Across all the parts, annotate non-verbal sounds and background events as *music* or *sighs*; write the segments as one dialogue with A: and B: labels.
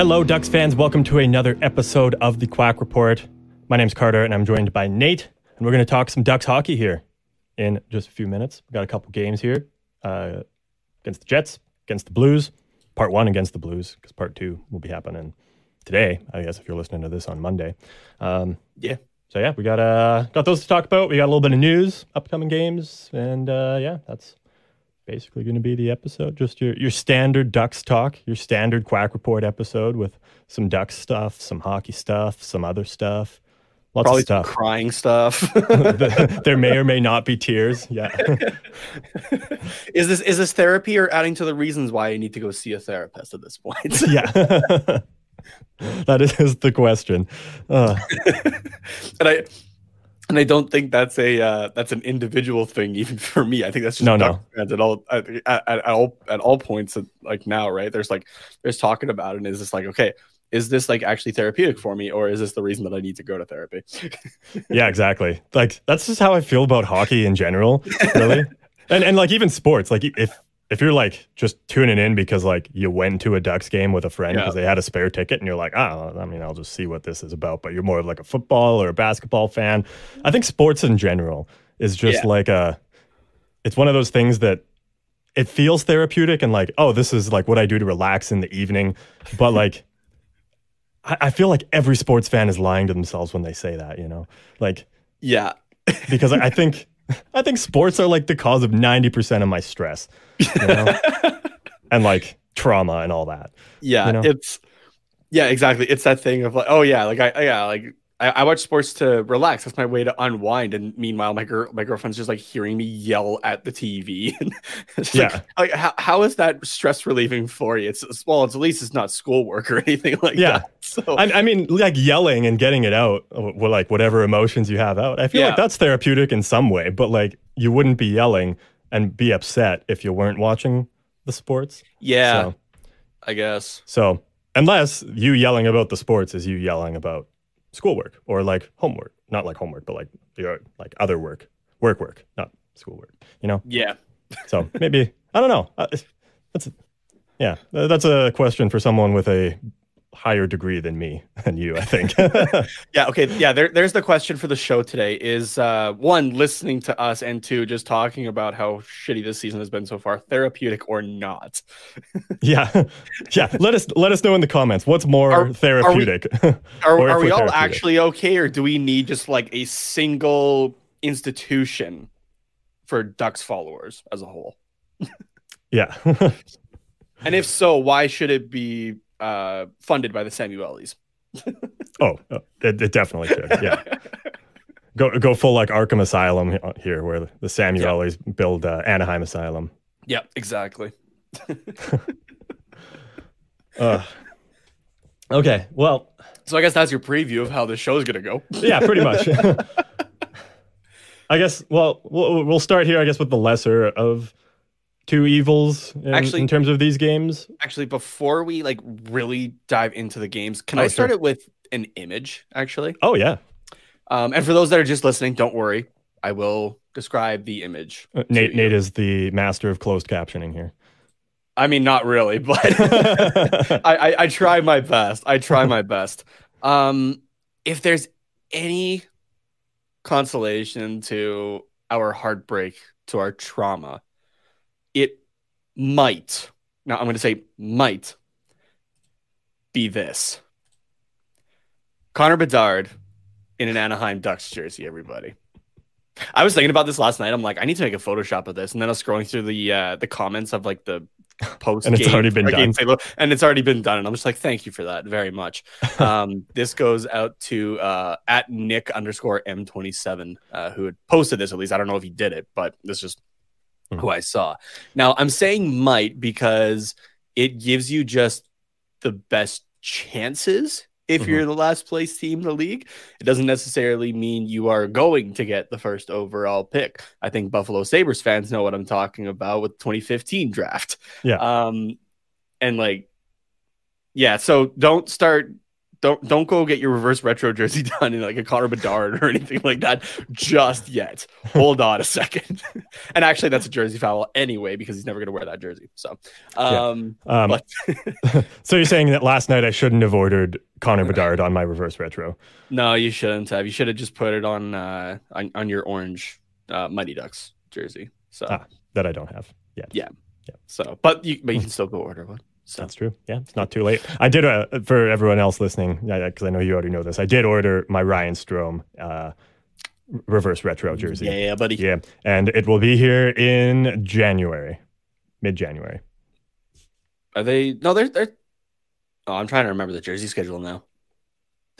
A: Hello, Ducks fans. Welcome to another episode of the Quack Report. My name's Carter, and I'm joined by Nate, and we're going to talk some Ducks hockey here in just a few minutes. We've got a couple games here uh, against the Jets, against the Blues. Part one against the Blues, because part two will be happening today. I guess if you're listening to this on Monday. Um, yeah. So yeah, we got uh got those to talk about. We got a little bit of news, upcoming games, and uh, yeah, that's basically going to be the episode. Just your, your standard Ducks talk, your standard Quack Report episode with some Ducks stuff, some hockey stuff, some other stuff. Lots
B: Probably
A: of stuff.
B: crying stuff. *laughs* *laughs*
A: there may or may not be tears. Yeah. *laughs*
B: is this is this therapy or adding to the reasons why I need to go see a therapist at this point?
A: yeah. that is the question. Uh.
B: and I and I don't think that's a uh, that's an individual thing even *laughs* for me. I think that's just
A: No, no.
B: fans at all at, at, at all at all points at, like now, right? There's like there's talking about it and is this like okay, is this like actually therapeutic for me or is this the reason that I need to go to therapy? *laughs*
A: yeah, exactly. Like that's just how I feel about hockey in general, really. *laughs* and and like even sports, like if if you're like just tuning in because like you went to a Ducks game with a friend
B: Yeah.
A: because they had a spare ticket and you're like, oh, I mean, I'll just see what this is about. But you're more of like a football or a basketball fan. I think sports in general is just
B: Yeah.
A: like a, it's one of those things that it feels therapeutic and like, oh, this is like what I do to relax in the evening. But like, I, I feel like every sports fan is lying to themselves when they say that, you know, like
B: yeah.
A: because I I think *laughs* I think sports are like the cause of ninety percent of my stress, you know? *laughs* and like trauma and all that.
B: Yeah,
A: you know?
B: it's yeah, exactly. It's that thing of like, oh yeah, like I yeah, like I, I watch sports to relax. That's my way to unwind. And meanwhile, my girl, my girlfriend's just like hearing me yell at the TV. *laughs*
A: Yeah.
B: like, like how, how is that stress relieving for you? It's well, it's at least it's not schoolwork or *laughs* anything like
A: Yeah.
B: that. So
A: I, I mean, like yelling and getting it out, uh, well, like whatever emotions you have out. I feel like that's therapeutic in some way, but like you wouldn't be yelling and be upset if you weren't watching the sports.
B: yeah,
A: So,
B: I guess.
A: so unless you yelling about the sports is you yelling about schoolwork or like homework, not like homework, but like your like other work, work, work, not schoolwork. You know.
B: Yeah,
A: So maybe I don't know. Uh, That's yeah, uh, that's a question for someone with a higher degree than me *laughs* and you, I think. *laughs*
B: yeah. Okay. Yeah. There, there's the question for the show today is uh, one, listening to us, and two, just talking about how shitty this season has been so far, therapeutic or not. *laughs*
A: yeah. Yeah. Let us let us know in the comments what's more
B: Are-
A: therapeutic.
B: Are,
A: Or if
B: are we all actually okay, or do we need just like a single institution for Ducks followers as a whole?
A: yeah.
B: And if so, why should it be uh, funded by the Samuelis? *laughs*
A: oh, uh, it, it definitely should. Yeah. *laughs* Go go full like Arkham Asylum here, where the Samuelis build uh, Anaheim Asylum.
B: Yeah, exactly. *laughs*
A: Uh, okay, well,
B: So I guess that's your preview of how the show's gonna go.
A: yeah, pretty much. I guess. Well, we'll we'll start here. I guess with the lesser of two evils in,
B: Actually-
A: in terms of these games.
B: Actually, before we like really dive into the games, can
A: Oh,
B: I start
A: sure.
B: it with an image? Actually,
A: Oh yeah,
B: um, and for those that are just listening, don't worry. I will describe the image.
A: Uh, Nate. Nate is the master of closed captioning here.
B: I mean, not really, *laughs* but I, I, I try my best. I try my best. Um, if there's any consolation to our heartbreak, to our trauma, it might. Now I'm going to say might be this. Connor Bedard in an Anaheim Ducks jersey. Everybody. I was thinking about this last night. I'm like, I need to make a Photoshop of this, and then I was scrolling through the uh, the comments of like the *laughs* post
A: And it's already been done.
B: and it's already been done. And I'm just like, thank you for that very much. *laughs* Um, this goes out to uh, at Nick underscore M27, uh, who had posted this. At least I don't know if he did it, but this just
A: Hmm.
B: who I saw. Now I'm saying might because it gives you just the best chances if
A: Mhm.
B: you're the last place team in the league. It doesn't necessarily mean you are going to get the first overall pick. I think Buffalo Sabres fans know what I'm talking about with 2015 draft.
A: Yeah.
B: Um, and like, yeah, so don't start. Don't don't go get your reverse retro jersey *laughs* done in like a Connor Bedard or anything like that just yet. Hold on a second. *laughs* and actually, that's a jersey foul anyway because he's never going to wear that jersey. So, um,
A: Um,
B: but *laughs*
A: so you're saying that last night I shouldn't have ordered Connor Bedard on my reverse retro?
B: no, you shouldn't have. You should have just put it on uh on, on your orange uh, Mighty Ducks jersey. So
A: Ah, that I don't have yet.
B: Yeah. Yeah. so, but you but you can still go order one. So
A: That's true. Yeah, it's not too late. I did uh, for everyone else listening, because I know you already know this. I did order my Ryan Strome uh, reverse retro jersey.
B: yeah, buddy.
A: Yeah, and it will be here in January, mid January.
B: Are they? No, they're they're. Oh, I'm trying to remember the jersey schedule now.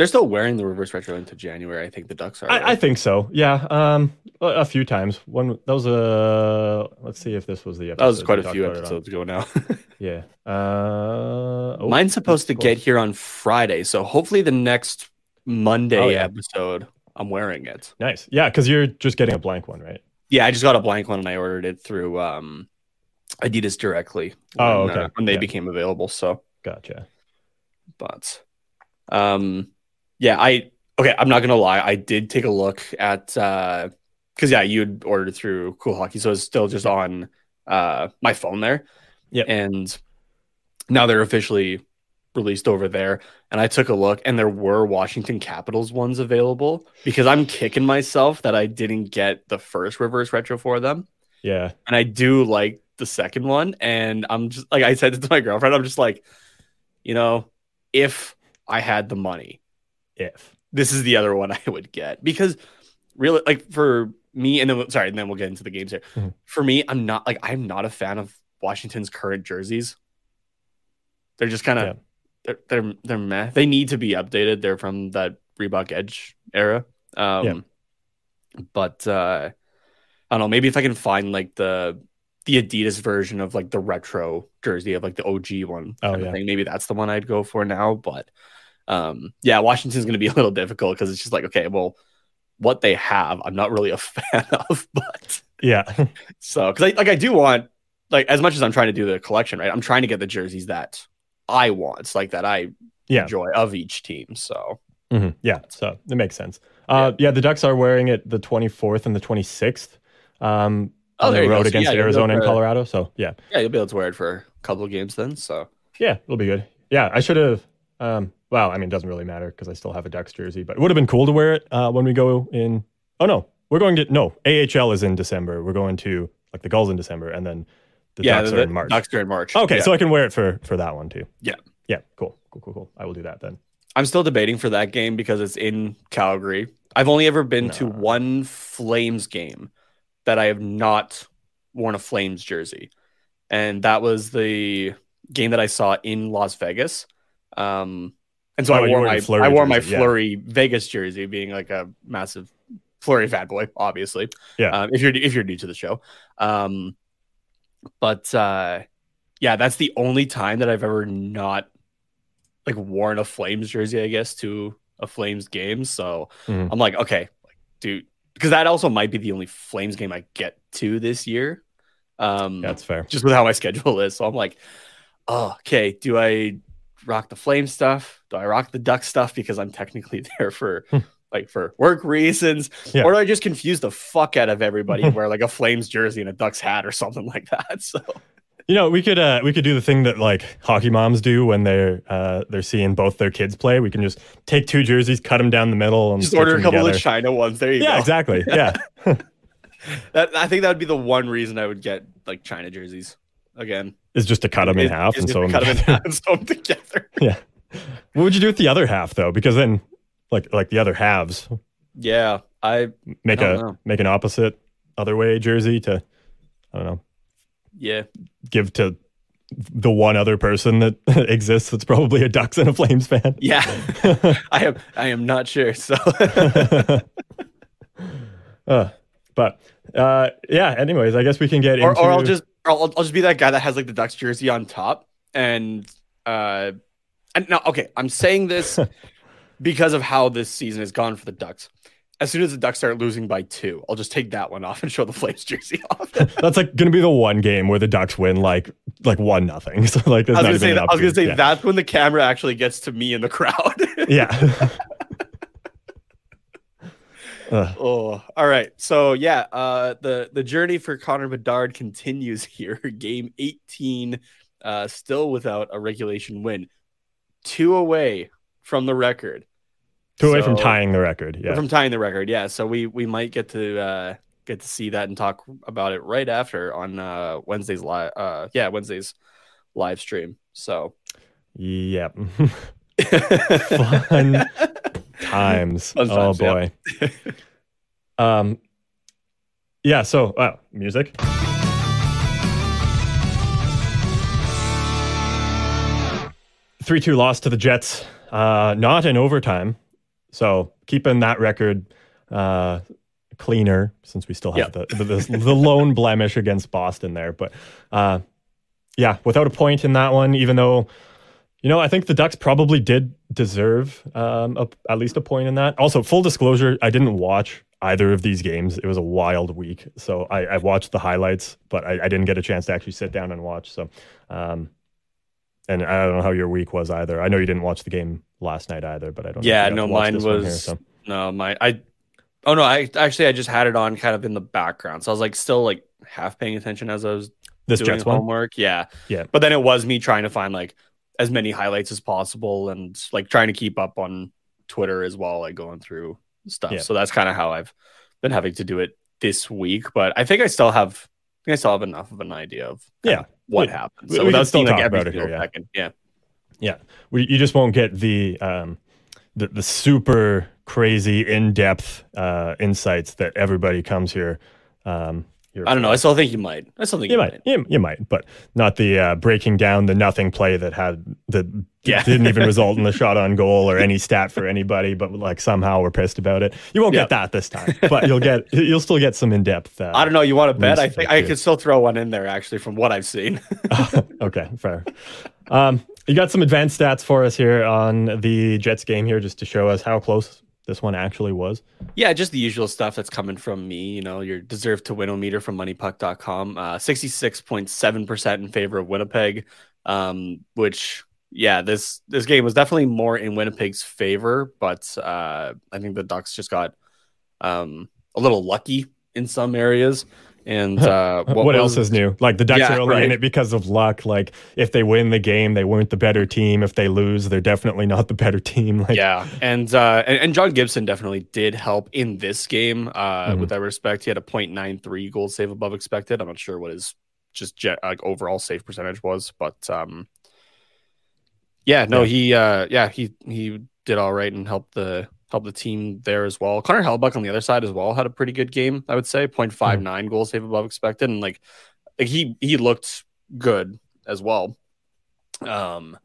B: They're still wearing the reverse retro into January. I think the Ducks are.
A: I, I think so. Yeah, um, a, few times. One that was a. let's see if this was the. Episode.
B: That was quite a few
A: about it on.
B: episodes ago now. *laughs*
A: Yeah. Uh, oh,
B: Mine's supposed to get here on Friday, so hopefully the next Monday
A: Oh, yeah.
B: episode, I'm wearing it.
A: nice. Yeah, because you're just getting a blank one, right?
B: Yeah, I just got a blank one and I ordered it through um, Adidas directly.
A: Oh,
B: when, uh,
A: okay.
B: when they
A: Yeah.
B: became available. So,
A: Gotcha.
B: but um, yeah, I okay. I'm not gonna lie. I did take a look at uh, because yeah, you had ordered through Cool Hockey, so it's still just on uh my phone there.
A: Yeah,
B: and now they're officially released over there. And I took a look, and there were Washington Capitals ones available because I'm kicking myself that I didn't get the first reverse retro for them
A: Yeah.
B: and I do like the second one. And I'm just like I said to my girlfriend, I'm just like, you know, if I had the money,
A: If.
B: this is the other one *laughs* I would get because really, like for me, and then sorry, and then we'll get into the games here.
A: Mhm.
B: For me, I'm not like I'm not a fan of Washington's current jerseys. They're just kind of
A: Yeah.
B: they're, they're they're meh. They need to be updated. They're from that Reebok Edge era. Um,
A: Yeah.
B: But uh, I don't know. Maybe if I can find like the the Adidas version of like the retro jersey of like the OG one.
A: Oh, yeah.
B: thing, maybe that's the one I'd go for now. But um, yeah, Washington's going to be *laughs* a little difficult because it's just like okay, well, what they have, I'm not really a *laughs* fan of. But
A: Yeah. *laughs*
B: so because I like I do want like as much as I'm trying to do the collection, right? I'm trying to get the jerseys that I want, like that I
A: Yeah.
B: enjoy of each team. So
A: Mhm. Yeah. So it makes sense. Uh, yeah. the Ducks are wearing it the 24th and the 26th um,
B: Oh,
A: on the road
B: So,
A: against
B: yeah,
A: Arizona and Colorado. So yeah,
B: yeah, you'll be able to wear it for a couple of games then. So
A: yeah, it'll be good. Yeah, I should have. Um, well, I mean, it doesn't really matter because I still have a Ducks jersey, but it would have been cool to wear it uh, when we go in. Oh no, we're going to no AHL is in December. We're going to like the Gulls in December, and then the
B: yeah,
A: Ducks
B: the,
A: are in March.
B: Ducks are in March.
A: Okay,
B: Yeah.
A: so I can wear it for for that one too.
B: Yeah.
A: Yeah, cool, cool, cool, cool. I will do that then.
B: I'm still debating for that game because it's in Calgary. I've only ever been to one Flames game that I have not worn a Flames jersey, and that was the game that I saw in Las Vegas. Um, and so
A: Oh,
B: I wore my I wore my
A: jersey, yeah.
B: Fleury Vegas jersey, being like a massive Fleury fanboy, obviously.
A: Yeah.
B: Um, if you're if you're new to the show, um, but uh, yeah, that's the only time that I've ever not like worn a Flames jersey, I guess, to a Flames game. So
A: Mhm.
B: I'm like, okay, like, dude, because that also might be the only Flames game I get to this year. Um,
A: That's fair.
B: just with how my *laughs* schedule is. So I'm like, oh, okay, do I rock the flame stuff? Do I rock the duck stuff because I'm technically *laughs* there for like for work reasons?
A: Yeah.
B: Or do I just confuse the fuck out of everybody and *laughs* wear like a flames jersey and a duck's hat or something like that? *laughs* So
A: You know, we could uh, we could do the thing that like hockey moms do when they're uh, they're seeing both their kids play. We can just take two jerseys, cut them down the middle, and
B: just order a couple
A: together.
B: of China ones. There you
A: Yeah,
B: go.
A: exactly. Yeah,
B: That, I think that would be the one reason I would get like China jerseys again.
A: is just to cut them in
B: Is-
A: half and sew
B: to
A: them
B: in
A: together.
B: half and sew 'em together. *laughs*
A: yeah. What would you do with the other half though? Because then, like like the other halves,
B: Yeah, I
A: make
B: I
A: a
B: know.
A: make an opposite other way jersey to I don't know
B: yeah.
A: give to the one other person that *laughs* exists that's probably a Ducks and a Flames fan.
B: Yeah, *laughs* I am. I am not sure. So
A: Uh, but uh, yeah. Anyways, I guess we can get
B: or,
A: into.
B: or I'll just I'll, I'll just be that guy that has like the Ducks jersey on top and uh and now okay I'm saying this *laughs* because of how this season has gone for the Ducks. As soon as the Ducks start losing by two, I'll just take that one off and show the Flames jersey *laughs* off.
A: That's like going to be the one game where the Ducks win like like one nothing. *laughs* So like, there's
B: was gonna say that, I was gonna say
A: yeah.
B: that's when the camera actually gets to me in the crowd.
A: Yeah. Ugh.
B: Oh, all right. So yeah, uh, the the journey for Connor Bedard continues *laughs* here. Game 18, uh, still without a regulation win, two away from the record.
A: Two away from tying the record. Yeah.
B: From tying the record, yeah. So we we might get to uh, get to see that and talk about it right after on uh, Wednesday's live. Uh, yeah, Wednesday's live stream. So
A: Yep. *laughs* *laughs* Fun times. *laughs*
B: Fun
A: oh
B: times,
A: boy. um. Yeah. So, wow, music. Three-two loss to the Jets. Uh, not in overtime. So keeping that record uh, cleaner since we still have the, the the the lone blemish against Boston there. But uh, yeah, without a point in that one, even though you know I think the Ducks probably did deserve um, a, at least a point in that. Also, full disclosure, I didn't watch either of these games. It was a wild week, so I, I watched the highlights, but I, I didn't get a chance to actually sit down and watch. So. Um, and I don't know how your week was either. I know you didn't watch the game last night either, but I don't. know
B: Yeah, no, mine was
A: here, so.
B: no, my I. Oh no, I actually I just had it on kind of in the background, so I was like still like half paying attention as I was
A: this
B: doing
A: Jets one.
B: homework. Yeah,
A: Yeah.
B: But then it was me trying to find like as many highlights as possible and like trying to keep up on Twitter as well, like going through stuff.
A: Yeah.
B: So that's kind of how I've been having to do it this week. But I think I still have, I think I still have enough of an idea of
A: Yeah.
B: what
A: We-
B: happened.
A: we-
B: So
A: we
B: without
A: still
B: seeing like
A: talk
B: every
A: about it here, yeah.
B: second, yeah.
A: Yeah, we, you just won't get the um, the, the super crazy in depth uh, insights that everybody comes here. Um,
B: I don't know. I still think you might. I still think
A: You
B: you,
A: might, you, you might, but not the uh, breaking down the nothing play that had that
B: Yeah. *laughs*
A: didn't even result in a shot on *laughs* goal or any stat for anybody, but like somehow we're pissed about it. You won't
B: Yeah.
A: get that this time, but you'll get *laughs* you'll still get some in depth. Uh,
B: I don't know. You want to bet? I think I could still throw one in there actually from what I've seen.
A: okay, fair. Um, you got some advanced stats for us here on the Jets game here, just to show us how close this one actually was.
B: Yeah, just the usual stuff that's coming from me. You know, your deserve to win meter from moneypuck.com. Uh, 66.7% in favor of Winnipeg, um, which, yeah, this this game was definitely more in Winnipeg's favor, but uh, I think the Ducks just got um, a little lucky in some areas And uh, *laughs*
A: what,
B: what, was-
A: else is new? Like the Ducks
B: Yeah,
A: are only in it because of luck. Like if they win the game, they weren't the better team. If they lose, they're definitely not the better team. *laughs* Like
B: Yeah, and, uh, and and John Gibson definitely did help in this game. Uh,
A: Mhm.
B: With that respect, he had a .93 goal save above expected. I'm not sure what his just jet, like overall save percentage was, but um, yeah, no,
A: Yeah.
B: he uh, yeah he he did all right and helped the helped the team there as well. Connor Hellebuyck on the other side as well had a pretty good game. I would say .59 goal save above expected, and like like he he looked good as well. Um,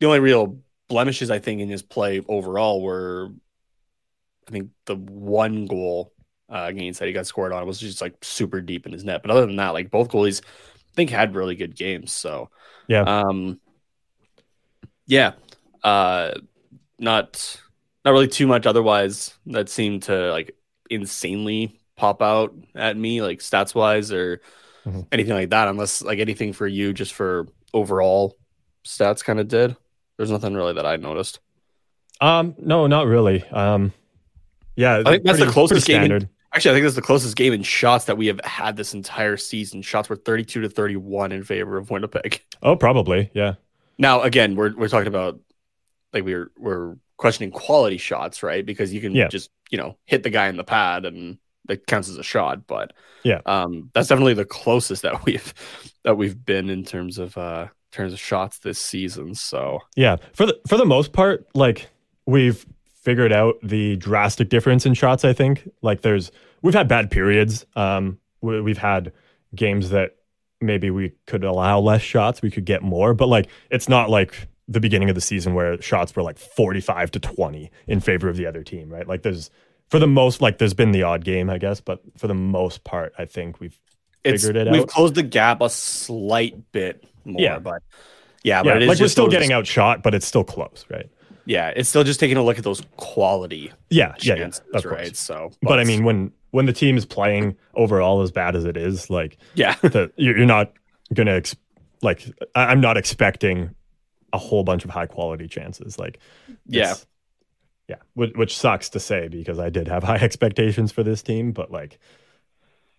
B: the only real blemishes I think in his play overall were, I think the one goal uh, against that he got scored on was just like super deep in his net. But other than that, like both goalies, I think had really good games. So
A: Yeah.
B: um, yeah, uh, not not really too much otherwise that seemed to like insanely pop out at me like stats wise or
A: Mhm.
B: anything like that unless like anything for you just for overall stats kind of did there's nothing really that i noticed
A: Um, no, not really. Um, yeah,
B: I think that's the closest
A: pretty
B: game in- actually i think that's the closest game in shots that we have had this entire season shots were 32 to 31 in favor of winnipeg
A: Oh, probably. Yeah.
B: now again we're, we're talking about like we're we're questioning quality shots right because you can
A: Yeah.
B: just you know hit the guy in the pad and that counts as a shot but
A: Yeah.
B: um that's definitely the closest that *laughs* we've that we've been in terms of uh in terms of shots this season so
A: Yeah, for the for the most part, like we've figured out the drastic difference in shots. I think like there's we've had bad periods. Um, we, we've had games that maybe we could allow less shots, we could get more, but like it's not like the beginning of the season where shots were like 45 to 20 in favor of the other team, right? Like there's for the most like there's been the odd game, I guess, but for the most part, I think we've
B: it's
A: Figured it out.
B: we've closed the gap a slight bit more
A: Yeah.
B: but yeah,
A: yeah,
B: but it is
A: like we're still getting outshot, but it's still close, right?
B: yeah it's still just taking a look at those quality
A: Yeah, yeah, yeah, course.
B: right so
A: But I mean, when when the team is playing overall as bad as it is, like
B: yeah
A: the, you're you're not gonna ex- like I'm not expecting a whole bunch of high quality chances. Like,
B: Yeah.
A: yeah, which, which sucks to say because I did have high *laughs* expectations for this team, but like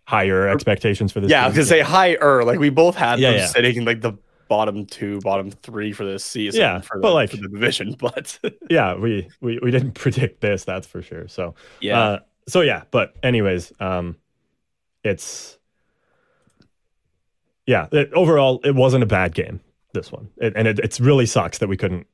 A: higher expectations for this.
B: Yeah, I was gonna say higher. Like we both had
A: Yeah,
B: them
A: yeah.
B: sitting like the bottom two, bottom three for this season.
A: Yeah,
B: for the,
A: but, like-
B: for the division, *laughs* but *laughs*
A: yeah, we, we we didn't predict this, that's for sure. So
B: yeah,
A: Uh, so yeah, but anyways, um, it's yeah. It, overall, it wasn't a bad game. This one, it, and it it's really sucks that we couldn't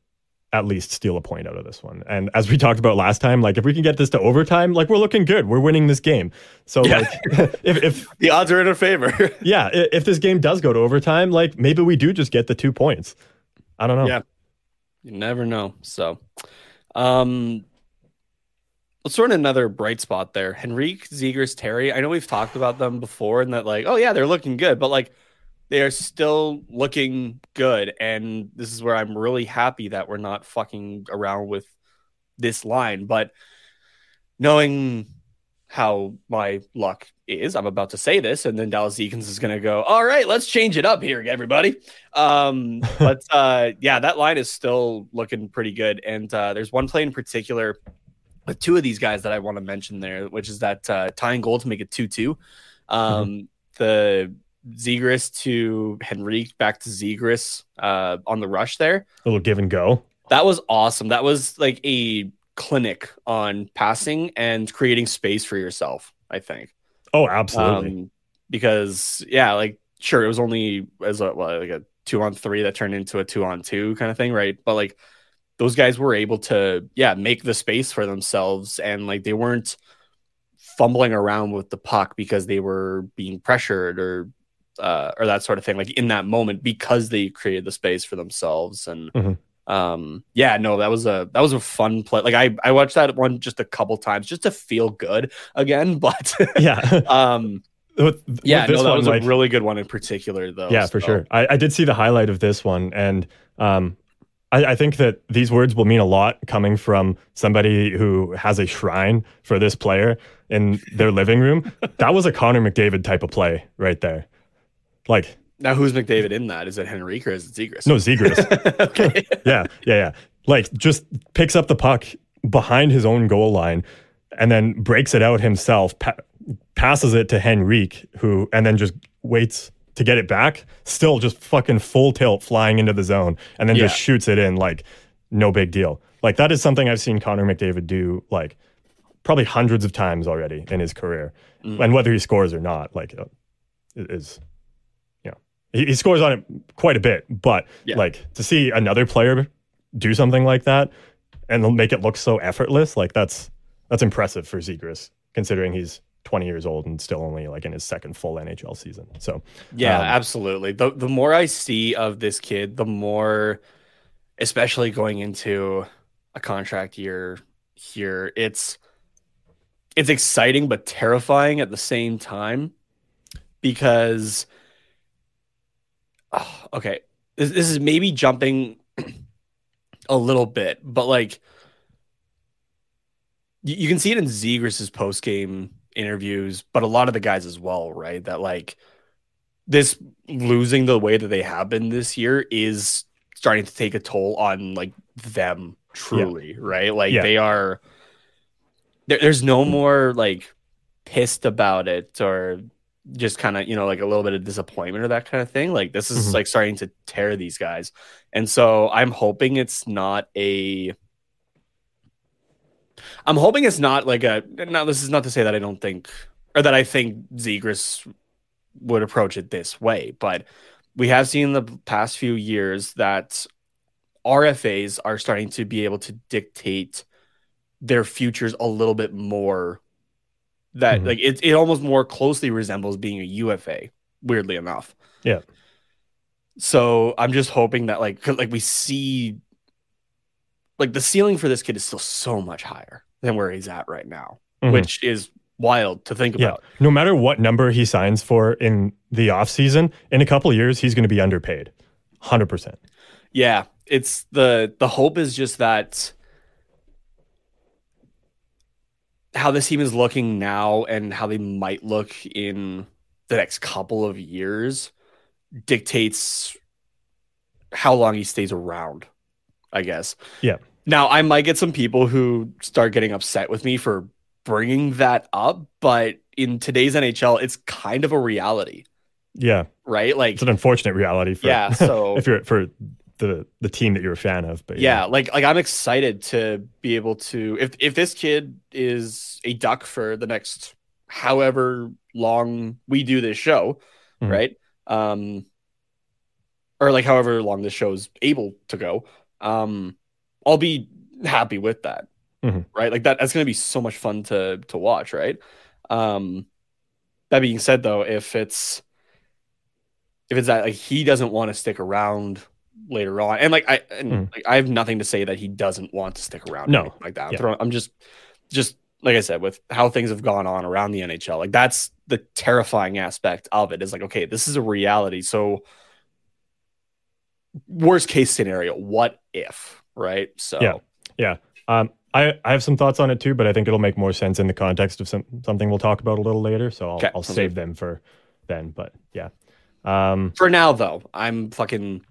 A: at least steal a point out of this one. And as we *laughs* talked about last time, like if we can get this to overtime, like we're looking good. We're winning this game. So
B: Yeah.
A: like *laughs* if if *laughs*
B: the odds are in our favor.
A: yeah, if this game does go to overtime, like maybe we do just get the two points. I don't know.
B: Yeah. you never know. So, um, let's throw in another bright spot there. Henrique, Zegras, Terry. I know we've talked about them before, and that like, oh yeah, they're looking good, but like. They are still looking good, and this is where I'm really happy that we're not fucking around with this line. But knowing how my luck is, I'm about to say this, and then Dallas Eakins is going to go, "All right, let's change it up here, everybody." Um, *laughs* but uh, yeah, that line is still looking pretty good, and uh, there's one play in particular with two of these guys that I want to mention there, which is that uh, tying goal to make it two-two. Um, The Zegras to Henrique back to Zegras uh, on the rush there.
A: A little give and go.
B: That was awesome. That was like a clinic on passing and creating space for yourself, I think.
A: Oh, absolutely.
B: Um, because yeah, like sure, it was only as a well, like a two on three that turned into a two on two kind of thing, right? But like those guys were able to yeah make the space for themselves, and like they weren't fumbling around with the puck because they were being pressured or uh, or that sort of thing. Like in that moment, because they created the space for themselves, and
A: Mhm.
B: um, yeah, no, that was a that was a fun play. Like I I watched that one just a couple times just to feel good again, *laughs* but
A: yeah.
B: um.
A: With-
B: Yeah,
A: with this
B: no, that
A: one,
B: was
A: like-
B: a really good one in particular, though.
A: Yeah, for sure. I, I did see the highlight of this one, and um, I, I think that these words will mean a lot coming from somebody who has a shrine for this player in their living room. *laughs* That was a Connor McDavid type of play right there. Like,
B: Now, who's McDavid in that? Is it Henrique or is it Zegras?
A: no, Zegras. *laughs*
B: okay. *laughs*
A: yeah, yeah, yeah. Like, just picks up the puck behind his own goal line and then breaks it out himself, pa- passes it to Henrique, who and then just waits to get it back, still just fucking full tilt flying into the zone, and then just shoots it in like no big deal. Like that is something I've seen Connor McDavid do like probably hundreds of times already in his career, and whether he scores or not, like uh, it is. He, he scores on it quite a bit, but
B: Yeah.
A: like to see another player do something like that and make it look so effortless, like that's that's impressive for Zegras, considering he's 20 years old and still only like in his second full NHL season. So
B: Yeah,
A: um,
B: absolutely. The the more I see of this kid, the more especially going into a contract year here, it's it's exciting but terrifying at the same time because oh, okay, this, this is maybe jumping *clears throat* a little bit, but like you, you can see it in Zegras' post game interviews, but a lot of the guys as well, right? That like this losing the way that they have been this year is starting to take a toll on like them truly, right? Like
A: Yeah.
B: they are there, there's no more like pissed about it or just kind of you know like a little bit of disappointment or that kind of thing like this is
A: Mhm.
B: like starting to tear these guys and so i'm hoping it's not a i'm hoping it's not like a now this is not to say that i don't think or that i think zegras would approach it this way but we have seen in the past few years that rfas are starting to be able to dictate their futures a little bit more that
A: Mhm.
B: like it, it almost more closely resembles being a ufa weirdly enough
A: Yeah.
B: so i'm just hoping that like like we see like the ceiling for this kid is still so much higher than where he's at right now
A: Mhm.
B: which is wild to think
A: yeah,
B: about
A: no matter what number he signs for in the offseason, in a couple of years, he's going to be underpaid. 100%.
B: Yeah, it's the the hope is just that how this team is looking now and how they might look in the next couple of years dictates how long he stays around, I guess.
A: Yeah.
B: Now, I might get some people who start getting upset with me for bringing that up, but in today's NHL, it's kind of a reality,
A: Yeah.
B: right? Like
A: It's an unfortunate reality for
B: Yeah, so- *laughs*
A: if you're for the the team that you're a fan of, but
B: yeah, like like I'm excited to be able to if if this kid is a duck for the next however long we do this show,
A: Mhm.
B: right? Um or like however long this show is able to go, um I'll be happy with that.
A: Mhm.
B: Right? Like that that's going to be so much fun to to watch, right? Um that being said though, if it's if it's that like he doesn't want to stick around later on, and like I and
A: Mm.
B: like I have nothing to say that he doesn't want to stick around.
A: No.
B: like that. I'm,
A: Yeah.
B: throwing- I'm just just like I said with how things have gone on around the NHL. Like that's the terrifying aspect of it. Is like okay, this is a reality. So worst case scenario, what if? Right? So
A: Yeah. Yeah. Um, I, I have some thoughts on it too, but I think it'll make more sense in the context of some, something we'll talk about a little later. So I'll,
B: Okay,
A: I'll save them for then. But yeah. Um,
B: for now though, I'm fucking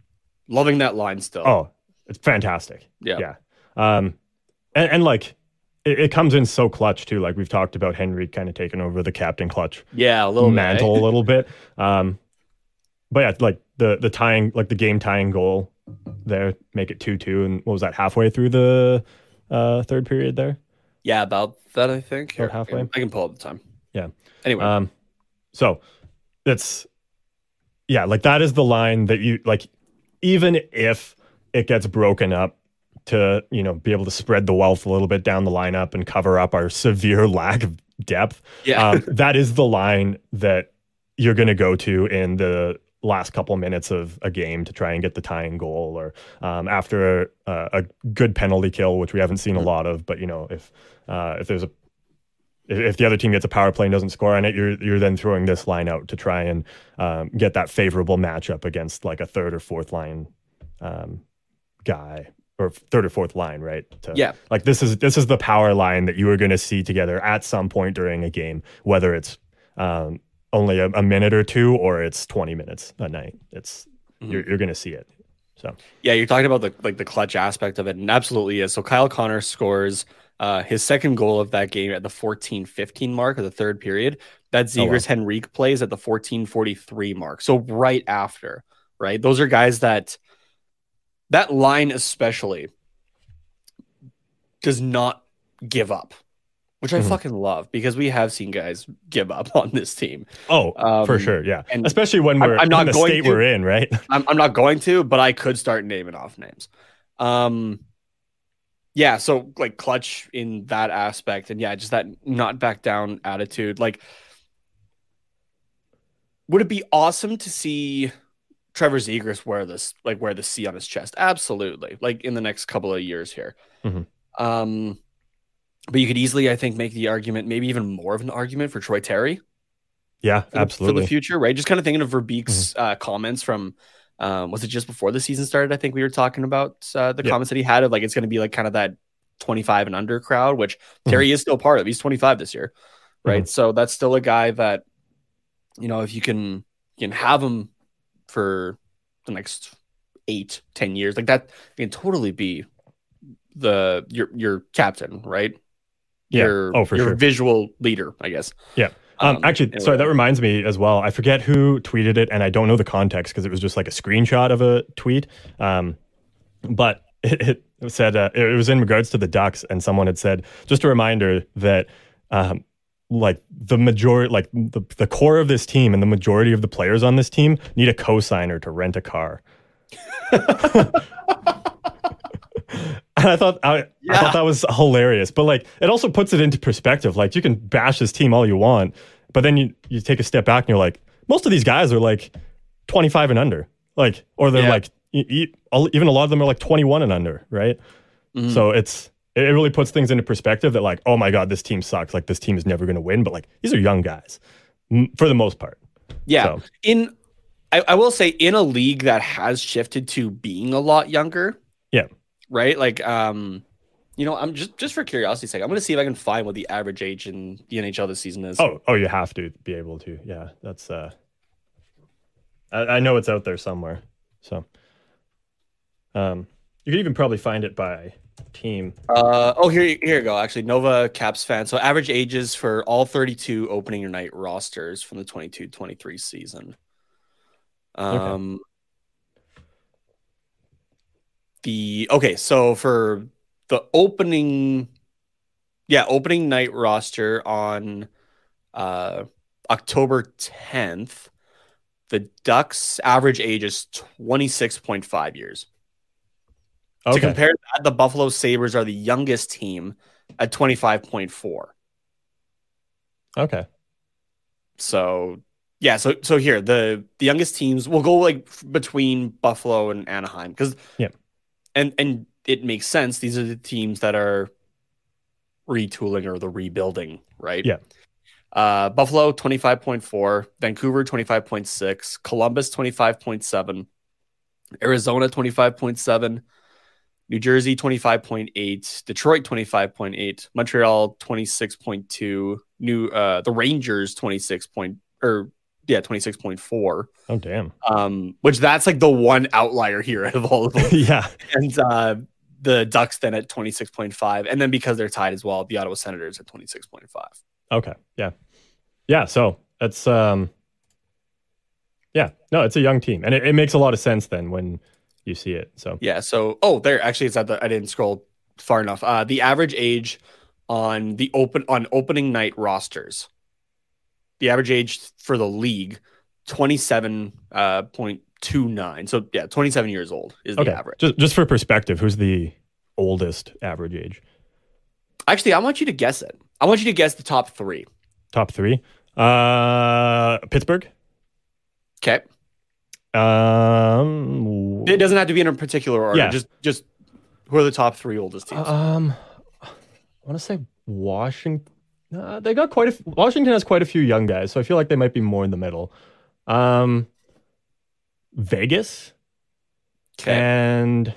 B: loving that line still.
A: oh, it's fantastic.
B: yeah.
A: Yeah. Um, and, and like, it, it comes in so clutch too. Like we've talked about Henry kind of taking over the captain clutch
B: Yeah, a little bit, eh?
A: mantle a little bit. Um, but yeah, like the the tying, like the game tying goal there, make it two two, and what was that halfway through the uh, third period there?
B: Yeah, about that I think.
A: About halfway?
B: I can pull up the time.
A: Yeah.
B: Anyway,
A: Um, so it's yeah, like that is the line that you like. Even if it gets broken up to you know be able to spread the wealth a little bit down the lineup and cover up our *laughs* severe lack of depth,
B: yeah,
A: um, that is the line that you're going to go to in the last couple minutes of a game to try and get the tying goal or um, after a, a good penalty kill, which we haven't seen a lot of. But you know, if uh, if there's a if, the other team gets a power play and doesn't score on it, you're you're then throwing this line out to try and um, get that favorable matchup against like a third or fourth line um, guy or third or fourth line, right? To-
B: Yeah.
A: like this is this is the power line that you are going to see together at some point during a game, whether it's um, only a, a minute or two or it's 20 minutes a night. It's you're, you're going to see it. So
B: yeah. You're talking about the like the clutch aspect of it, and absolutely is. So Kyle Connor scores uh, his second goal of that game at the 14-15 mark of the third period. That
A: Oh, wow.
B: Zegras Henrique plays at the 14-43 mark. So right after, right? Those are guys that that line especially does not give up, which I
A: Mhm.
B: fucking love because we have seen guys give up *laughs* on this team.
A: Oh, for
B: Um,
A: sure, yeah.
B: and
A: Especially when we're
B: I'm not
A: in the
B: going
A: state
B: to.
A: we're in, right? *laughs*
B: I'm, I'm not going to, but I could start naming off names. Um, yeah, so like clutch in that aspect, and yeah, just that not back down attitude. Like, would it be awesome to see Trevor Zegras wear this, like wear the C on his chest? Absolutely, like in the next couple of years here.
A: Mhm.
B: Um, but you could easily, I think, make the argument, maybe even more of an argument for Troy Terry
A: Yeah,
B: for the,
A: absolutely. Mm-hmm.
B: for the future, right? Just kind of thinking of Verbeek's uh, comments from, um, was it just before the season started? I think we were talking about uh, the
A: Yeah.
B: comments that he had of like it's going to be like kind of that 25 and under crowd, which
A: Mm-hmm.
B: Terry is still part of. He's 25 this year, right? So that's still a guy that, you know, if you can you can have him for the next eight, ten years, like that can totally be the your your captain, right?
A: Yeah.
B: Your,
A: Oh, for
B: your
A: sure.
B: visual leader, I guess.
A: Yeah. Um,
B: Um,
A: actually, sorry, that reminds me as well. I forget who tweeted it, and I don't know the context because it was just like a screenshot of a tweet. Um, but *laughs* it, it said uh, it was in regards to the Ducks, and someone had said just a reminder that um, like the majority, like the, the core of this team and the majority of the players on this team need a cosigner to rent a car. *laughs* And I thought I, I thought that was hilarious, but like it also puts it into perspective. Like you can bash this team all you want, but then you you take a step back and you're like, most of these guys are like 25 and under, like, or they're
B: Yeah.
A: like even a lot of them are like 21 and under, right?
B: Mhm.
A: So it's it really puts things into perspective that like, oh my god, this team sucks. Like this team is never going to win, but like these are young guys for the most part.
B: Yeah.
A: So-
B: In I, I will say in a league that has shifted to being a lot younger,
A: Yeah.
B: right? Like um you know, I'm just just for curiosity's sake, I'm gonna see if I can find what the average age in the NHL this season is.
A: Oh, oh, you have to be able to. Yeah, that's. uh I, I know it's out there somewhere. So, um, you could even probably find it by team.
B: Uh, oh, here, here you go. Actually, Nova Caps fan. So average ages for all 32 opening night rosters from the 22-23 season. Um, the okay, so for the opening, yeah, opening night roster on uh October 10th, the Ducks average age is 26.5 years. To compare that, the Buffalo Sabres are the youngest team at 25.4.
A: okay.
B: So yeah, so so here the the youngest teams will go like between Buffalo and Anaheim because
A: Yeah.
B: and and it makes sense. These are the teams that are retooling or the rebuilding, right?
A: Yeah.
B: Uh, Buffalo 25.4, Vancouver 25.6, Columbus 25.7, Arizona 25.7, New Jersey 25.8, Detroit 25.8, Montreal 26.2, New uh the Rangers 26 point or yeah, 26.4.
A: Oh damn.
B: Um which that's like the one outlier here out of all of them. *laughs*
A: yeah.
B: and uh the Ducks then at 26.5 and then because they're tied as well, the Ottawa Senators at 26.5.
A: Okay. Yeah. Yeah. So it's um. Yeah. No, it's a young team, and it, it makes a lot of sense then when you see it. So
B: Yeah. So, oh, there actually it's at the. I didn't scroll far enough. Uh, the average age on the open on opening night rosters, the average age for the league, twenty seven uh, point two nine. So yeah, twenty seven years old is the average.
A: Just just for perspective, who's the oldest average age?
B: Actually, I want you to guess it. I want you to guess the top three.
A: Top three. Uh, Pittsburgh.
B: Okay.
A: Um.
B: It doesn't have to be in a particular order.
A: Yeah.
B: Just just who are the top three oldest teams?
A: Um, I want to say Washington. Uh, they got quite a. f- Washington has quite a few young guys, so I feel like they might be more in the middle. Um, Vegas
B: okay.
A: and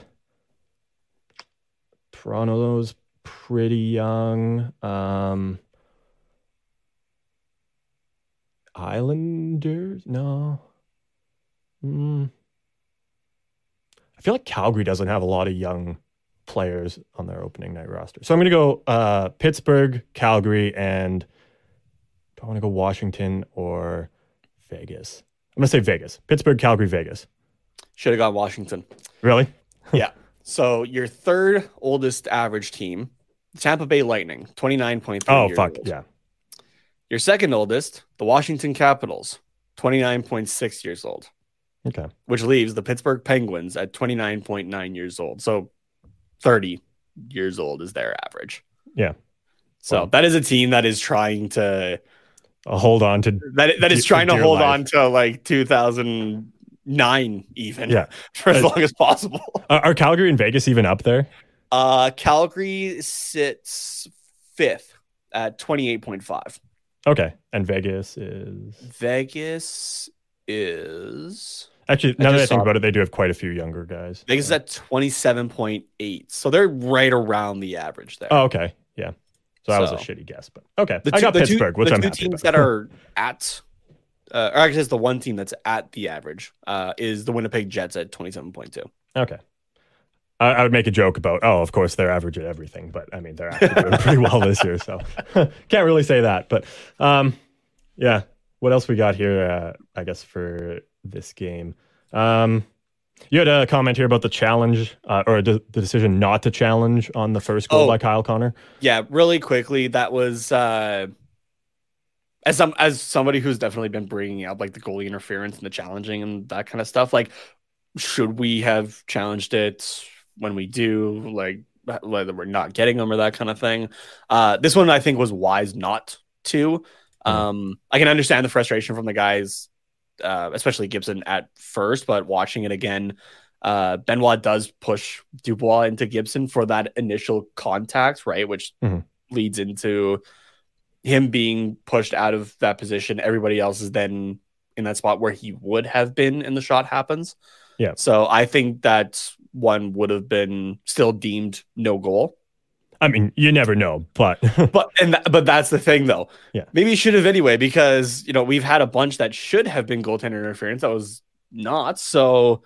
A: Toronto's pretty young. Um, Islanders, no. Hmm. I feel like Calgary doesn't have a lot of young players on their opening night roster. So I'm going to go uh, Pittsburgh, Calgary, and do I want to go Washington or Vegas? I'm to say Vegas. Pittsburgh, Calgary, Vegas.
B: Should have gone Washington.
A: Really? *laughs*
B: yeah. So your third oldest average team, Tampa Bay Lightning, 29.3
A: Oh, fuck.
B: old.
A: Yeah.
B: Your second oldest, the Washington Capitals, 29.6 years old,
A: Okay.
B: which leaves the Pittsburgh Penguins at 29.9 years old. So 30 years old is their average.
A: Yeah.
B: So
A: Wow.
B: that is a team that is trying to
A: hold on to.
B: that that is
A: De-
B: trying to hold
A: life.
B: on to like 2009 even
A: Yeah. *laughs*
B: for as
A: Uh,
B: long as possible.
A: Are, Calgary and Vegas even up there?
B: Uh Calgary sits fifth at 28.5.
A: Okay. And Vegas is.
B: Vegas is
A: Actually,
B: I
A: now that I think about it, they do have quite a few younger guys.
B: Vegas is at 27.8. So they're right around the average there.
A: Oh, okay. Yeah. So that was a shitty guess, but okay.
B: the
A: I got Pittsburgh, which
B: the
A: I'm
B: two
A: happy
B: teams
A: about.
B: that are *laughs* at uh, or actually it's the one team that's at the average uh, is the Winnipeg Jets at 27.2.
A: Okay. I, I would make a joke about, oh, of course they're average at everything, but I mean they're actually doing pretty well this year, so *laughs* can't really say that. But um, yeah, what else we got here? Uh, I guess for this game, um, you had a comment here about the challenge uh, or the, the decision not to challenge on the first goal
B: Oh.
A: by Kyle Connor.
B: Yeah, really quickly, that was uh, as some as somebody who's definitely been bringing up like the goalie interference and the challenging and that kind of stuff. Like, should we have challenged it when we do? Like, whether we're not getting them or that kind of thing. Uh, this one I think was wise not to. Um, I can understand the frustration from the guys, uh, especially Gibson at first, but watching it again, uh, Benoit does push Dubois into Gibson for that initial contact, right? Which
A: Mhm.
B: leads into him being pushed out of that position. Everybody else is then in that spot where he would have been and the shot happens.
A: Yeah.
B: So I think that one would have been still deemed no goal.
A: I mean, you never know, but *laughs*
B: But and th- but that's the thing though.
A: Yeah.
B: Maybe he should have anyway because you know we've had a bunch that should have been goaltender interference that was not. So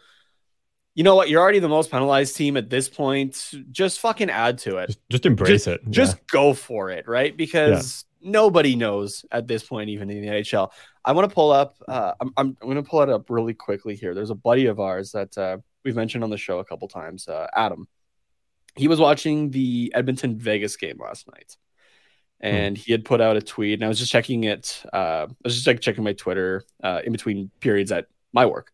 B: you know what? You're already the most penalized team at this point. Just fucking add to it.
A: just, just embrace it.
B: Just go for it, right? Because nobody knows at this point, even in the NHL. I want to pull up. Uh, I'm I'm, I'm going to pull it up really quickly here. There's a buddy of ours that uh, we've mentioned on the show a couple times. Uh, Adam. He was watching the Edmonton Vegas game last night, and he had put out a tweet. And I was just checking it. Uh, I was just like checking my Twitter uh, in between periods at my work,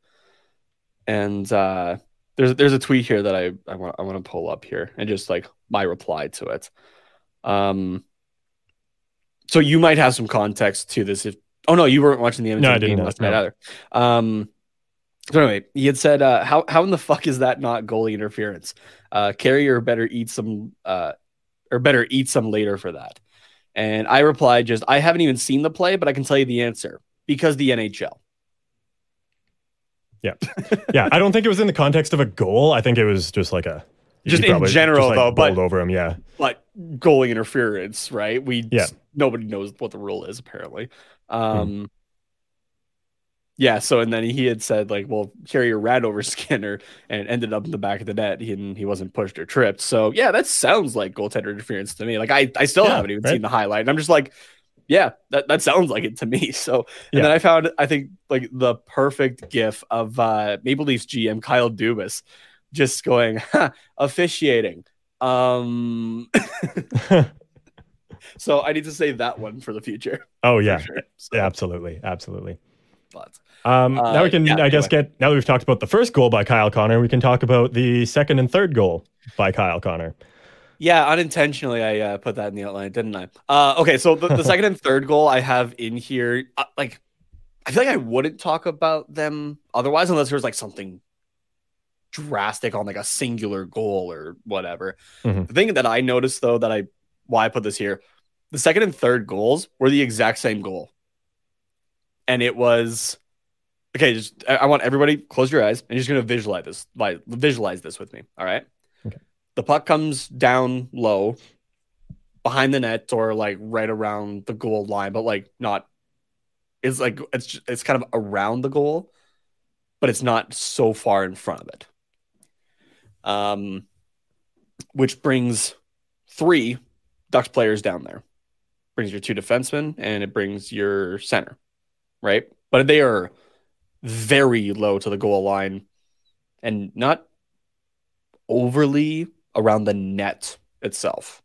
B: and uh, there's there's a tweet here that I I want I want to pull up here and just like my reply to it. Um, so you might have some context to this. If oh no, you weren't watching the Edmonton
A: didn't
B: game last night
A: no.
B: either. Um, so anyway, he had said, uh, "How how in the fuck is that not goalie interference? Uh, Carrier better eat some, uh, or better eat some later for that." And I replied, "Just I haven't even seen the play, but I can tell you the answer because the NHL."
A: yeah, *laughs* yeah. I don't think it was in the context of a goal. I think it was just like a
B: Just in general, though, but-
A: over him. Yeah,
B: but goalie interference, right? We
A: Yeah.
B: nobody knows what the rule is apparently. Um Yeah, so and then he had said like, well, Carrier ran over *laughs* Skinner and ended up in the back of the net. He and he wasn't pushed or tripped. So yeah, that sounds like goaltender interference to me. Like I, I still
A: Yeah,
B: haven't even
A: right?
B: seen the highlight. And I'm just like, yeah, that, that sounds like it to me. *laughs* So and
A: Yeah.
B: then I found I think like the perfect gif of uh Maple Leafs GM Kyle Dubas just going "Huh, officiating. Um *laughs* so I need to save that one for the future.
A: oh yeah,
B: sure. So,
A: yeah, absolutely, absolutely.
B: But
A: Um,
B: Uh,
A: now we can,
B: yeah,
A: I guess,
B: anyway.
A: get now that we've talked about the first goal by Kyle Connor, we can talk about the second and third goal by Kyle Connor.
B: yeah, unintentionally I uh, put that in the outline, didn't I? Uh, okay, so the, the *laughs* second and third goal I have in here, uh, like I feel like I wouldn't talk about them otherwise unless there was like something drastic on like a singular goal or whatever.
A: Mhm.
B: The thing that I noticed though that I why I put this here, the second and third goals were the exact same goal. And it was okay, just I, want everybody close your eyes and you're just gonna visualize this, like visualize this with me. All right.
A: Okay.
B: The puck comes down low behind the net or like right around the goal line, but like not it's like it's ju- it's kind of around the goal, but it's not so far in front of it. Um which brings three Ducks players down there. Brings your two defensemen and it brings your center, right? But they are very low to the goal line and not overly around the net itself.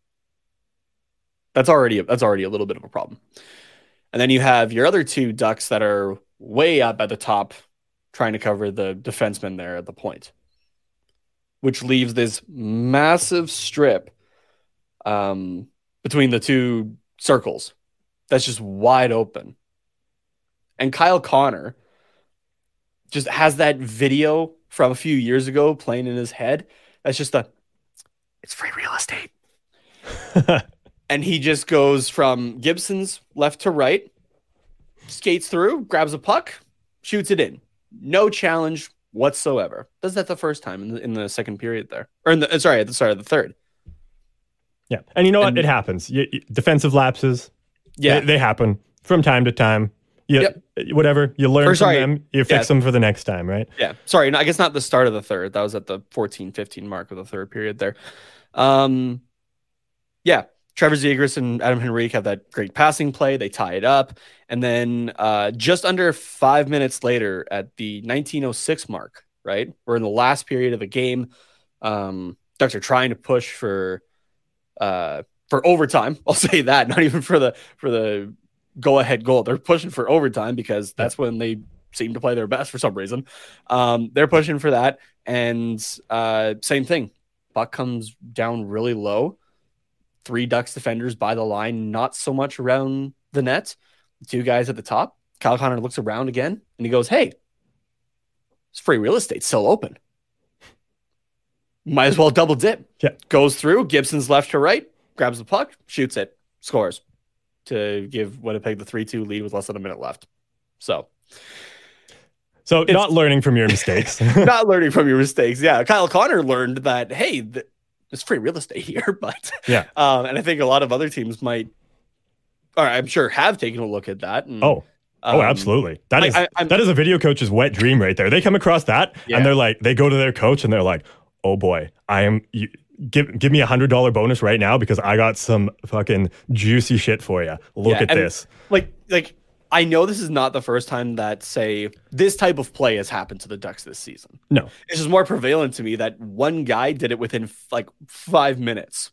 B: That's already that's already a little bit of a problem. And then you have your other two ducks that are way up at the top trying to cover the defenseman there at the point. Which leaves this massive strip um, between the two circles that's just wide open. And Kyle Connor just has that video from a few years ago playing in his head. That's just a it's free real estate. *laughs* and he just goes from Gibson's left to right, skates through, grabs a puck, shoots it in. No challenge whatsoever. Does that the first time in the, in the second period there, or in the sorry at the start of the third.
A: Yeah, and you know
B: And-
A: what? It happens. You, you- defensive lapses.
B: Yeah,
A: they, they happen from time to time. You,
B: Yep.
A: Whatever you learn
B: Or
A: from them, you fix
B: yeah.
A: them for the next time, right?
B: Yeah. Sorry, no, I guess not the start of the third. That was at the 14 15 mark of the third period there. Um yeah, Trevor Zegras and Adam Henrique have that great passing play. They tie it up. And then uh just under 5 minutes later at the 1906 mark, right? We're in the last period of the game. Um Ducks are trying to push for uh for overtime. *laughs* I'll say that, not even for the for the go ahead goal. They're pushing for overtime because that's when they seem to play their best for some reason. Um, they're pushing for that, and uh, same thing. Buck comes down really low. Three Ducks defenders by the line, not so much around the net. Two guys at the top. Kyle Connor looks around again and he goes, "Hey, it's free real estate still open. Might as well double dip."
A: Yeah.
B: Goes through. Gibson's left to right, grabs the puck, shoots it, scores to give Winnipeg the three-two lead with less than a minute left. So
A: So
B: It's-
A: not learning from your mistakes. *laughs*
B: not *laughs* learning from your mistakes. Yeah, Kyle Connor learned that hey, th- there's free real estate *laughs* here, but
A: Yeah.
B: um, and I think a lot of other teams might, or I'm sure have taken a look at that. And,
A: oh, oh,
B: um,
A: absolutely. That is
B: I- I'm-
A: that is a video coach's wet dream right there. They come across that
B: Yeah.
A: and they're like, they go to their coach and they're like, oh boy, I am. You, Give, give me a hundred dollar bonus right now because I got some fucking juicy shit for you. Look
B: Yeah,
A: at this.
B: Like, like I know this is not the first time that say this type of play has happened to the Ducks this season.
A: No,
B: It's just more prevalent to me that one guy did it within f- like five minutes.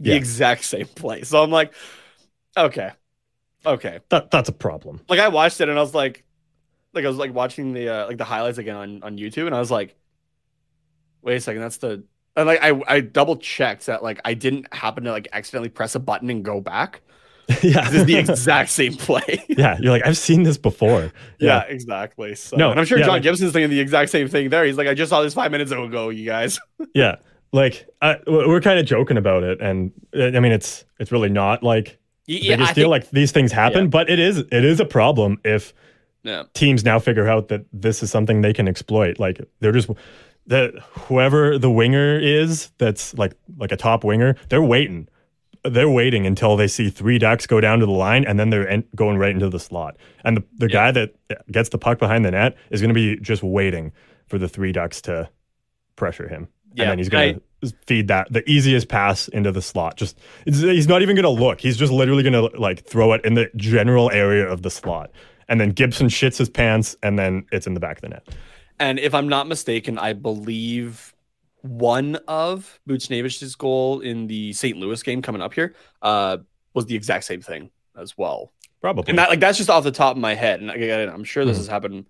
B: The
A: Yeah.
B: exact same play. So I'm like, okay, okay.
A: that that's a problem.
B: like I watched it and I was like, like I was like watching the uh, like the highlights again on on YouTube and I was like, wait a second, that's the and like I I double checked that like I didn't happen to like accidentally press a button and go back. *laughs*
A: yeah,
B: This is the exact same play. *laughs*
A: yeah. You're like, I've seen this before.
B: yeah, exactly. So
A: No,
B: and I'm sure
A: yeah,
B: John
A: like-
B: Gibson's thinking the exact same thing there. He's like, I just saw this five minutes ago, you guys. *laughs*
A: Yeah, like I, we're kind of joking about it, and uh, I mean, it's it's really not like the
B: Yeah,
A: biggest
B: I
A: deal.
B: think-
A: Like these things happen,
B: Yeah.
A: but it is it is a problem if
B: yeah.
A: teams now figure out that this is something they can exploit. Like they're just the whoever the winger is that's like like a top winger, they're waiting. They're waiting until they see three ducks go down to the line, and then they're en- going right into the slot. And the, the guy that gets the puck behind the net is going to be just waiting for the three ducks to pressure him,
B: Yeah,
A: and then he's going to feed that the easiest pass into the slot. Just it's, he's not even going to look. He's just literally going to like throw it in the general area of the slot, and then Gibson shits his pants, and then it's in the back of the net.
B: And if I'm not mistaken, I believe one of Buchnevich's goal in the St. Louis game coming up here uh, was the exact same thing as well.
A: Probably.
B: And that like that's just off the top of my head, and again, I'm sure this
A: Mhm.
B: has happened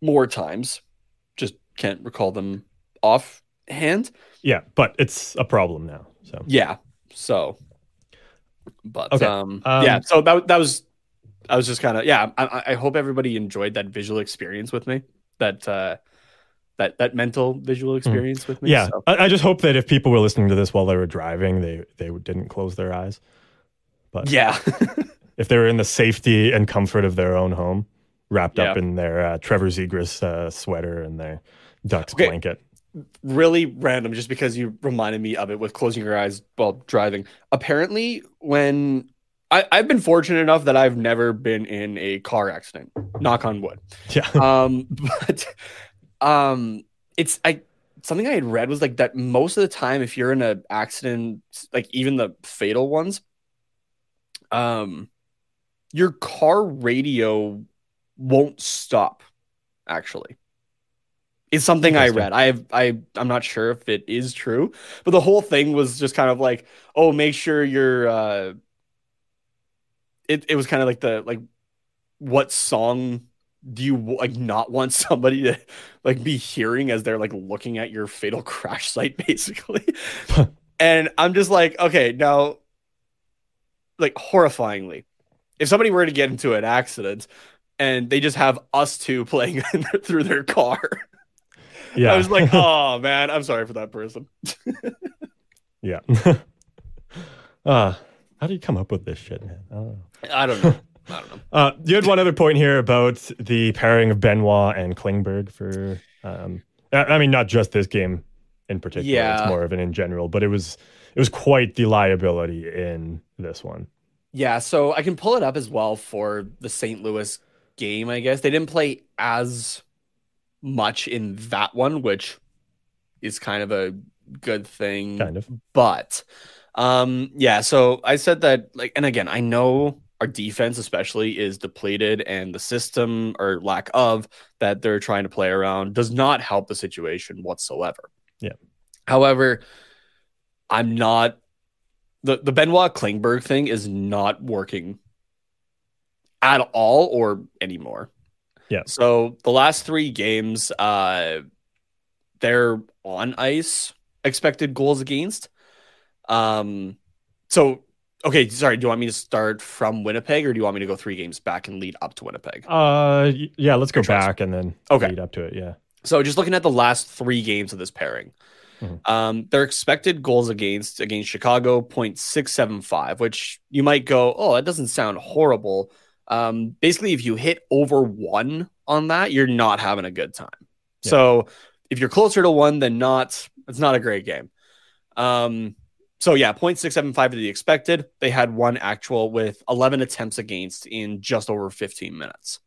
B: more times. Just can't recall them offhand.
A: yeah, but it's a problem now. So
B: Yeah. So, but
A: Okay.
B: um,
A: Um,
B: yeah. So that that was I was just kind of yeah. I- I, hope everybody enjoyed that visual experience with me. That uh, that that mental visual experience with me.
A: Hmm. yeah,
B: So,
A: I, I just hope that if people were listening to this while they were driving, they they didn't close their eyes. But
B: yeah. *laughs*
A: if they were in the safety and comfort of their own home, wrapped up in their uh, Trevor Zegras uh, sweater and their Ducks
B: Okay.
A: blanket.
B: really random just because you reminded me of it with closing your eyes while driving. Apparently, when I, I've been fortunate enough that I've never been in a car accident, knock on wood. *laughs*
A: Yeah.
B: Um, but um, it's I something I had read was like that most of the time, if you're in an accident, like even the fatal ones, um, your car radio won't stop. Actually, it's something I read. I have I I'm not sure if it is true, but the whole thing was just kind of like, oh, make sure you're. Uh, it it was kind of like the like, what song do you like not want *laughs* somebody to like be hearing as they're like looking at your fatal *laughs* crash site basically? *laughs* And i'm just like okay now like horrifyingly if somebody were to get into an accident and they just have us two playing through their car yeah. I was like oh man i'm sorry for that person.
A: Yeah. Uh how do you come up with this shit man?
B: I don't know i don't know I don't know. *laughs*
A: Uh, you had one other point here about the pairing of Benoit and Klingberg for. Um, I mean, not just this game in particular. Yeah. It's more of an in general, but it was it was quite the liability in this one.
B: Yeah, so I can pull it up as well for the St. Louis game. I guess they didn't play as much in that one, which is kind of a good thing.
A: Kind of,
B: but um, yeah. So I said that like, and again, I know our defense especially is depleted and the system or lack of that they're trying to play around does not help the situation whatsoever.
A: Yeah.
B: However, I'm not the the Benoit Klingberg thing is not working at all or anymore.
A: Yeah.
B: So the last 3 games uh they're on ice expected goals against. Um so Okay, sorry. Do you want me to start from Winnipeg, or do you want me to go three games back and lead up to Winnipeg?
A: Uh, yeah, let's go back and then
B: okay.
A: lead up to it. Yeah.
B: So just looking at the last three games of this pairing, mm-hmm. um, their expected goals against against Chicago 0.675, which you might go, oh, that doesn't sound horrible. Um, basically, if you hit over one on that, you're not having a good time. Yeah. So if you're closer to one than not, it's not a great game. Um, so yeah, 0.675 to the expected. They had one actual with 11 attempts against in just over 15 minutes.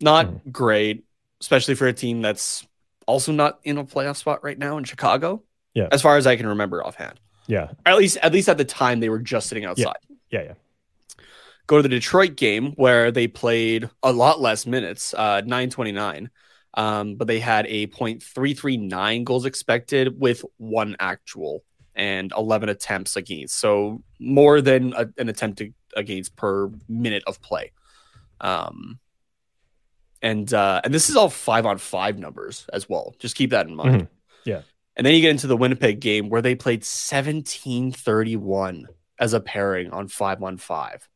B: Not mm. great, especially for a team that's also not in a playoff spot right now in Chicago.
A: Yeah.
B: As far as I can remember offhand.
A: Yeah.
B: Or at least at least at the time they were just sitting outside.
A: Yeah, yeah. yeah.
B: Go to the Detroit game where they played a lot less minutes, uh 929. Um, but they had a 0.339 goals expected with one actual and 11 attempts against. So more than a, an attempt against per minute of play. Um, and uh, and this is all five on five numbers as well. Just keep that in mind.
A: Mm-hmm. Yeah.
B: And then you get into the Winnipeg game where they played 1731 as a pairing on five on five.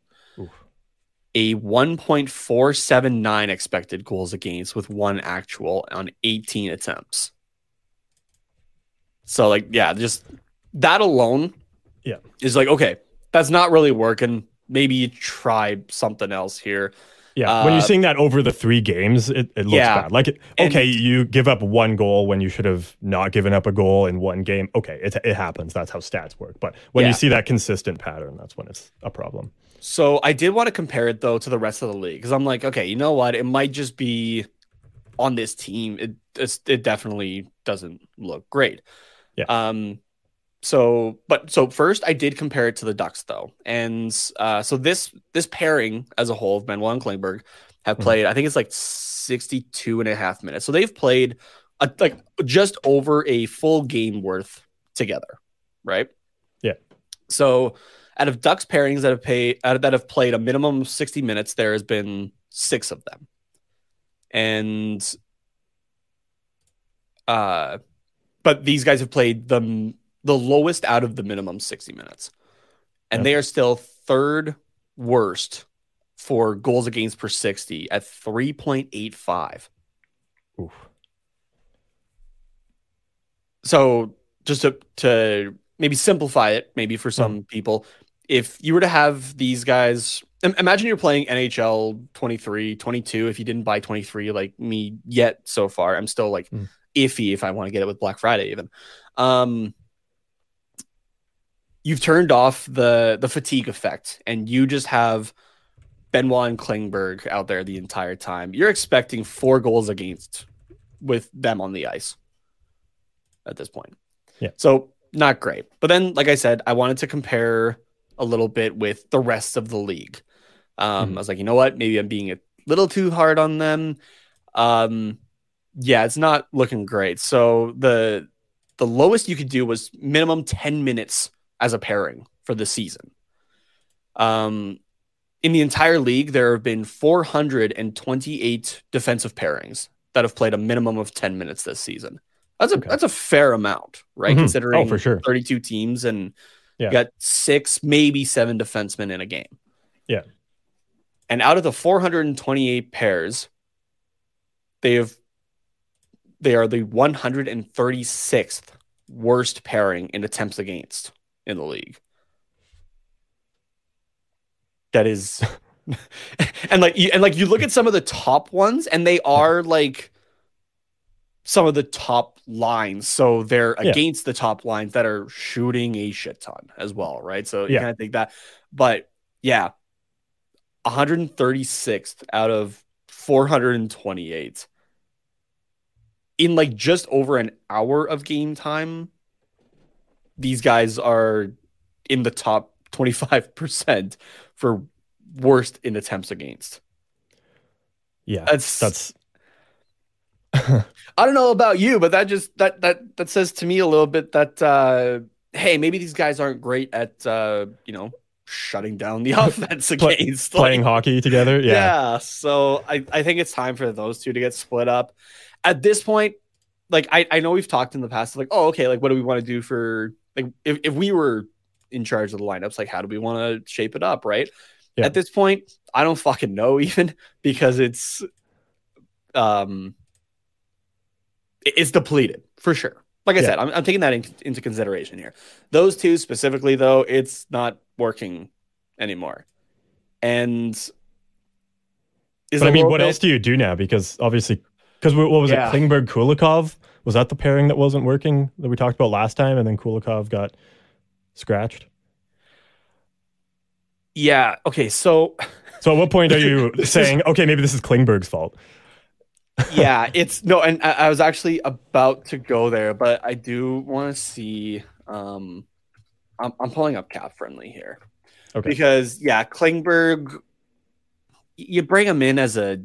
B: A 1.479 expected goals against with one actual on 18 attempts. So like yeah, just that alone
A: yeah.
B: is like okay that's not really working. Maybe you try something else here.
A: Yeah. Uh, when you're uh, seeing that over the three games it, it looks yeah. bad. Like okay and, you give up one goal when you should have not given up a goal in one game. Okay it, it happens. That's how stats work. But when yeah. you see that consistent pattern that's when it's a problem.
B: So i did want to compare it though to the rest of the league because i'm like okay you know what? It might just be on this team. It it definitely doesn't look great.
A: Yeah.
B: Um so but so first i did compare it to the ducks though and uh, so this this pairing as a whole of benoit and klingberg have mm-hmm. played mm-hmm. i think it's like 62 and a half minutes so they've played a, like just over a full game worth together right
A: yeah
B: so out of ducks pairings that have paid uh, that have played a minimum of 60 minutes there has been six of them and uh but these guys have played the the lowest out of the minimum 60 minutes. And yep. they are still third worst for goals against per 60 at 3.85. Oof. So just to, to maybe simplify it, maybe for some mm. people, if you were to have these guys, imagine you're playing NHL 23, 22. If you didn't buy 23 like me yet so far, I'm still like mm. iffy if I want to get it with Black Friday even. Um, you've turned off the the fatigue effect and you just have Benoit and Klingberg out there the entire time. You're expecting four goals against with them on the ice. at this point.
A: Yeah.
B: So not great. But then, like I said, I wanted to compare a little bit with the rest of the league. Um,
A: Mhm.
B: I was like, you know what? Maybe I'm being a little too hard on them. Um, yeah, it's not looking great. So the the lowest you could do was minimum 10 minutes as a pairing for the season. Um, in the entire league, there have been 428 defensive pairings that have played a minimum of 10 minutes this season. That's a
A: Okay.
B: that's a fair amount, right?
A: Mhm.
B: Considering
A: Oh, for sure.
B: 32 teams and
A: Yeah.
B: you got six, maybe seven defensemen in a game.
A: Yeah.
B: And out of the 428 pairs, they have they are the 136th worst pairing in attempts against in the league. That is *laughs* and like you, and like you look at some of the top ones and they are like some of the top lines. So they're
A: Yeah.
B: against the top lines that are shooting a shit ton as well, right? So you
A: Yeah.
B: kind of think that. But yeah, 136th out of 428 in like just over an hour of game time. These guys are in the top 25% for worst in attempts against.
A: Yeah.
B: That's
A: That's *laughs*
B: I don't know about you, but that just that that that says to me a little bit that uh hey, maybe these guys aren't great at uh, you know, shutting down the *laughs* offense
A: Play-
B: against
A: playing
B: like,
A: hockey together. *laughs*
B: yeah.
A: Yeah.
B: So I, I think it's time for those two to get split up. At this point, like I, I know we've talked in the past, like, oh, okay, like what do we want to do for like if, if we were in charge of the lineups, like how do we want to shape it up, right?
A: Yeah.
B: At this point, I don't fucking know *laughs* even because it's um it's depleted for sure. Like I
A: Yeah.
B: said, I'm, I'm taking that in, into consideration here. Those two specifically, though, it's not working anymore. And is
A: But I mean, what
B: bit-
A: else do you do now? Because obviously, because what was
B: Yeah.
A: it? Klingberg Kulikov was that the pairing that wasn't working that we talked about last time, and then Kulikov got scratched.
B: Yeah. Okay. So *laughs*
A: So at what point are you *laughs* saying, okay, maybe this is Klingberg's fault? *laughs*
B: yeah, it's no, and I, I was actually about to go there, but I do want to see. Um, I'm, I'm pulling up cap friendly here
A: Okay.
B: because yeah, Klingberg, you bring him in as a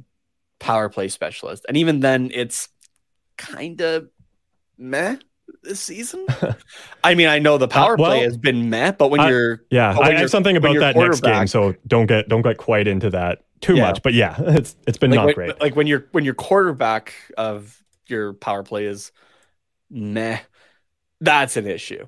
B: power play specialist, and even then, it's kind of meh this season. *laughs* I mean, I know the power
A: well,
B: play has been meh, but when
A: I-
B: you're
A: Yeah,
B: But when
A: I
B: you're-
A: have something about that next game, so don't get don't get quite into that too
B: Yeah.
A: much. But yeah, *laughs* it's it's been
B: like
A: not
B: when,
A: great.
B: like when your when your quarterback of your power play is meh, that's an issue.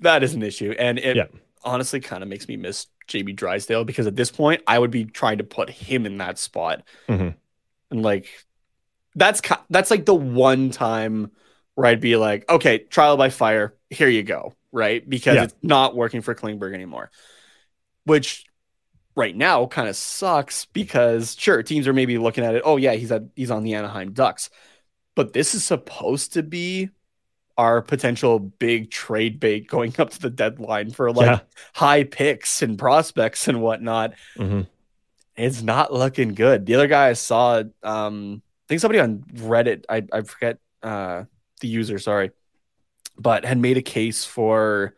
B: That is an issue, and it
A: Yeah.
B: honestly kind of makes me miss JB Drysdale because at this point I would be trying to put him in that spot,
A: Mhm.
B: and like that's that's like the one time where I'd be like, okay, trial by fire, here you go, right? Because
A: Yeah.
B: it's not working for Klingberg anymore, which right now kind of sucks because sure teams are maybe looking at it oh yeah he's at he's on the Anaheim Ducks but this is supposed to be our potential big trade bait going up to the deadline for like
A: Yeah.
B: high picks and prospects and whatnot
A: Mhm.
B: it's not looking good the other guy I saw um think somebody on Reddit I I forget uh the user sorry but had made a case for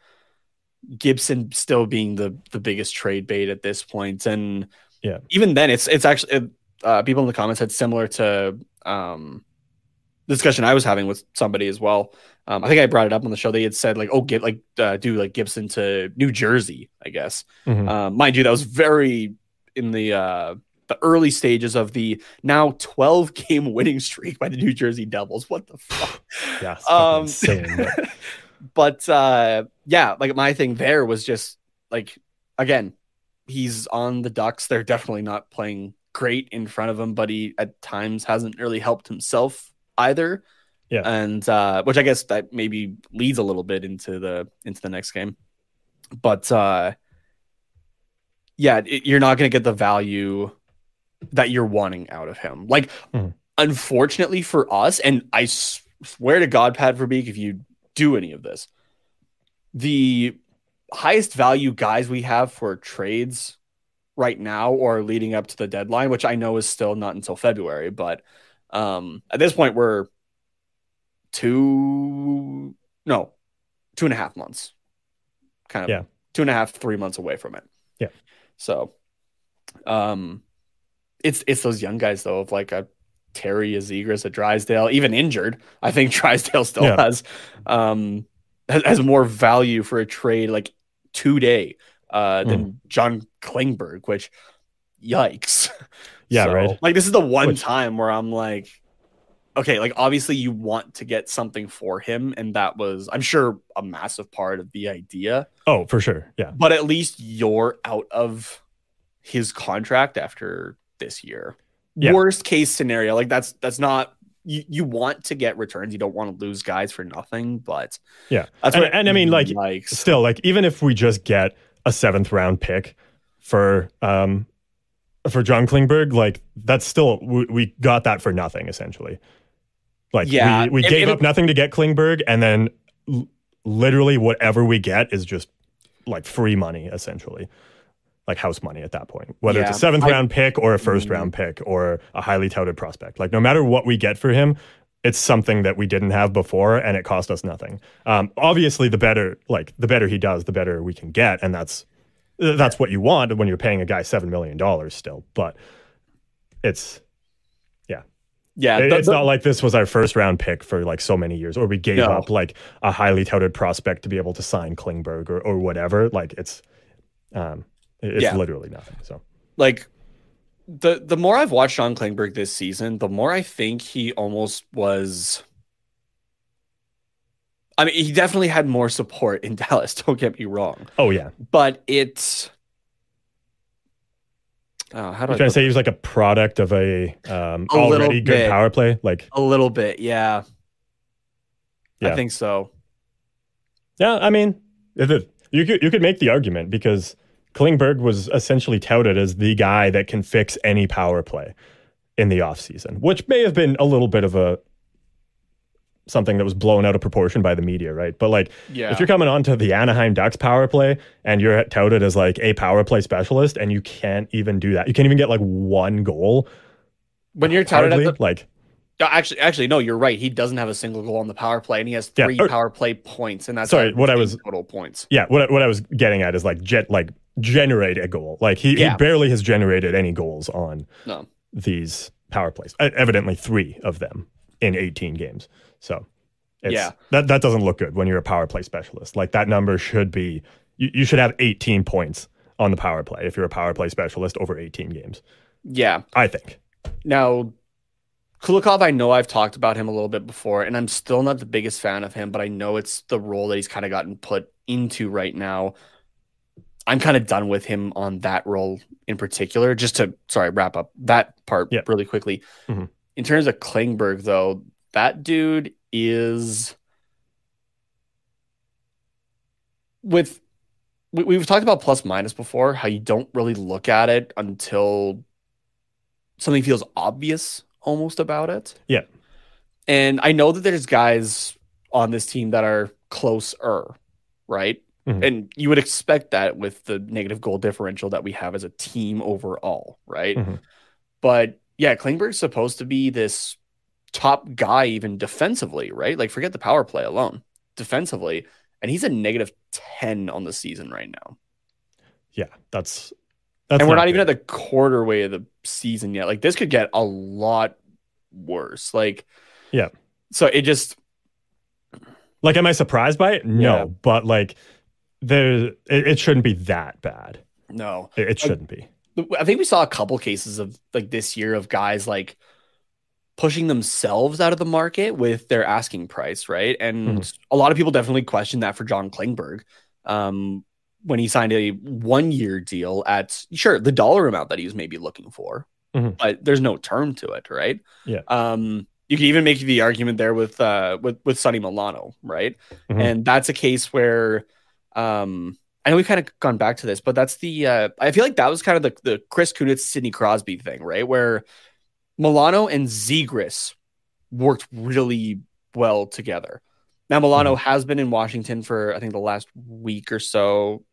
B: Gibson still being the the biggest trade bait at this point, and
A: Yeah.
B: even then, it's it's actually uh, people in the comments had similar to um, the discussion I was having with somebody as well. Um, I think I brought it up on the show. They had said like, "Oh, get like uh, do like Gibson to New Jersey." I guess,
A: Mhm.
B: um, mind you, that was very in the uh, the early stages of the now twelve game winning streak by the New Jersey Devils. What the fuck?
A: Yeah,
B: Um,
A: insane. but- *laughs*
B: but uh yeah like my thing there was just like again he's on the ducks they're definitely not playing great in front of him but he at times hasn't really helped himself either
A: Yeah.
B: and uh which i guess that maybe leads a little bit into the into the next game but uh yeah it, you're not going to get the value that you're wanting out of him like
A: Mhm.
B: unfortunately for us and I swear to god pat verbeek if you do any of this. The highest value guys we have for trades right now or leading up to the deadline, which I know is still not until February, but um, at this point we're two, no, two and a half months. Kind of
A: Yeah.
B: two and a half, three months away from it.
A: Yeah.
B: So, um, it's it's those young guys though of like a Terry, a Zegras, a Drysdale, even injured. I think *laughs* Drysdale still
A: Yeah.
B: has um has, has more value for a trade like today uh than
A: Mm.
B: John Klingberg, which yikes. *laughs*
A: Yeah,
B: So,
A: right.
B: Like this is the one
A: Which-
B: time where I'm like, okay, like obviously you want to get something for him, and that was I'm sure a massive part of the idea.
A: Oh, for sure. Yeah.
B: But at least you're out of his contract after this year.
A: Yeah.
B: Worst case scenario, like that's that's not you, you want to get returns. You don't want to lose guys for nothing, but
A: Yeah.
B: that's
A: And-
B: what
A: and I mean, like,
B: likes.
A: Still, like even if we just get a seventh round pick for um for John Klingberg, like that's still we, we got that for nothing essentially. Like
B: Yeah,
A: we, we
B: if-
A: gave
B: if
A: up nothing to get Klingberg, and then l- literally whatever we get is just like free money essentially. Like house money at that point, whether
B: Yeah,
A: it's a seventh
B: I-
A: round pick or a first
B: Mm.
A: round pick or a highly touted prospect. Like no matter what we get for him, it's something that we didn't have before and it cost us nothing. Um, obviously, the better like the better he does, the better we can get, and that's that's what you want when you're paying a guy seven million dollars still. But it's
B: yeah, the-
A: it's
B: the-
A: not like this was our first round pick for like so many years, or we gave
B: No.
A: up like a highly touted prospect to be able to sign Klingberg or, or whatever. Like it's um, it's
B: Yeah.
A: literally nothing. So
B: like the the more I've watched John Klingberg this season, the more I think he almost was. I mean, he definitely had more support in *laughs* Dallas. Don't get me wrong,
A: oh yeah,
B: but it's. Oh, how do
A: you're
B: I
A: trying to say he was like a product of a um,
B: A
A: already good
B: bit.
A: power play. Like
B: a little bit? Yeah,
A: Yeah.
B: I think so.
A: Yeah, I mean, you could you could make the argument because Klingberg was essentially touted as the guy that can fix any power play in the offseason, which may have been a little bit of a something that was blown out of proportion by the media, right? But like
B: Yeah,
A: if you're coming on to the Anaheim Ducks power play and you're touted as like a power play specialist and you can't even do that. You can't even get like one goal.
B: when you're touted
A: hardly,
B: at the
A: like
B: actually, actually, no, you're right. He doesn't have a single goal on the power play, and he has
A: Yeah,
B: three
A: or-
B: power play points, and that's
A: Sorry, what I was-
B: total points.
A: Yeah, what what I was getting at is like jet like generate a goal. Like he,
B: Yeah.
A: he barely has generated any goals on
B: No,
A: these power plays. Evidently, three of them in 18 games. So, it's,
B: Yeah.
A: that that doesn't look good when you're a power play specialist. Like that number should be you, you should have 18 points on the power play if you're a power play specialist over 18 games.
B: yeah.
A: I think.
B: Now, Kulikov, I know I've talked about him a little bit before, and I'm still not the biggest fan of him, but I know it's the role that he's kind of gotten put into right now. I'm kind of done with him on that role in particular. Just to sorry, wrap up that part really quickly.
A: Mhm.
B: In terms of Klingberg, though, that dude is with we, we've talked about plus minus before, how you don't really look at it until something feels obvious almost about it.
A: Yeah.
B: And I know that there's guys on this team that are closer, right?
A: Mhm.
B: And you would expect that with the negative goal differential that we have as a team overall, right?
A: Mhm.
B: But yeah, Klingberg's supposed to be this top guy even defensively, right? Like forget the power play alone. Defensively, and he's a negative 10 on the season right now.
A: Yeah, that's that's
B: and we're not,
A: good.
B: even at the quarter way of the season yet. Like this could get a lot worse. Like
A: Yeah.
B: So it just
A: Like, am I surprised by it? No,
B: Yeah.
A: but like, there, it, it shouldn't be that bad.
B: no.
A: It, it shouldn't be.
B: I think we saw a couple cases of like this year of guys like pushing themselves out of the market with their asking price, right? And a lot of people definitely question that for John Klingberg. Um, when he signed a one year deal at sure the dollar amount that he was maybe looking for,
A: Mhm.
B: but there's no term to it, right?
A: Yeah.
B: Um, you can even make the argument there with uh with with Sonny Milano, right?
A: Mhm.
B: And that's a case where um I know we've kind of gone back to this, but that's the uh I feel like that was kind of the the Chris Kunitz Sidney Crosby thing, right? Where Milano and Zegras worked really well together. Now Milano
A: Mm-hmm.
B: has been in Washington for I think the last week or so,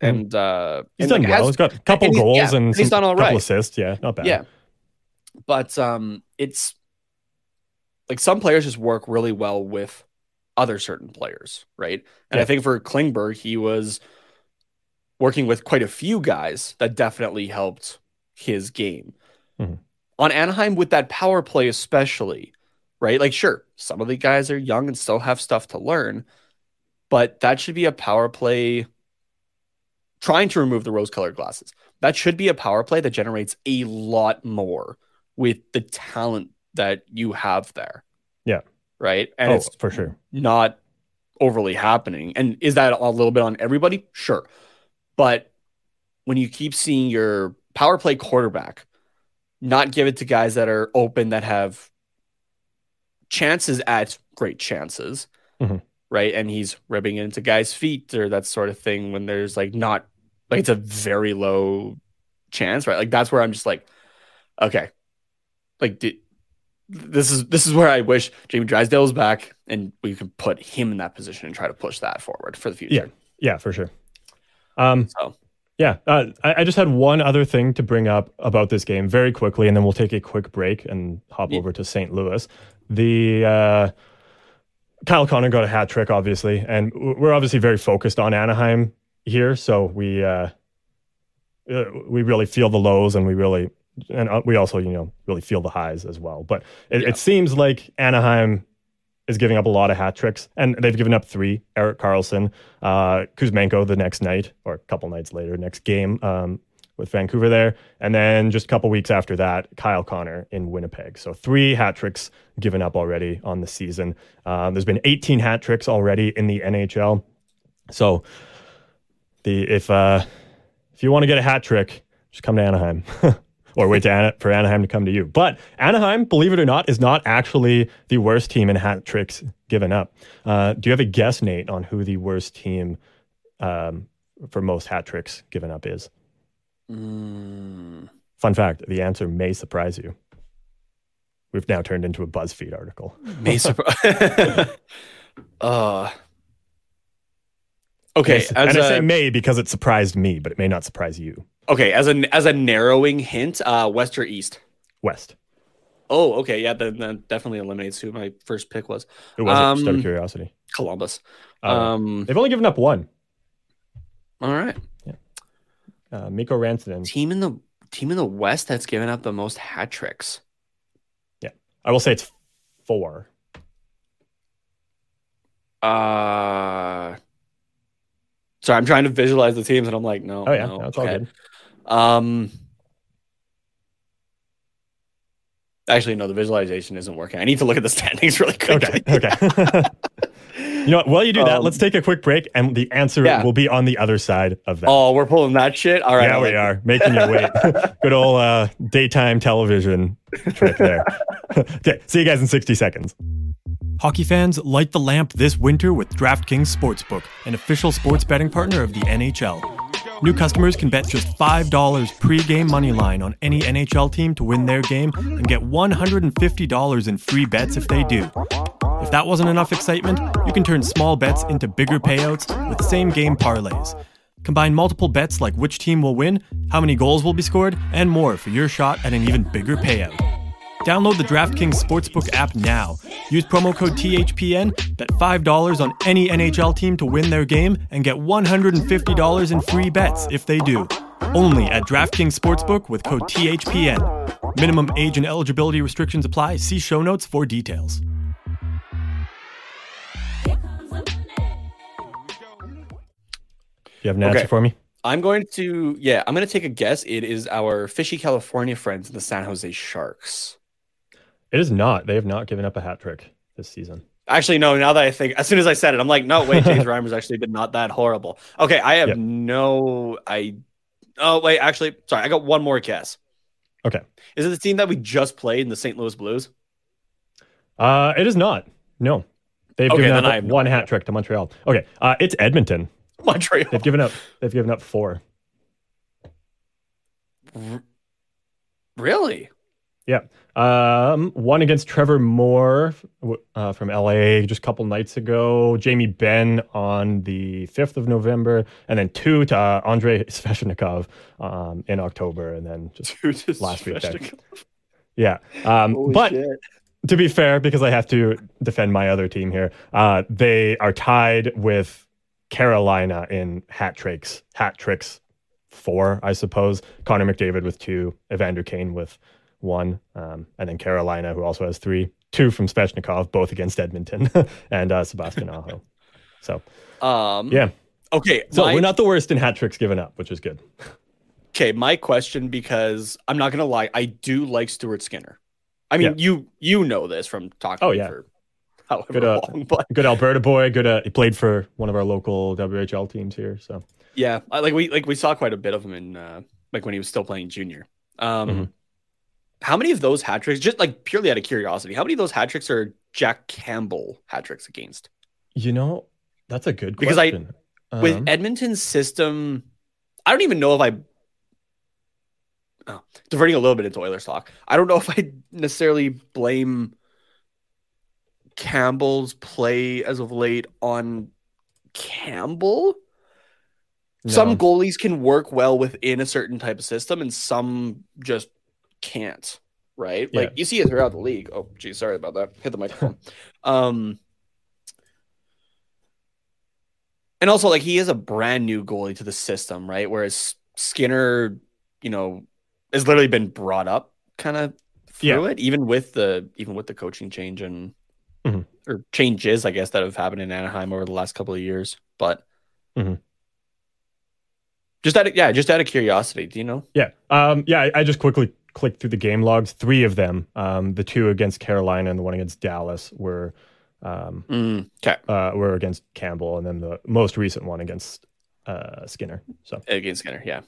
B: and uh,
A: Mm-hmm. He's
B: and,
A: done
B: like,
A: well.
B: has-
A: he's got a couple
B: and
A: goals
B: yeah,
A: and
B: he's done all right.
A: couple assists. Yeah, not bad.
B: yeah, but um, it's like some players just work really well with other certain players, right? And
A: Yeah.
B: I think for Klingberg, he was working with quite a few guys that definitely helped his game.
A: Mhm.
B: On Anaheim, with that power play, especially, right? Like, sure, some of the guys are young and still have stuff to learn, but that should be a power play trying to remove the rose colored glasses. That should be a power play that generates a lot more with the talent that you have there.
A: Yeah.
B: Right. And
A: oh,
B: it's
A: for sure.
B: not overly happening. And is that a little bit on everybody? Sure. But when you keep seeing your power play quarterback not give it to guys that are open that have chances at great chances,
A: Mhm.
B: right? And he's ribbing it into guys' feet or that sort of thing when there's like not like it's a very low chance, right? Like that's where I'm just like, okay, like di- this is this is where I wish Jamie Drysdale was back and we can put him in that position and try to push that forward for the future.
A: Yeah. Yeah, for sure. Um,
B: So
A: Yeah, uh, I, I just had one other thing to bring up about this game very quickly, and then we'll take a quick break and hop
B: Yeah.
A: over to St. Louis. The uh, Kyle Connor got a hat trick, obviously, and we're obviously very focused on Anaheim here, so we uh, uh, we really feel the lows, and we really and uh, we also you know really feel the highs as well. But it,
B: Yeah.
A: it seems like Anaheim is giving up a lot of hat tricks, and they've given up three. Erik Karlsson, uh, Kuzmenko the next night, or a couple nights later, next game um, with Vancouver there, and then just a couple weeks after that, Kyle Connor in Winnipeg. So three hat tricks given up already on the season. Um, there's been 18 hat tricks already in the NHL. So the if uh, if you want to get a hat trick, just come to Anaheim. *laughs* or wait to Ana- for Anaheim to come to you. But Anaheim, believe it or not, is not actually the worst team in hat tricks given up. Uh, do you have a guess, Nate, on who the worst team um, for most hat tricks given up is?
B: mm,
A: Fun fact: the answer may surprise you. We've now turned into a BuzzFeed article.
B: may surprise. *laughs* uh, okay,
A: May-
B: as
A: and I say may because it surprised me, but it may not surprise you.
B: okay, as a as a narrowing hint, uh, west or east.
A: West.
B: Oh, okay, yeah, then that definitely eliminates who my first pick was.
A: Who was it? Just out
B: Um,
A: of curiosity.
B: Columbus.
A: Uh,
B: Um,
A: they've only given up one.
B: all right, Yeah.
A: Uh, Mikko Rantanen.
B: team in the team in the West that's given up the most hat tricks.
A: Yeah, I will say it's four.
B: Uh, sorry, I'm trying to visualize the teams, and I'm like, no.
A: Oh yeah,
B: no,
A: no, it's all
B: okay.
A: good.
B: Um, actually, no, the visualization isn't working. I need to look at the *laughs* standings really quickly.
A: Okay. Okay. *laughs* you know what? While you do that,
B: Um,
A: let's take a quick break, and the answer
B: Yeah.
A: will be on the other side of that.
B: Oh, we're pulling that shit. All right,
A: yeah, we
B: like
A: are *laughs* making you wait. Good old uh, daytime television trick there. okay, see you guys in 60 seconds. Hockey fans, light the lamp this winter with DraftKings Sportsbook, an official sports betting partner of the NHL. New customers can bet just $5 pre-game money line on any NHL team to win their game and get $150 in free bets if they do. If that wasn't enough excitement, you can turn small bets into bigger payouts with same game parlays. Combine multiple bets like which team will win, how many goals will be scored, and more for your shot at an even bigger payout. Download the DraftKings Sportsbook app now. Use promo code THPN, bet $5 on any NHL team to win their game, and get $150 in free bets if they do. Only at DraftKings Sportsbook with code THPN. Minimum age and eligibility restrictions apply. See show notes for details. You have an answer
B: Okay.
A: for me?
B: I'm going to, yeah, I'm going to take a guess. It is our fishy California friends, the San Jose Sharks.
A: It is not. They have not given up a hat trick this season.
B: Actually, no. Now that I think, as soon as I said it, I'm like, no, wait, *laughs* James Reimer's actually been not that horrible. Okay, I have
A: Yep.
B: no, I. Oh wait, actually, sorry, I got one more guess.
A: Okay.
B: Is it the team that we just played in the St. Louis Blues?
A: Uh, it is not. No. They've
B: Okay,
A: given up
B: no
A: one
B: idea.
A: hat trick to Montreal. Okay. Uh, it's Edmonton.
B: Montreal.
A: They've given up. They've given up four.
B: Really?
A: Yeah. Um, one against Trevor Moore uh, from LA just a couple nights ago. Jamie Benn on the 5th of November. And then two to uh, Andrei Svechnikov um, in October. And then just
B: Dude, this
A: Last week,
B: Svechnikov.
A: yeah. Um, but
B: shit.
A: to be fair, because I have to defend my other team here, uh, they are tied with Carolina in hat tricks. Hat tricks four, I suppose. Connor McDavid with two, Evander Kane with one, um, and then Carolina, who also has three. Two from Svechnikov, both against Edmonton, *laughs* and uh, Sebastian Aho. *laughs* So,
B: Um,
A: yeah.
B: Okay.
A: So
B: my-
A: we're not the worst in hat tricks given up, which is good.
B: Okay, my question because I'm not gonna lie, I do like Stuart Skinner. I mean, you you know this from talking
A: Oh, yeah.
B: for however
A: Good, uh,
B: long, but
A: Good Alberta boy. Good. Uh, he played for one of our local WHL teams here. So
B: yeah, I, like we like we saw quite a bit of him in uh, like when he was still playing junior. Um,
A: Mhm.
B: How many of those hat tricks, just like purely out of curiosity, how many of those hat tricks are Jack Campbell hat tricks against?
A: you know, that's a good
B: Because I-
A: question.
B: With
A: Um,
B: Edmonton's system, I don't even know if I. Oh, diverting a little bit into Oilers talk. I don't know if I necessarily blame Campbell's play as of late on Campbell. Some goalies can work well within a certain type of system, and some just can't. Right?
A: Yeah.
B: Like you see it throughout the league. Oh, geez, sorry about that. Hit the microphone. *laughs* um, and also, like he is a brand new goalie to the system, right? Whereas Skinner, you know, has literally been brought up kind of through it, even with the even with the coaching change and
A: Mhm.
B: or changes, I guess, that have happened in Anaheim over the last couple of years. But
A: Mhm.
B: just out of yeah, just out of curiosity, do you know?
A: Yeah. Um, yeah, I, I just quickly clicked through the game logs. Three of them, um, the two against Carolina and the one against Dallas, were um,
B: Okay,
A: uh, were against Campbell, and then the most recent one against uh, Skinner. So
B: against Skinner, yeah.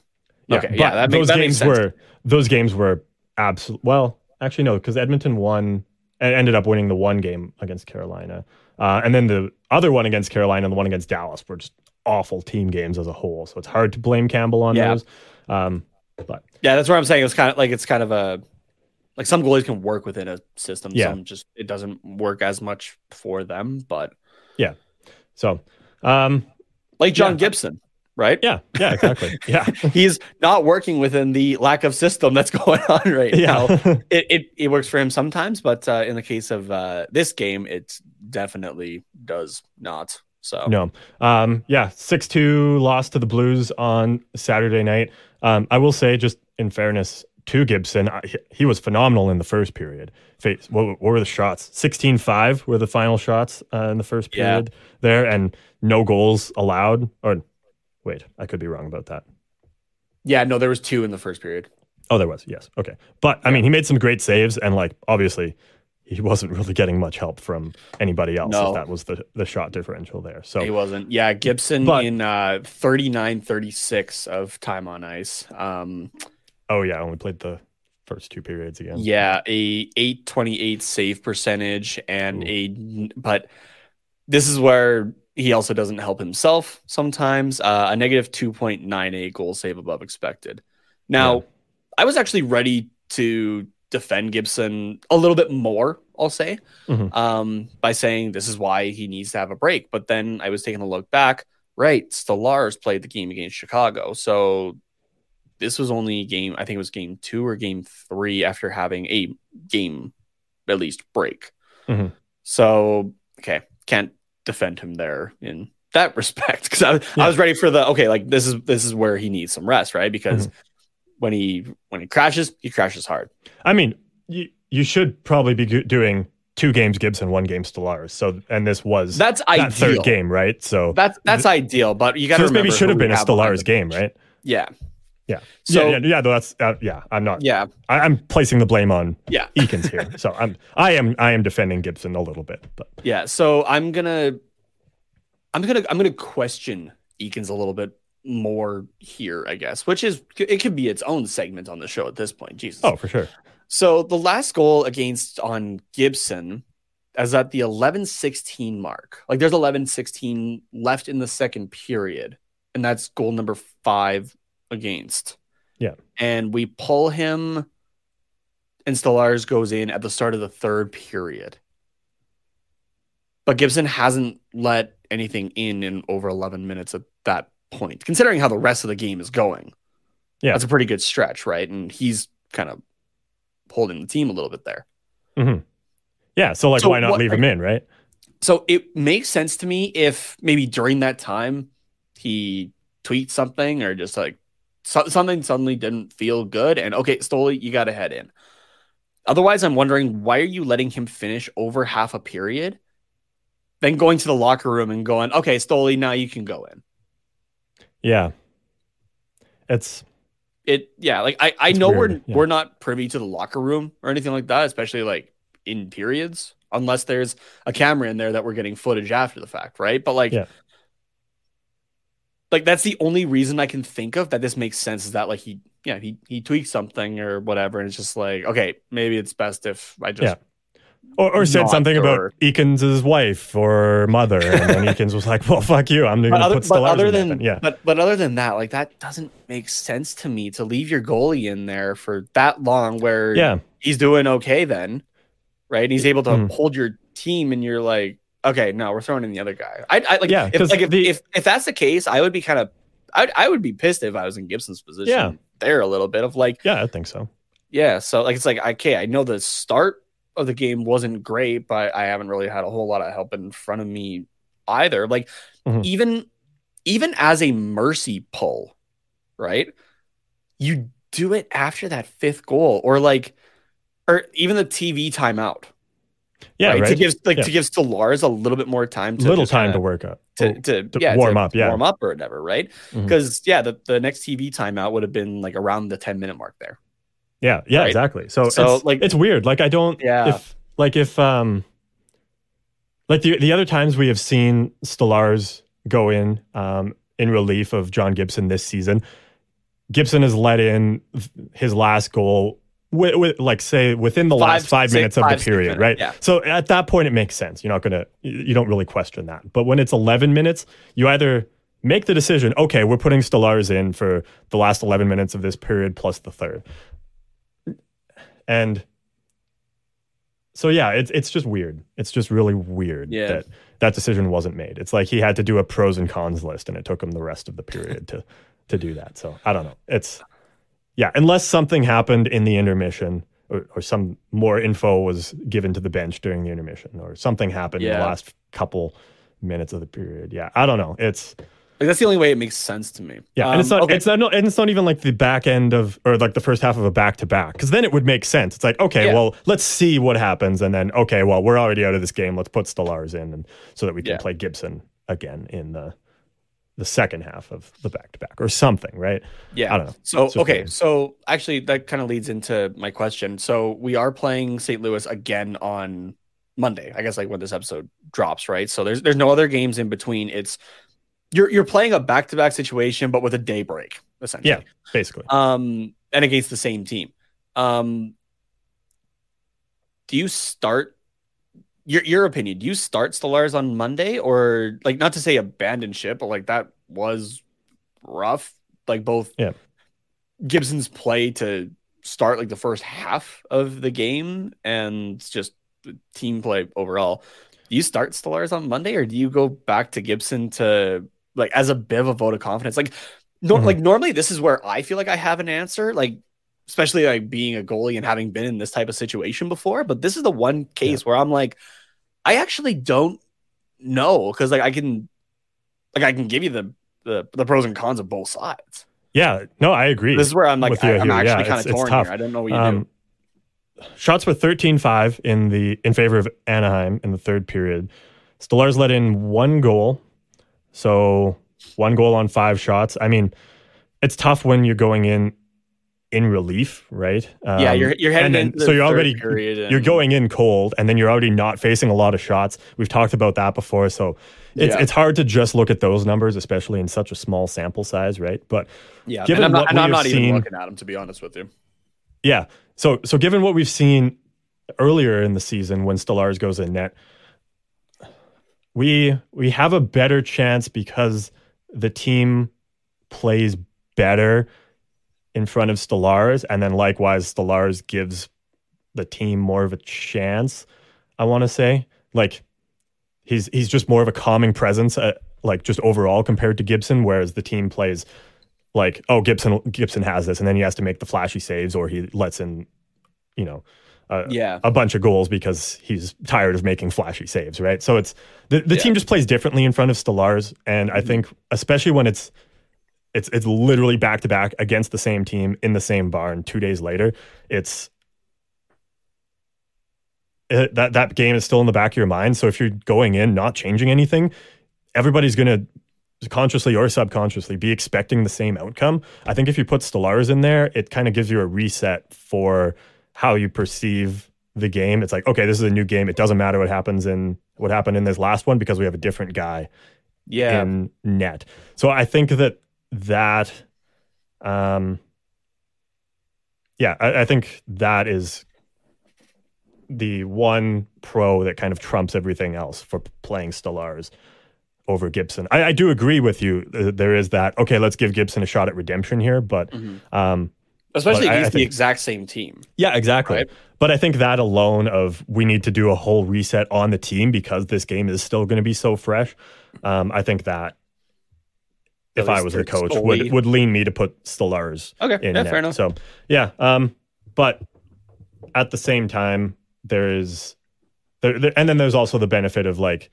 A: yeah,
B: Okay, yeah, that makes-
A: those
B: that
A: games were those games were absolute. Well, actually, no, because Edmonton won and ended up winning the one game against Carolina, uh, and then the other one against Carolina and the one against Dallas were just awful team games as a whole. So it's hard to blame Campbell on
B: Yeah.
A: those. Um, but
B: Yeah, that's what I'm saying. It's kind of like it's kind of a like some goalies can work within a system.
A: Yeah.
B: Some just it doesn't work as much for them. But yeah.
A: so um,
B: like John
A: Yeah.
B: Gibson, right?
A: yeah, yeah, exactly, yeah. *laughs*
B: He's not working within the lack of system that's *laughs* going on right now. *laughs* It, it it works for him sometimes, but uh, in the case of uh, this game, it definitely does not. So
A: no. Um, yeah, 6 2 loss to the Blues on Saturday night. Um, I will say, just in fairness to Gibson, I, he, was phenomenal in the first period. Face, what, what were the shots? 16 5 were the final shots uh, in the first
B: Yeah.
A: period there, and no goals allowed. Or wait, I could be wrong about that.
B: yeah, no, there was two in the first period.
A: Oh, there was. Yes. Okay. But I mean, he made some great saves, and like obviously, he wasn't really getting much help from anybody else.
B: No.
A: If that was the the shot differential there. So
B: He wasn't. Yeah, Gibson
A: But-
B: in uh, 39 36 of time on ice. Um,
A: oh yeah, only played the first two periods again.
B: Yeah, a 828 save percentage and a but this is where he also doesn't help himself sometimes. Uh, a negative 2.98 goal save above expected. Now,
A: Yeah.
B: I was actually ready to defend Gibson a little bit more, I'll say,
A: Mhm.
B: um, by saying this is why he needs to have a break. But then I was taking a look back. Right, Stolarz played the game against Chicago, so this was only game. I think it was game two or game three after having a game at least break.
A: Mhm.
B: So okay, can't defend him there in that *laughs* respect because I,
A: Yeah.
B: I was ready for the okay. Like this is this is where he needs some rest, right? Because when he when he crashes, he crashes hard.
A: I mean, you you should probably be doing two games Gibson, one game Stolarz. So and this was
B: That's
A: that
B: ideal.
A: third game, right? So
B: That's that's ideal, but you got
A: so
B: to
A: this maybe should have been a Stolarz game, right?
B: Yeah,
A: Yeah.
B: So-
A: yeah, yeah, yeah. though That's uh, yeah. I'm not.
B: yeah,
A: I, I'm placing the blame on
B: yeah. *laughs*
A: Eakins here. so I'm I am I am defending Gibson a little bit, but
B: Yeah, so I'm gonna, I'm gonna, I'm gonna question Eakins a little bit more here, I guess, which is it could be its own segment on the show at this point. Jesus.
A: oh for sure.
B: so the last goal against on Gibson is at the 11-16 mark. Like there's 11-16 left in the second period, and that's goal number five against.
A: Yeah.
B: and we pull him, and Stolarz goes in at the start of the third period. But Gibson hasn't let anything in in over 11 minutes at that point, considering how the rest of the game is going.
A: Yeah.
B: That's a pretty good stretch, right? And he's kind of holding the team a little bit there.
A: hmm Yeah. So like,
B: So
A: why not
B: what-
A: leave him in, right?
B: So it makes sense to me if maybe during that time he tweets something or just like so- something suddenly didn't feel good and okay, Stoli, you got to head in. Otherwise, I'm wondering why are you letting him finish over half a period, then going to the locker room and going, okay, Stoli, now you can go in.
A: Yeah. It's
B: It yeah, like I I know
A: weird,
B: we're
A: yeah.
B: we're not privy to the locker room or anything like that, especially like in periods, unless there's a camera in there that we're getting footage after the fact, right? But like
A: Yeah.
B: like that's the only reason I can think of that this makes sense is that like he yeah, he he tweaked something or whatever, and it's just like, okay, maybe it's best if I just
A: Yeah. Or, or said something
B: or-
A: about Eakins' wife or mother, and then Eakins was like, "Well, fuck you, I'm *laughs*
B: but
A: gonna
B: other,
A: put
B: but
A: Stolarz
B: other
A: in there
B: than
A: then." yeah,
B: but but other than that, like that doesn't make sense to me to leave your goalie in there for that long where
A: yeah,
B: he's doing okay then, right? And he's able to
A: Mhm.
B: hold your team, and you're like, okay, no, we're throwing in the other guy. I, I like,
A: Yeah,
B: if,
A: 'cause
B: like if,
A: the-
B: if if that's the case, I would be kind of, I I would be pissed if I was in Gibson's position.
A: Yeah.
B: there a little bit of like,
A: yeah, I think so.
B: yeah. So like, it's like, okay, I know the start of the game wasn't great, but I haven't really had a whole lot of help in front of me either. Like,
A: Mhm.
B: even even as a mercy pull, right? You do it after that fifth goal, or like, or even the TV timeout.
A: Yeah, right.
B: To give like
A: Yeah.
B: to give Stolarz a little bit more time to
A: Little time
B: kinda-
A: to work up.
B: to, to,
A: to
B: yeah,
A: warm
B: to
A: up, yeah.
B: warm up or whatever, right? Because yeah, the, the next TV timeout would have been like around the ten minute mark there.
A: Yeah, yeah,
B: Right?
A: exactly. So,
B: So,
A: it's,
B: like-
A: it's weird. Like I don't
B: Yeah.
A: if like if um like the the other times we have seen Stolarz go in um in relief of John Gibson this season, Gibson has let in his last goal with, with like say within the
B: Five-
A: last five minutes of
B: five,
A: the period,
B: minutes,
A: right?
B: yeah.
A: So at that point, it makes sense. You're not gonna you don't really question that. But when it's 11 minutes, you either make the decision, okay, we're putting Stolarz in for the last 11 minutes of this period plus the third. And so yeah, it's it's just weird. It's just really weird
B: Yeah.
A: that that decision wasn't made. It's like he had to do a pros and cons list, and it took him the rest of the period to to do that. So I don't know. It's yeah, unless something happened in the intermission. Or, or some more info was given to the bench during the intermission, or something happened in the last couple minutes of the period. Yeah, I don't know. It's
B: Like that's the only way it makes sense to me.
A: yeah, and it's
B: Um,
A: not
B: okay.
A: it's not and it's not even like the back end of or like the first half of a back to back because then it would make sense. It's like okay,
B: Yeah.
A: well let's see what happens, and then okay, well we're already out of this game. Let's put Stolarz in, and so that we can
B: Yeah.
A: play Gibson again in the the second half of the back to back or something, right?
B: Yeah.
A: I don't know.
B: So okay,
A: weird.
B: so actually that kind of leads into my question. So we are playing St. Louis again on Monday. I guess like when this episode drops, right? So there's there's no other games in between. It's you're you're playing a back to back situation, but with a day break essentially.
A: Yeah, basically.
B: Um, and against the same team. Um, do you start your your opinion? Do you start Stolarz on Monday, or like not to say abandon ship, but like that was rough. Like both
A: Yeah.
B: Gibson's play to start like the first half of the game and just team play overall. Do you start Stolarz on Monday, or do you go back to Gibson to like as a bit of a vote of confidence? Like, no,
A: Mhm.
B: like normally this is where I feel like I have an answer. Like, especially like being a goalie and having been in this type of situation before. But this is the one case where I'm like, I actually don't know because like I can, like I can give you the the, the pros and cons of both sides.
A: Yeah, no, I agree.
B: This is where I'm like, I, am actually
A: Yeah,
B: kind of torn here. I don't know what you do.
A: Um, shots were 13-5 in the in favor of Anaheim in the third period. Stolarz let in one goal, so one goal on five shots. I mean, it's tough when you're going in in relief, right?
B: yeah,
A: Um,
B: you're you're heading
A: and then- so you're already
B: period
A: you're going in cold, and then you're already not facing a lot of shots. We've talked about that before, so it's
B: Yeah.
A: it's hard to just look at those numbers, especially in such a small sample size, right? But
B: Yeah,
A: given
B: and I'm not,
A: what
B: and I'm not even
A: seen-
B: looking at him to be honest with you.
A: Yeah. So so given what we've seen earlier in the season when Stolarz goes in net, we we have a better chance because the team plays better in front of Stolarz, and then likewise Stolarz gives the team more of a chance. I want to say like he's he's just more of a calming presence, uh, like just overall compared to Gibson, whereas the team plays like oh Gibson Gibson has this, and then he has to make the flashy saves, or he lets in, you know, a,
B: Yeah.
A: a bunch of goals because he's tired of making flashy saves, right? So it's the, the
B: Yeah.
A: team just plays differently in front of Stolarz, and I mm-hmm. think especially when it's it's it's literally back to back against the same team in the same barn two days later. It's it, that that game is still in the back of your mind. So if you're going in not changing anything, everybody's going to consciously or subconsciously be expecting the same outcome. I think if you put Stolarz in there, it kind of gives you a reset for how you perceive the game. It's like, okay, this is a new game. It doesn't matter what happens in what happened in this last one because we have a different guy
B: Yeah.
A: in net. So I think that that, um, yeah, I, I think that is the one pro that kind of trumps everything else for playing Stolarz over Gibson. I, I do agree with you. There is that. Okay, let's give Gibson a shot at redemption here, but um,
B: Especially
A: But I- I
B: against the exact same team.
A: yeah, exactly.
B: Right.
A: But I think that alone of we need to do a whole reset on the team because this game is still going to be so fresh. Um, I think that if I was the coach,
B: solely-
A: would would lean me to put Stolarz
B: Okay,
A: in
B: yeah, fair enough.
A: So yeah, um, but at the same time, there is there, there, and then there's also the benefit of like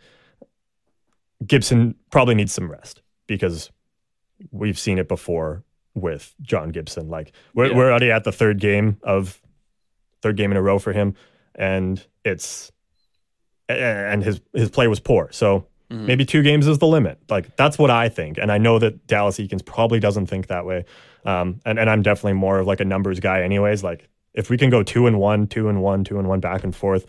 A: Gibson probably needs some rest because we've seen it before with John Gibson. Like we're
B: Yeah.
A: we're already at the third game of third game in a row for him, and it's and his his play was poor. So
B: Mhm.
A: maybe two games is the limit. Like that's what I think, and I know that Dallas Eakins probably doesn't think that way. Um, and and I'm definitely more of like a numbers guy, anyways. Like if we can go two and one, two and one, two and one, back and forth.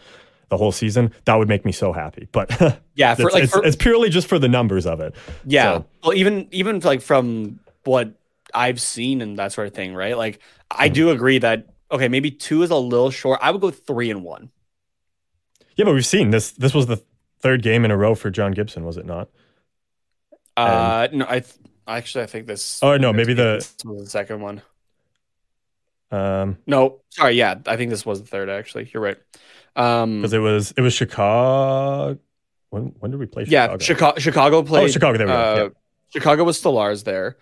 A: The whole season that would make me so happy, *laughs* but
B: Yeah, *laughs* for
A: it's,
B: like
A: it's, it's purely just for the numbers of it.
B: yeah.
A: so-
B: Well, even even like from what I've seen and that sort of thing, right? Like I
A: Hmm.
B: do agree that okay, maybe two is a little short. I would go three and one.
A: Yeah, but we've seen this. This was the third game in a row for John Gibson, was it not?
B: Uh, no, I th- actually I think this.
A: Oh, no, maybe the-
B: was the second one.
A: Um,
B: No, sorry, yeah, I think this was the third. Actually, you're right. Um,
A: because it was it was Chicago. When when did we play Chicago?
B: yeah, Chicago. Chicago played.
A: Oh, Chicago. There we go.
B: uh, Chicago was Stolarz there.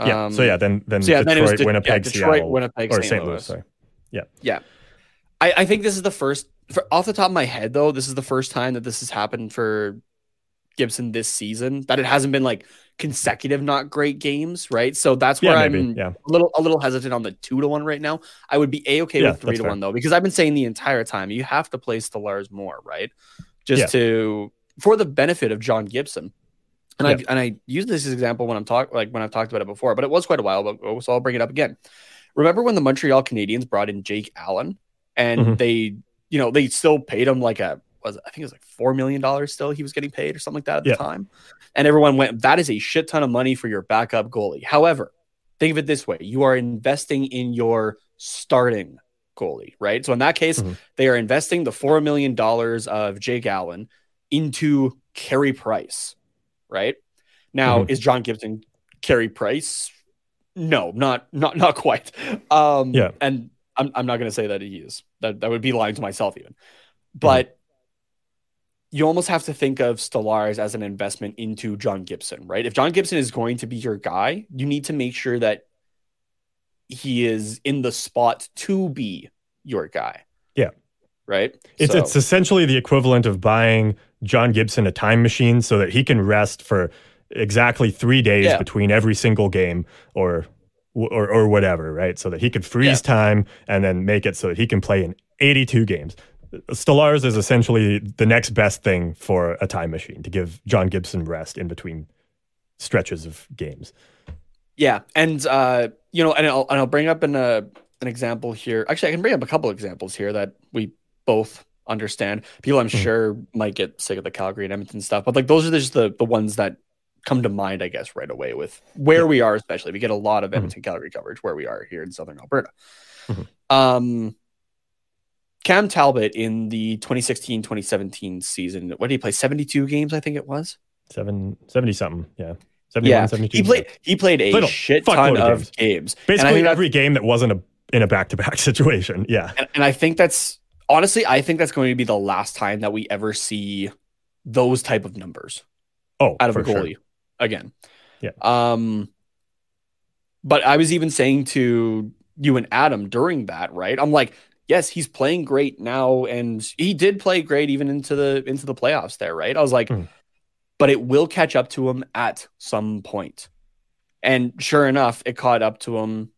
A: Yeah.
B: Um,
A: so yeah, then then
B: so yeah,
A: Detroit,
B: then De-
A: Winnipeg,
B: yeah, Detroit,
A: Seattle,
B: Winnipeg,
A: or
B: St. Louis.
A: Louis. Sorry.
B: Yeah. I, I think this is the first, for, off the top of my head, though, this is the first time that this has happened for Gibson this season, that it hasn't been like consecutive, not great games, right? So that's where
A: Yeah,
B: I'm.
A: Yeah.
B: a little a little hesitant on the two to one right now. I would be a okay
A: Yeah,
B: with three to
A: fair.
B: one though, because I've been saying the entire time you have to play Stolarz more, right? Just
A: Yeah.
B: to for the benefit of John Gibson. And I and I use this example when I'm talking like when I've talked about it before, but it was quite a while ago, so I'll bring it up again. Remember when the Montreal Canadiens brought in Jake Allen and
A: Mhm.
B: they, you know, they still paid him like a was I think it was like four million dollars still he was getting paid or something like that at
A: Yeah.
B: the time. And everyone went, that is a shit ton of money for your backup goalie. However, think of it this way: you are investing in your starting goalie, right? So in that case,
A: Mhm.
B: they are investing the four million dollars of Jake Allen into Carey Price, right? Now,
A: Mhm.
B: is John Gibson Carey Price? No, not not not quite. Um,
A: Yeah.
B: and I'm I'm not going to say that he is. That that would be lying to myself even. But you almost have to think of Stolarz as an investment into John Gibson, right? If John Gibson is going to be your guy, you need to make sure that he is in the spot to be your guy.
A: Yeah.
B: Right?
A: It's
B: So-
A: it's essentially the equivalent of buying John Gibson a time machine so that he can rest for exactly three days
B: Yeah.
A: between every single game or or or whatever, right? So that he could freeze time and then make it so that he can play in 82 games. Stolarz is essentially the next best thing for a time machine to give John Gibson rest in between stretches of games.
B: Yeah, and uh, you know, and I'll and I'll bring up an uh, an example here. Actually, I can bring up a couple examples here that we both understand. People, I'm
A: Mhm.
B: sure, might get sick of the Calgary and Edmonton stuff, but like those are just the the ones that come to mind, I guess, right away with where we are. Especially, we get a lot of
A: Mhm.
B: Edmonton Calgary coverage where we are here in Southern Alberta.
A: Mhm.
B: Um, Cam Talbot in the 2016-2017 season, what did he play? 72 games, I think it was.
A: Seven, 70 something. Yeah. 71,
B: Yeah,
A: 72.
B: he played. He played a
A: a
B: shit ton
A: of
B: games. I
A: Basically every game that wasn't a in a back to back situation. Yeah.
B: And, and I think that's honestly, I think that's going to be the last time that we ever see those type of numbers
A: Oh,
B: out of a
A: sure.
B: goalie again.
A: Yeah.
B: Um, but I was even saying to you and Adam during that, right? I'm like, yes, he's playing great now, and he did play great even into the into the playoffs there, right? I was like,
A: Mm.
B: but it will catch up to him at some point. And sure enough, it caught up to him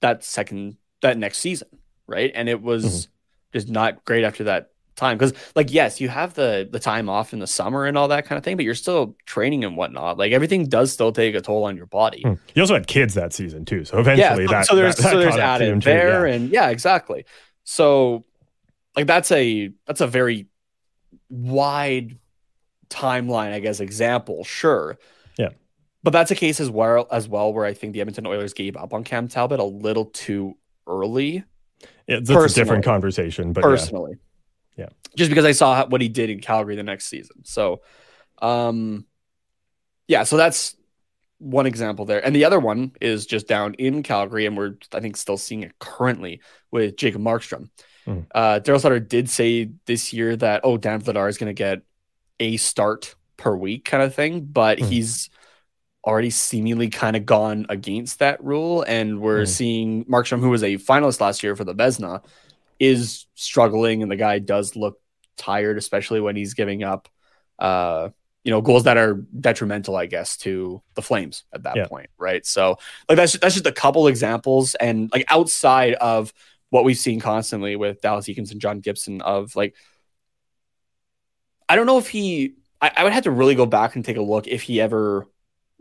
B: that second that next season, right? And it was
A: Mhm.
B: Just not great after that time. Because like yes you have the the time off in the summer and all that kind of thing but you're still training and whatnot. Like everything does still take a toll on your body.
A: Hmm. He also had kids that season too, so eventually
B: so,
A: that
B: so there's
A: that, that
B: so there's added
A: too,
B: there
A: yeah.
B: and yeah exactly. So like that's a that's a very wide timeline i guess example sure.
A: Yeah.
B: but that's a case as well as well where i think the edmonton oilers gave up on cam talbot a little too early
A: Yeah, that's a different conversation, but
B: personally.
A: Yeah.
B: Just because I saw what he did in Calgary the next season. So, um, yeah, so that's one example there. And the other one is just down in Calgary, and we're, I think, still seeing it currently with Jacob Markstrom.
A: Mhm.
B: Uh, Daryl Sutter did say this year that, oh, Dan Vladar is going to get a start per week kind of thing, but
A: Mhm.
B: he's already seemingly kind of gone against that rule. And we're
A: Mhm.
B: seeing Markstrom, who was a finalist last year for the Vezina, is struggling and the guy does look tired, especially when he's giving up uh you know goals that are detrimental, I guess, to the Flames at that
A: Yeah.
B: point, right? So like that's that's just a couple examples and like outside of what we've seen constantly with Dallas Eakins and John Gibson of like I don't know if he I, I would have to really go back and take a look if he ever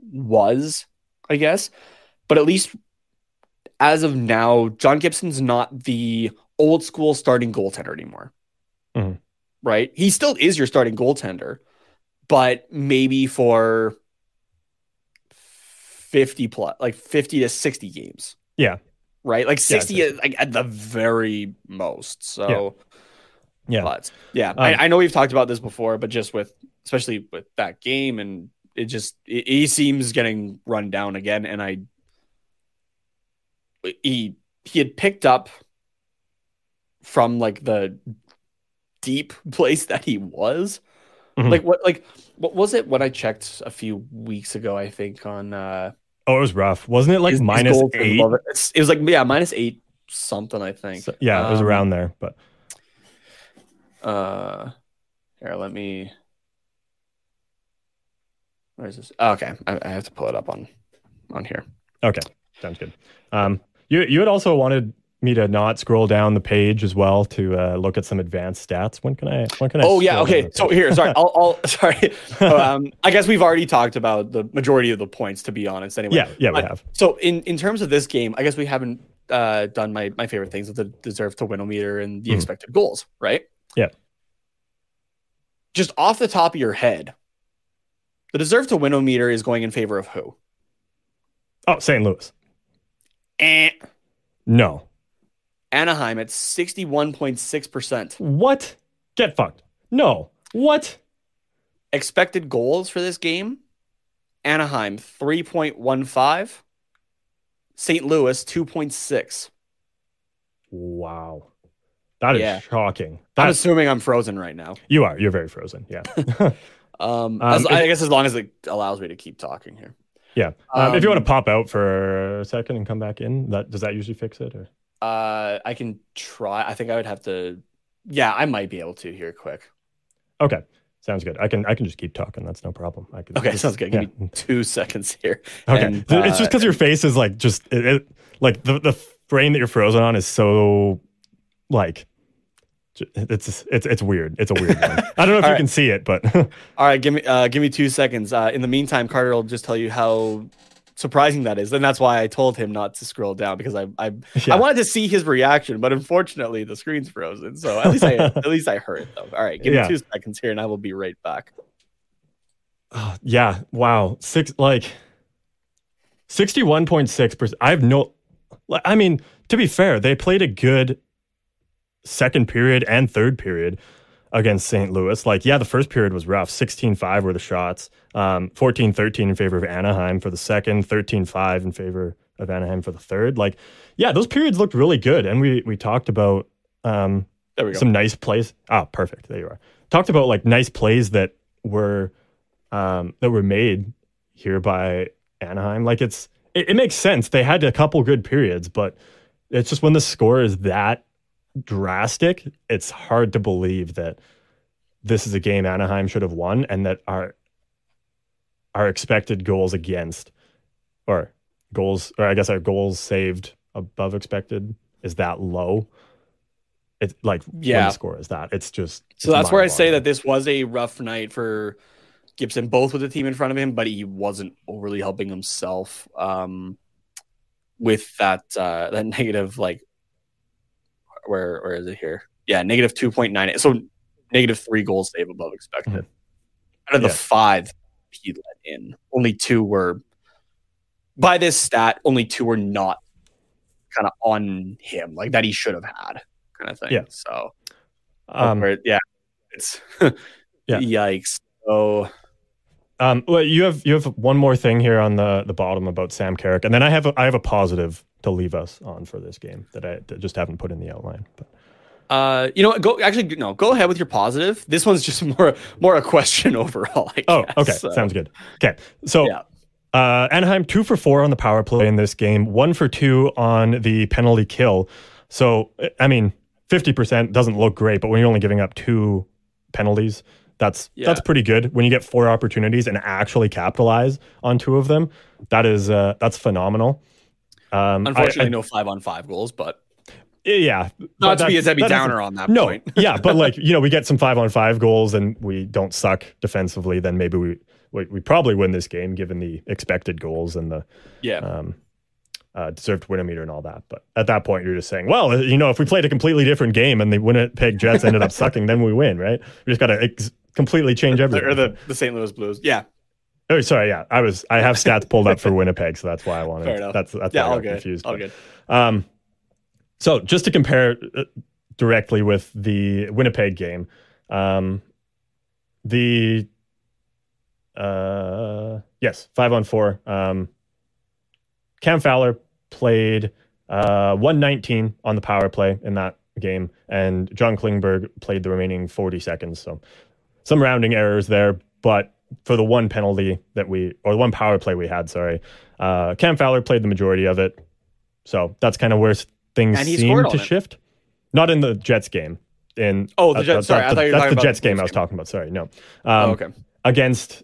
B: was, I guess. But at least as of now, John Gibson's not the old school starting goaltender anymore.
A: Mhm.
B: Right? He still is your starting goaltender, but maybe for 50 plus, like 50 to 60 games.
A: Yeah.
B: Right? Like 60 is, like at the very most. So
A: Yeah.
B: but yeah,
A: Um,
B: I, I know we've talked about this before, but just with especially with that game and it just it, he seems getting run down again. And I he he had picked up from like the deep *laughs* place that he was.
A: Mhm.
B: Like what like what was it when I checked a few weeks ago, I think on uh
A: Oh, it was rough, wasn't it? Like
B: his- his
A: minus
B: and
A: eight.
B: it. It was like yeah, minus eight something, I think.
A: So- yeah, it was
B: Um,
A: around there, but
B: Uh, here, let me. Where is this? Oh, okay, I, I have to pull it up on on here.
A: okay, sounds good. Um, you you had also wanted me to not scroll down the page as well to uh, look at some advanced stats. When can I? When can I?
B: Oh yeah, okay. So here, sorry, *laughs* I'll, I'll sorry. um, I guess we've already talked about the majority of the points, to be honest. Anyway,
A: yeah, yeah, we have.
B: So in in terms of this game, I guess we haven't uh, done my my favorite things with the deserve to win meter and the
A: Mhm.
B: expected goals, right?
A: Yeah.
B: Just off the top of your head, the deserve to win meter is going in favor of who?
A: Oh, St. Louis.
B: Eh.
A: No.
B: Anaheim at 61.6%.
A: What? Get fucked. No. What?
B: Expected goals for this game Anaheim 3.15, St. Louis 2.6.
A: Wow. That is
B: Yeah.
A: shocking.
B: I'm assuming I'm frozen right now.
A: you are. You're very frozen. Yeah. *laughs* *laughs*
B: Um,
A: Um,
B: as,
A: if-
B: I guess as long as it allows me to keep talking here.
A: yeah. Um, if you want
B: Um,
A: to pop out for a second and come back in, that does that usually fix it? Or
B: Uh, I can try. I think I would have to. Yeah, I might be able to here quick.
A: okay, sounds good. I can I can just keep talking. That's no problem. I can.
B: Okay,
A: just-
B: sounds good. Give
A: yeah.
B: me two *laughs* seconds here.
A: Okay,
B: And,
A: Th- it's just
B: uh,
A: because your face is like just it, it- like the the frame that you're frozen on is so like it's it's it's weird. It's a weird one. I don't know if you
B: right.
A: can see it, but *laughs*
B: All right, give me uh, give me two seconds. Uh, in the meantime, Carter will just tell you how surprising that is, and that's why I told him not to scroll down because I I,
A: yeah.
B: I wanted to see his reaction, but unfortunately the screen's frozen. So at least I *laughs* at least I heard it though. All right, give
A: Yeah.
B: me two seconds here, and I will be right back.
A: Oh, yeah. Wow. Six like sixty one point six percent. I have no. I mean, to be fair, they played a good second period and third period against St. Louis. Like, yeah, the first period was rough. 16-5 were the shots. Um, 14-13 in favor of Anaheim for the second. 13-5 in favor of Anaheim for the third. Like, yeah, those periods looked really good. And we we talked about um,
B: There we go.
A: some nice plays. Ah, perfect. There you are. Talked about like nice plays that were um, that were made here by Anaheim. Like it's it, it makes sense. They had a couple good periods, but it's just when the score is that drastic, it's hard to believe that this is a game Anaheim should have won and that our our expected goals against or goals or I guess our goals saved above expected is that low. It's like
B: Yeah.
A: score is that. It's just
B: So
A: it's
B: that's where I say that this was a rough night for Gibson, both with the team in front of him, but he wasn't overly helping himself um, with that uh, that *laughs* negative like where where is it here? Yeah, negative two point nine. So negative three goals save above expected.
A: Mhm.
B: Out of the
A: Yeah.
B: five he let in, only two were by this stat. Only two were not kind of on him, like that he should have had, kind of thing.
A: Yeah.
B: So
A: um,
B: where- yeah, it's *laughs*
A: Yeah.
B: yikes. So
A: Um, well, you have you have one more thing here on the the bottom about Sam Carrick, and then I have a, I have a positive to leave us on for this game that I just haven't put in the outline. But
B: Uh, you know what? Go actually no. Go ahead with your positive. This one's just *laughs* more more a question *laughs* overall. I
A: oh, okay,
B: So,
A: sounds good. Okay, so
B: Yeah.
A: uh, Anaheim two for four on the power play in this game, one for two on the penalty kill. So I mean, fifty percent doesn't look great, but when you're only giving up two penalties, that's
B: Yeah.
A: that's pretty good. When you get four opportunities and actually capitalize on two of them, that is uh, that's phenomenal. Um, I-
B: Unfortunately,
A: I-
B: no five on five goals, but
A: Yeah.
B: not to be a Debbie Downer on that
A: No,
B: point. *laughs*
A: yeah, but like *laughs* you know, we get some five on five goals and we don't suck defensively. Then maybe we we, we probably win this game given the expected goals and the
B: Yeah,
A: um, uh, deserved win meter and all that. But at that point, you're just saying, well, you know, if we played a completely different game and the Winnipeg Jets ended up sucking, then we win, right? We just got to ex- completely change everything.
B: or the the St. Louis Blues. Yeah,
A: oh, sorry, yeah, I was I have stats pulled up for *laughs* Winnipeg, so that's why I wanted.
B: Fair enough.
A: That's that's
B: yeah,
A: why I
B: all
A: got
B: good.
A: confused.
B: all
A: but-
B: good.
A: Um, so just to compare uh, directly with the Winnipeg game, um, the uh, yes, five on four. Um, Cam Fowler played uh, 119 on the power play in that game, and John Klingberg played the remaining 40 seconds. So some rounding errors there, but for the one penalty that we, or the one power play we had, sorry, uh, Cam Fowler played the majority of it. So that's kind of where things seem to
B: on it.
A: shift. Not in the Jets game. In
B: Oh, the
A: uh,
B: Jets- sorry, I
A: that's
B: thought you were
A: that's
B: talking
A: the
B: about
A: Jets
B: the
A: Jets
B: game
A: I was talking about. Sorry, no. Um,
B: oh, okay.
A: against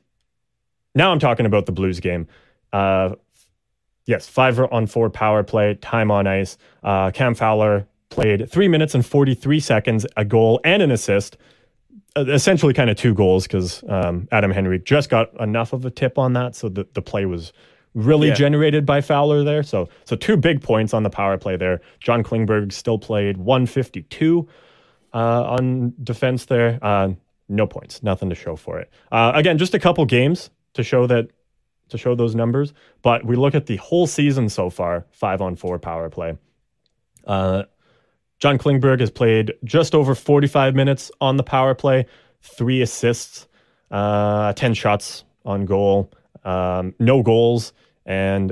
A: now I'm talking about the Blues game. Uh, yes, five on four power play, time on ice. Uh, Cam Fowler played three minutes and 43 seconds, a goal and an assist. Uh, essentially, kind of two goals because um, Adam Henrique just got enough of a tip on that, so the, the play was really
B: Yeah.
A: generated by Fowler there. So, so two big points on the power play there. John Klingberg still played 152 uh, on defense there. Uh, no points, nothing to show for it. Uh, again, just a couple games to show that to show those numbers. But we look at the whole season so far, five on four power play. John Klingberg has played just over 45 minutes on the power play, three assists, uh, 10 shots on goal, um, no goals. And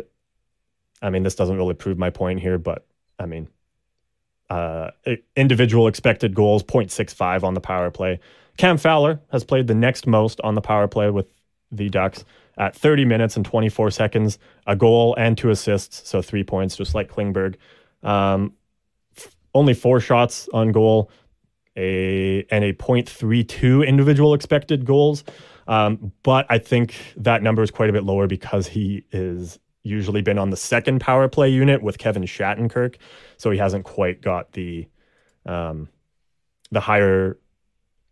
A: I mean, this doesn't really prove my point here, but I mean, uh, individual expected goals 0.65 on the power play. Cam Fowler has played the next most on the power play with the Ducks at 30 minutes and 24 seconds, a goal and two assists, so three points, just like Klingberg. Um, only four shots on goal, a and a 0.32 individual expected goals. Um, but I think that number is quite a bit lower because he is usually been on the second power play unit with Kevin Shattenkirk, so he hasn't quite got the um, the higher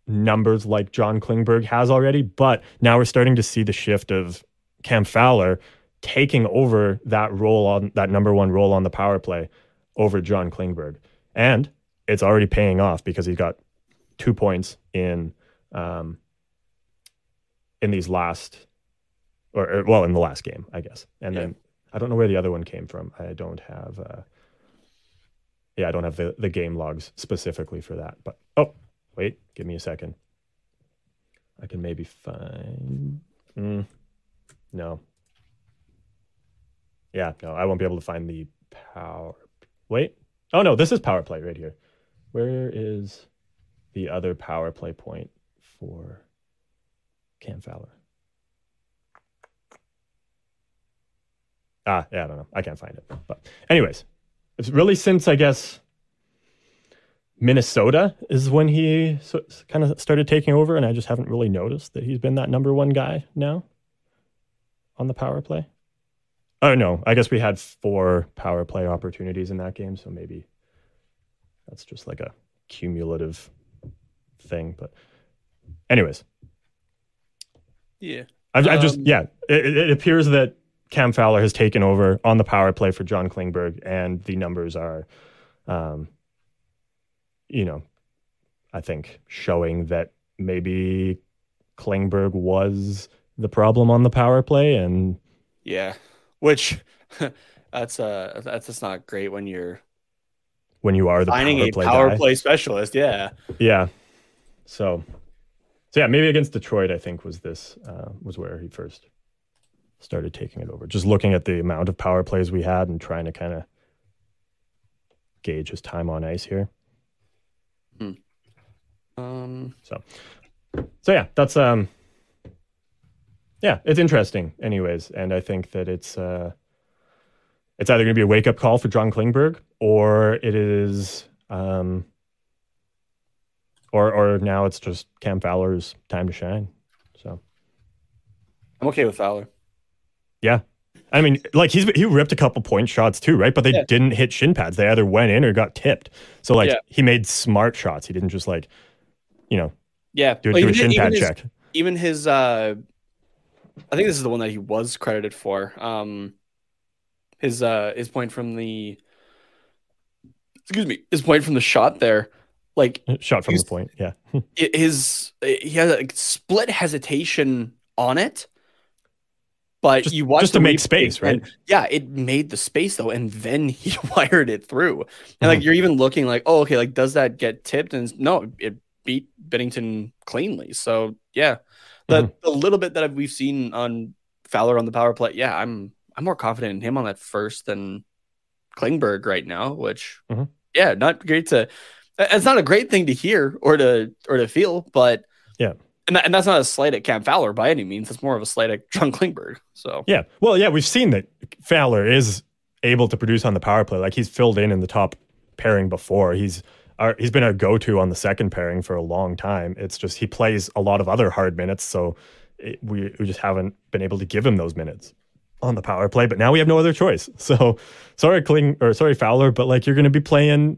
A: numbers like John Klingberg has already. But now we're starting to see the shift of Cam Fowler taking over that role on that number one role on the power play over John Klingberg, and it's already paying off because he's got two points in um, in these last or, or, well in the last game, I guess, and
B: Yeah.
A: then I don't know where the other one came from. I don't have. Uh, yeah, I don't have the, the game logs specifically for that. But oh, wait, give me a second. I can maybe find. Mm, no. Yeah, no, I won't be able to find the power. Wait. Oh no, this is power play right here. Where is the other power play point for Cam Fowler? Ah, yeah, I don't know. I can't find it. But anyways, it's really since I guess Minnesota is when he so, kind of started taking over, and I just haven't really noticed that he's been that number one guy now on the power play. Oh no, I guess we had four power play opportunities in that game, so maybe that's just like a cumulative thing. But, anyways,
B: Yeah.
A: I've, I've just
B: Um,
A: yeah, it, it appears that Cam Fowler has taken over on the power play for John Klingberg, and the numbers are, um, you know, I think showing that maybe Klingberg was the problem on the power play, and
B: Yeah. Which *laughs* that's uh that's just not great when you're
A: when you are the
B: finding
A: power
B: a
A: play
B: power
A: guy,
B: play specialist. Yeah.
A: yeah. So, so yeah, maybe against Detroit, I think was this uh, was where he first started taking it over. Just looking at the amount of power plays we had and trying to kind of gauge his time on ice here.
B: Um
A: So, so yeah, that's um, yeah, it's interesting, anyways, and I think that it's uh, it's either going to be a wake up call for John Klingberg or it is um, or or now it's just Cam Fowler's time to shine. So
B: I'm okay with Fowler.
A: yeah. I mean, like he's he ripped a couple point shots too, right? But they
B: Yeah.
A: didn't hit shin pads. They either went in or got tipped. So like
B: Yeah.
A: he made smart shots. He didn't just like, you know,
B: Yeah.
A: do,
B: Well,
A: do a shin pad
B: his-
A: check.
B: even his uh I think this is the one that he was credited for. Um his uh his point from the excuse me, his point from the shot there. Like *laughs*
A: Shot from the point. Yeah. *laughs*
B: his he has a split hesitation on it. But
A: Just-
B: you watch
A: just to make space, right?
B: and- yeah, it made the space though, and then *laughs* he wired it through. And
A: Mm-hmm.
B: like you're even looking like, oh, okay, like does that get tipped? And no, it beat Binnington cleanly. So yeah, the
A: Mm-hmm.
B: the little bit that we've seen on Fowler on the power play, yeah, I'm I'm more confident in him on that first than Klingberg right now. Which
A: Mhm.
B: yeah, not great to. It's not a great thing to hear or to or to feel, but
A: Yeah.
B: and, that, and that's not a slight at Cam Fowler by any means. It's more of a slight at John Klingberg. So
A: Yeah. Well, yeah, we've seen that Fowler is able to produce on the power play. Like he's filled in in the top pairing before. He's our, he's been a go-to on the second pairing for a long time. It's just he plays a lot of other hard minutes, so it, we we just haven't been able to give him those minutes on the power play. But now we have no other choice. *laughs* So sorry, Kling or sorry Fowler, but like you're going to be playing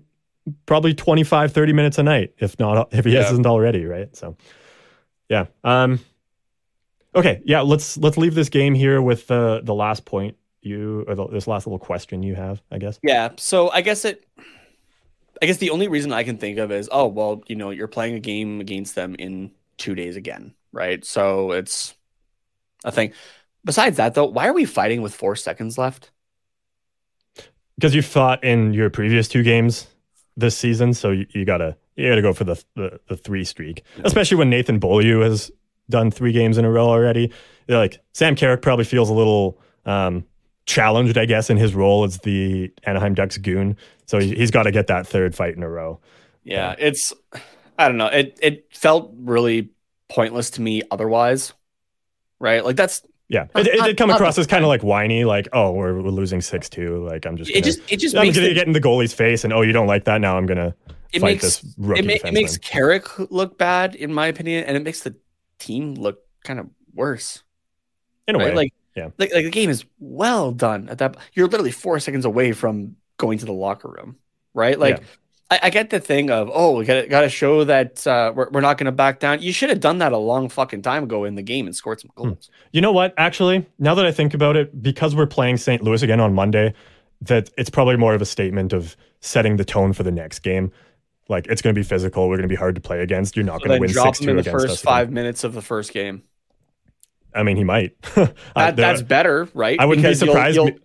A: probably 25 30 minutes a night if not if he
B: Yeah.
A: hasn't already, right? So yeah. Um Okay, yeah, let's let's leave this game here with the the last point you or the, this last little question you have, I guess.
B: Yeah, so I guess it I guess the only reason I can think of is oh well, you know, you're playing a game against them in 2 days again, right? So it's a thing. Besides that though, why are we fighting with 4 seconds left?
A: Because you fought in your previous two games this season, so you, you gotta you gotta go for the the, the three streak, especially when Nathan Beaulieu has done three games in a row already. They're like Sam Carrick probably feels a little um, challenged, I guess, in his role as the Anaheim Ducks goon. So he, he's got to get that third fight in a row.
B: Yeah, it's I don't know. It it felt really pointless to me otherwise. Right? Like that's
A: Yeah, it, it did come across as kind of like whiny, like oh we're, we're losing six two. Like I'm just
B: it
A: gonna,
B: just it just
A: I'm gonna
B: the-
A: get in the goalie's face, and oh you don't like that now I'm gonna
B: it
A: fight
B: makes
A: this rookie
B: it, ma- it makes Carrick look bad in my opinion and it makes the team look kind of worse.
A: in a
B: right?
A: way.
B: Like,
A: yeah.
B: like, like the game is well done at that. You're literally four seconds away from going to the locker room, right? Like,
A: Yeah.
B: I, I get the thing of, oh, we got got to show that uh, we're, we're not going to back down. You should have done that a long fucking time ago in the game and scored some goals.
A: You know what? Actually, now that I think about it, because we're playing St. Louis again on Monday, that it's probably more of a statement of setting the tone for the next game. Like it's going to be physical. We're going to be hard to play against. You're not
B: So
A: going to win
B: drop
A: six
B: him
A: two
B: in the first
A: again.
B: five minutes of the first game.
A: I mean, he might. *laughs*
B: That, that's better, right?
A: I wouldn't be
B: Because you'll-
A: surprised
B: You'll,
A: me-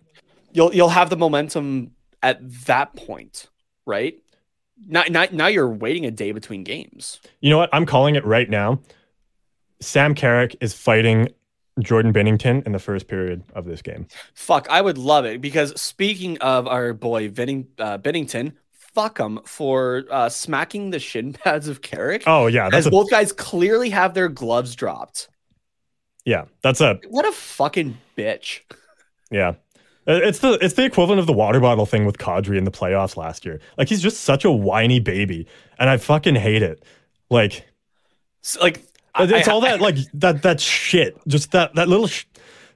B: you'll, you'll have the momentum at that point, right? Now, now, now you're waiting a day between games.
A: You know what? I'm calling it right now. Sam Carrick is fighting Jordan Binnington in the first period of this game.
B: Fuck, I would love it because speaking of our boy Benning, uh, Binnington, fuck him for uh, smacking the shin pads of Carrick.
A: Oh yeah,
B: as
A: a,
B: both guys clearly have their gloves dropped.
A: Yeah, that's a
B: What a fucking bitch.
A: yeah. Uh, it's the it's the equivalent of the water bottle thing with Kadri in the playoffs last year. Like he's just such a whiny baby, and I fucking hate it. Like,
B: So, like uh,
A: it's
B: I-
A: all that like that that shit. Just that that little sh-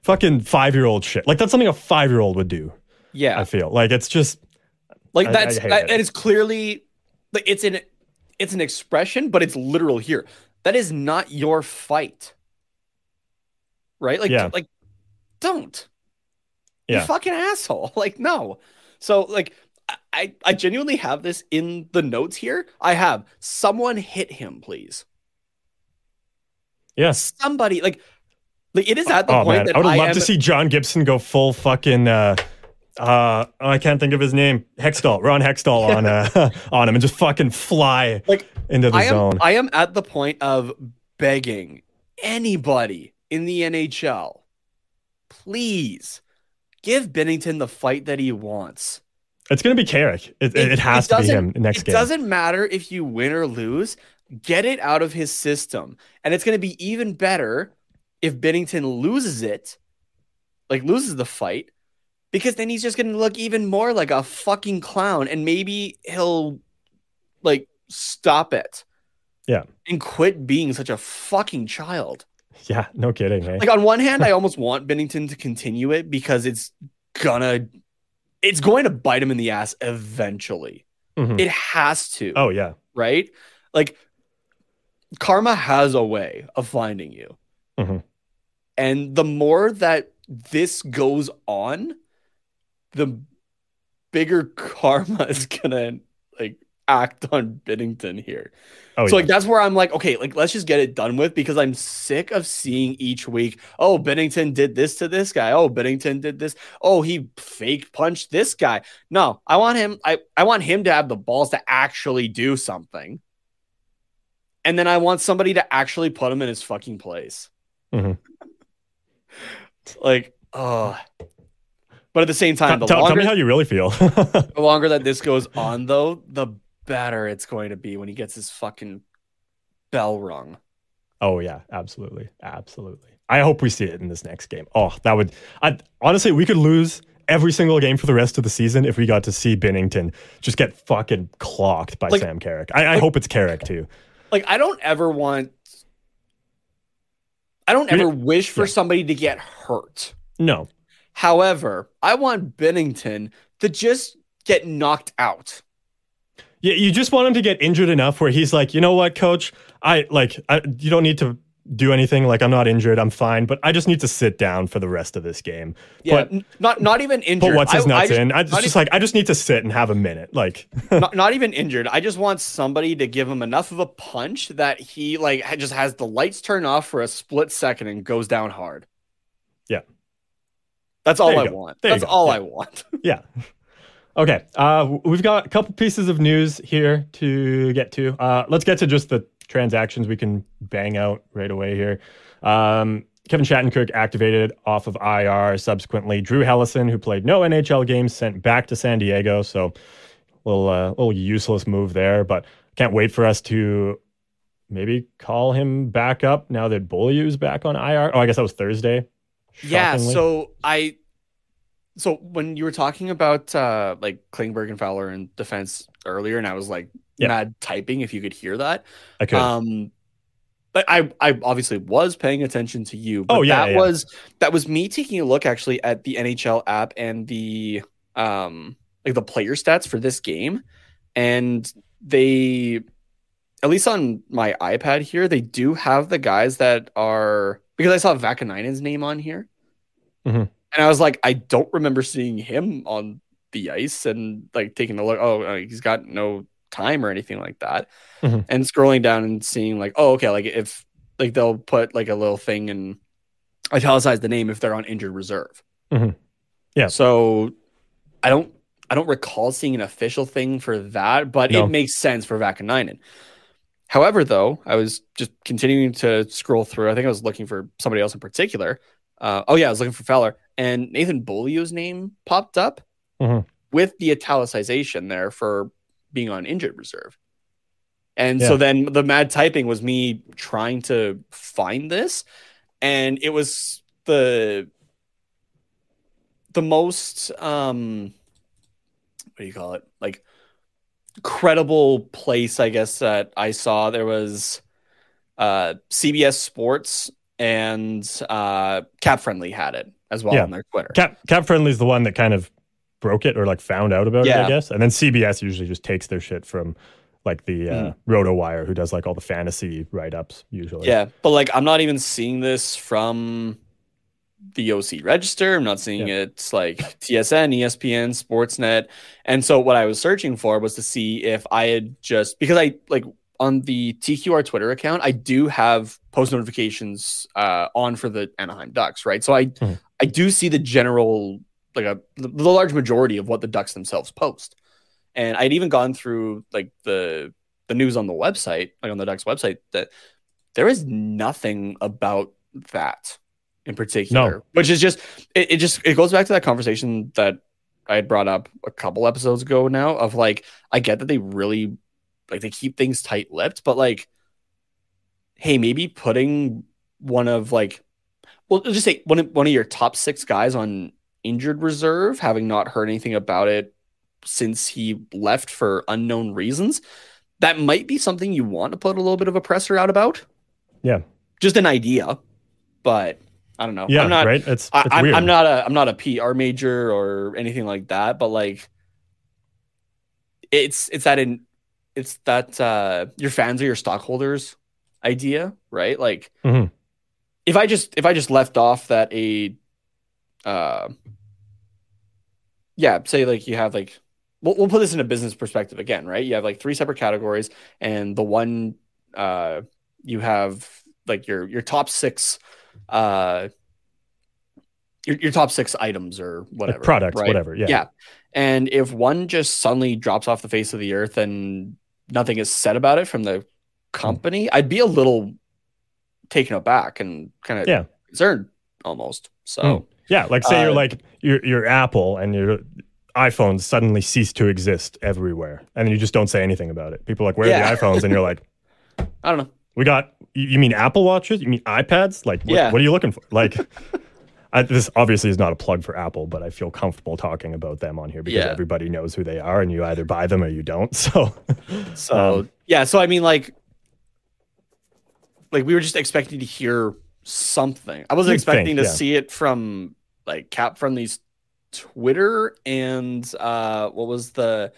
A: fucking five year old shit. Like that's something a five year old would do.
B: yeah,
A: I feel like it's just
B: like
A: I-
B: that's
A: I
B: that,
A: it.
B: and it's clearly like it's an it's an expression, but it's literal here. That is not your fight, right? Like,
A: Yeah.
B: like don't. You
A: Yeah.
B: fucking asshole. *laughs* Like, no. So, like, I I genuinely have this in the notes here. I have someone hit him, please.
A: yes.
B: Somebody like, like it is at the
A: Oh
B: point
A: man,
B: that
A: I would
B: I
A: love
B: am,
A: to see John Gibson go full fucking. Uh, uh, oh, I can't think of his name. Hextall, Ron Hextall *laughs* on uh, *laughs* on him and just fucking fly
B: like
A: into the
B: I am
A: zone.
B: I am at the point of begging anybody in the NHL, please give Binnington the fight that he wants.
A: it's gonna be Carrick. It, it, has to be him next
B: it
A: game.
B: It doesn't matter if you win or lose. Get it out of his system, and it's going to be even better if Binnington loses it, like loses the fight, because then he's just going to look even more like a fucking clown, and maybe he'll like stop it.
A: Yeah.
B: and quit being such a fucking child. *laughs*
A: Yeah, no kidding. eh?
B: Like on one hand, I almost want Binnington to continue it because it's gonna, it's going to bite him in the ass eventually.
A: Mhm.
B: It has to.
A: oh yeah.
B: right? Like karma has a way of finding you.
A: Mhm.
B: And the more that this goes on, the bigger *laughs* karma is gonna like act on Binnington here.
A: Oh
B: so
A: yeah.
B: like that's where I'm like, okay, like let's just get it done with because I'm sick of seeing each week, oh, Binnington did this to this guy. Oh, Binnington did this. Oh, he fake punched this guy. No, I want him, I, I want him to have the balls to actually do something. And then I want somebody to actually put him in his fucking place.
A: Mhm. *laughs*
B: like, oh. But at the same time, the
A: tell, tell me how you really feel. *laughs*
B: the longer that this goes on, though, the better it's going to be when he gets his fucking bell rung.
A: oh yeah, absolutely, absolutely. I hope we see it in this next game. Oh, that would. I honestly, we could lose every single game for the rest of the season if we got to see Binnington just get fucking clocked by
B: Like-
A: Sam Carrick. I, I
B: like-
A: hope it's Carrick too.
B: Like, I don't ever want. I don't ever wish for
A: yeah.
B: somebody to get hurt.
A: No,
B: However, I want Binnington to just get knocked out.
A: Yeah, you just want him to get injured enough where he's like, you know what, coach, I like, I, you don't need to do anything. Like, I'm not injured, I'm fine, but I just need to sit down for the rest of this game.
B: Yeah,
A: but
B: not not even injured.
A: but what's his
B: I- I
A: nuts
B: just-
A: in? I just, just like, I just need to sit and have a minute. Like, *laughs*
B: not, not even injured. I just want somebody to give him enough of a punch that he like just has the lights turn off for a split second and goes down hard.
A: Yeah.
B: That's all I
A: go.
B: want.
A: There
B: That's all
A: Yeah.
B: I want. *laughs*
A: yeah. Okay, uh, we've got a couple pieces of news here to get to. Uh, let's get to just the transactions we can bang out right away here. Um, Kevin Shattenkirk activated off of IR. Subsequently, Drew Helleson, who played no NHL games, sent back to San Diego. So, little uh, little useless move there. But can't wait for us to maybe call him back up now that Beaulieu's back on IR. Oh, I guess that was Thursday.
B: Yeah. So I, so when you were talking about uh like Klingberg and Fowler and defense earlier, and I was like
A: Yeah.
B: mad typing if you could hear that.
A: I could.
B: Um, but I I obviously was paying attention to you. But
A: Oh, yeah,
B: that
A: yeah,
B: was that was me taking a look actually at the NHL app and the um like the player stats for this game, and they at least on my iPad here they do have the guys that are because I saw Vaakanainen's name on here,
A: Mhm.
B: And I was like I don't remember seeing him on the ice and like taking a look. Oh, uh, he's got no time or anything like that
A: Mhm.
B: and scrolling down and seeing like oh okay like if like they'll put like a little thing and italicize the name if they're on injured reserve
A: Mhm. Yeah.
B: so i don't i don't recall seeing an official thing for that but
A: No.
B: it makes sense for Vaakanainen. however though i was just continuing to scroll through i think i was looking for somebody else in particular uh, oh yeah i was looking for Fowler and nathan Beaulieu's name popped up
A: Mhm.
B: with the italicization there for being on injured reserve and so then the mad typing was me trying to find this. And it was the the most um what do you call it? Like credible place, I guess that I saw there was uh CBS Sports and uh Cap Friendly had it as well
A: Yeah.
B: on their Twitter.
A: Cap Cap Friendly is the one that kind of broke it or like found out about it, I guess. And then CBS usually just takes their shit from like the uh,
B: Mhm.
A: RotoWire, who does like all the fantasy write ups usually.
B: Yeah, but like I'm not even seeing this from the OC register. I'm not seeing
A: Yeah.
B: it like TSN, ESPN, Sportsnet. And so what I was searching for was to see if I had just because I like on the TQR Twitter account, I do have post notifications uh, on for the Anaheim Ducks, right? So I
A: Mhm.
B: I do see the general like a the, the large majority of what the Ducks themselves post. And I'd even gone through like the the news on the website, like on the Ducks website, that there is nothing about that in particular, no. which is just it, it just it goes back to that conversation that I had brought up a couple episodes ago now of like I get that they really like they keep things tight lipped, but like hey, maybe putting one of like well let's just say one of, one of your top six guys on injured reserve, having not heard anything about it since he left for unknown reasons, that might be something you want to put a little bit of a presser out about.
A: Yeah.
B: Just an idea, but I don't know.
A: Yeah,
B: I'm not,
A: right. It's,
B: I,
A: it's
B: I'm,
A: weird.
B: I'm not a I'm not a PR major or anything like that, but like it's it's that in it's that uh your fans are your stockholders idea, right? Like
A: Mhm.
B: if I just if I just left off that a uh yeah, say like you have like we'll, we'll put this in a business perspective again, right? You have like three separate categories and the one uh you have like your your top six uh your, your top six items or whatever
A: like products,
B: right?
A: whatever. Yeah.
B: yeah and if one just suddenly drops off the face of the earth and nothing is said about it from the company i'd be a little taken aback and kind of
A: Yeah.
B: concerned almost so
A: Mm. Yeah, like say you're
B: Uh,
A: like you're, you're Apple and your iPhones suddenly cease to exist everywhere, and you just don't say anything about it. People are like, "Where
B: Yeah.
A: are the iPhones?" And you're like, *laughs*
B: i don't know
A: "We got." You you mean Apple watches? You mean iPads? Like, what,
B: Yeah.
A: what are you looking for? Like, I, this obviously is not a plug for Apple, but I feel comfortable talking about them on here because
B: Yeah.
A: everybody knows who they are, and you either buy them or you don't. *laughs* So,
B: So
A: Um,
B: yeah, so I mean, like, like we were just expecting to hear something. I wasn't expecting
A: think,
B: to
A: yeah.
B: see it from like Cap Friendly's Twitter and uh, what was the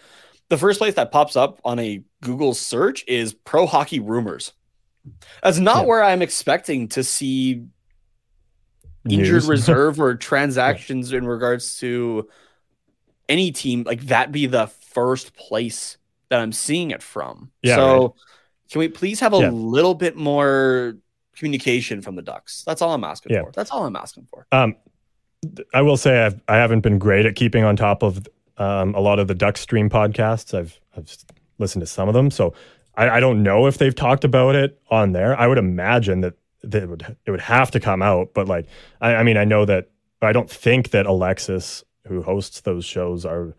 B: the first place that pops up on a Google search is pro hockey rumors. That's not
A: Yeah.
B: where I'm expecting to see injured
A: news. *laughs*
B: reserve or transactions in regards to any team like that be the first place that I'm seeing it from.
A: Yeah,
B: so
A: right.
B: can we please have a
A: Yeah.
B: little bit more communication from the Ducks? That's all I'm asking
A: Yeah.
B: for. That's all I'm asking for.
A: Um, I will say I've, I haven't been great at keeping on top of um, a lot of the Duck Stream podcasts. I've I've listened to some of them, so I, I don't know if they've talked about it on there. I would imagine that it would it would have to come out, but like I, I mean, I know that I don't think that Alexis, who hosts those shows, are.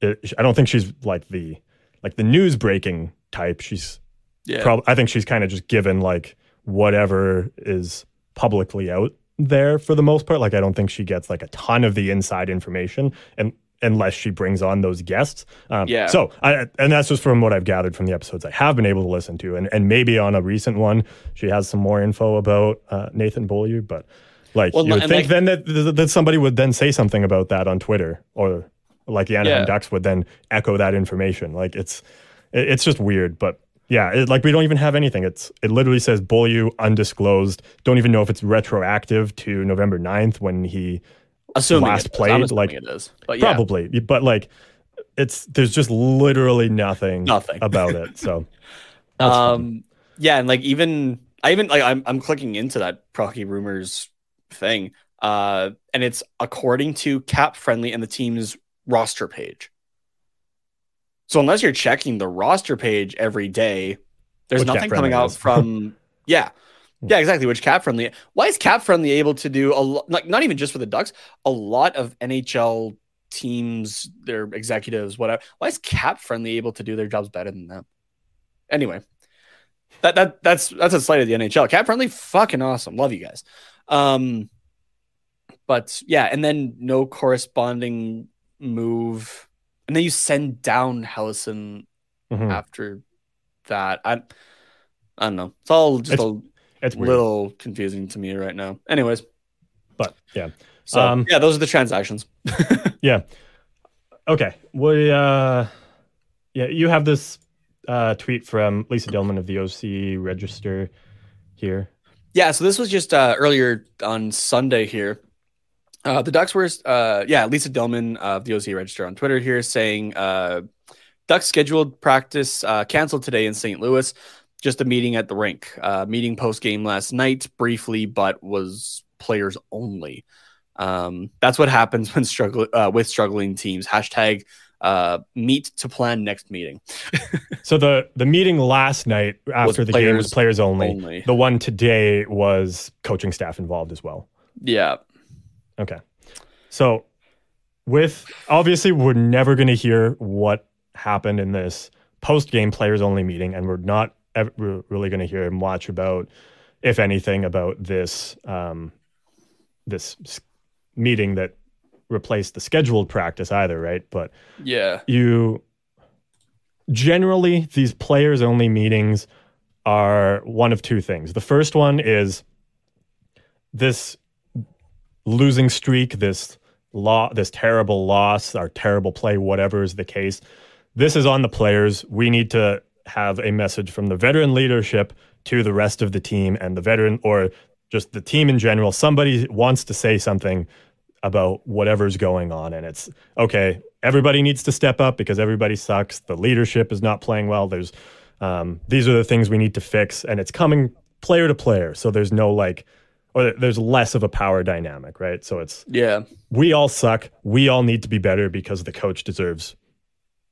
A: It, I don't think she's like the like the news breaking type. She's
B: Yeah.
A: Prob- I think she's kind of just given like whatever is publicly out there for the most part. Like I don't think she gets like a ton of the inside information, and unless she brings on those guests. Um,
B: Yeah.
A: So I and that's just from what I've gathered from the episodes I have been able to listen to, and and maybe on a recent one she has some more info about uh, Nathan Beaulieu, but. Like
B: Well,
A: you would think
B: like-
A: then that, that somebody would then say something about that on Twitter, or like the Anaheim
B: Yeah.
A: Ducks would then echo that information. Like it's it- it's just weird, but yeah, it, like we don't even have anything. It's it literally says Beaulieu undisclosed. Don't even know if it's retroactive to November 9th when he
B: Assuming
A: last played,
B: assuming
A: like,
B: it is. But yeah.
A: probably, but like it's there's just literally nothing,
B: Nothing. *laughs*
A: about it. So *laughs* that's fun.
B: um yeah and like even i even like i'm, I'm clicking into that pro hockey rumors thing uh and it's according to cap friendly and the team's roster page so unless you're checking the roster page every day there's
A: Which
B: nothing coming out from *laughs* yeah yeah exactly which cap friendly why is cap friendly able to do a lot like not even just for the ducks a lot of nhl teams their executives whatever why is cap friendly able to do their jobs better than them anyway that that that's that's a slight of the NHL. Cap friendly, fucking awesome. Love you guys. Um, but yeah, and then no corresponding move, and then you send down Helleson
A: Mhm.
B: after that. I I don't know. It's all just
A: It's-
B: a
A: It's weird,
B: little confusing to me right now. Anyways,
A: but yeah.
B: so
A: Um,
B: yeah, those are the transactions. *laughs*
A: Yeah. Okay. We uh yeah, you have this uh tweet from Lisa Dillman of the OC Register here.
B: Yeah, so this was just uh, earlier on Sunday here. Uh, the Ducks were, uh, yeah, Lisa Dillman of the OC Register on Twitter here saying uh, Ducks scheduled practice uh, canceled today in St. Louis. Just a meeting at the rink. Uh, meeting post game last night, briefly, but was players only. Um, that's what happens *laughs* when struggle uh, with struggling teams. Hashtag uh, meet to plan next meeting. *laughs*
A: So the the meeting last night after the game was
B: players
A: players only.
B: only.
A: The one today was coaching staff involved as well.
B: Yeah,
A: Okay. So with obviously we're never going to hear what happened in this post game players only meeting and we're not ever really going to hear and watch about if anything about this um this meeting that replaced the scheduled practice either, right? But
B: yeah,
A: you generally these players only meetings are one of two things. The first one is this losing streak, this law, this terrible loss, our terrible play, whatever is the case. This is on the players. We need to have a message from the veteran leadership to the rest of the team and the veteran or just the team in general. Somebody wants to say something about whatever's going on. And it's okay, everybody needs to step up because everybody sucks. The leadership is not playing well. There's um, these are the things we need to fix, and it's coming player to player. So there's no like, or there's less of a power dynamic, right? So it's
B: yeah,
A: we all suck. We all need to be better because the coach deserves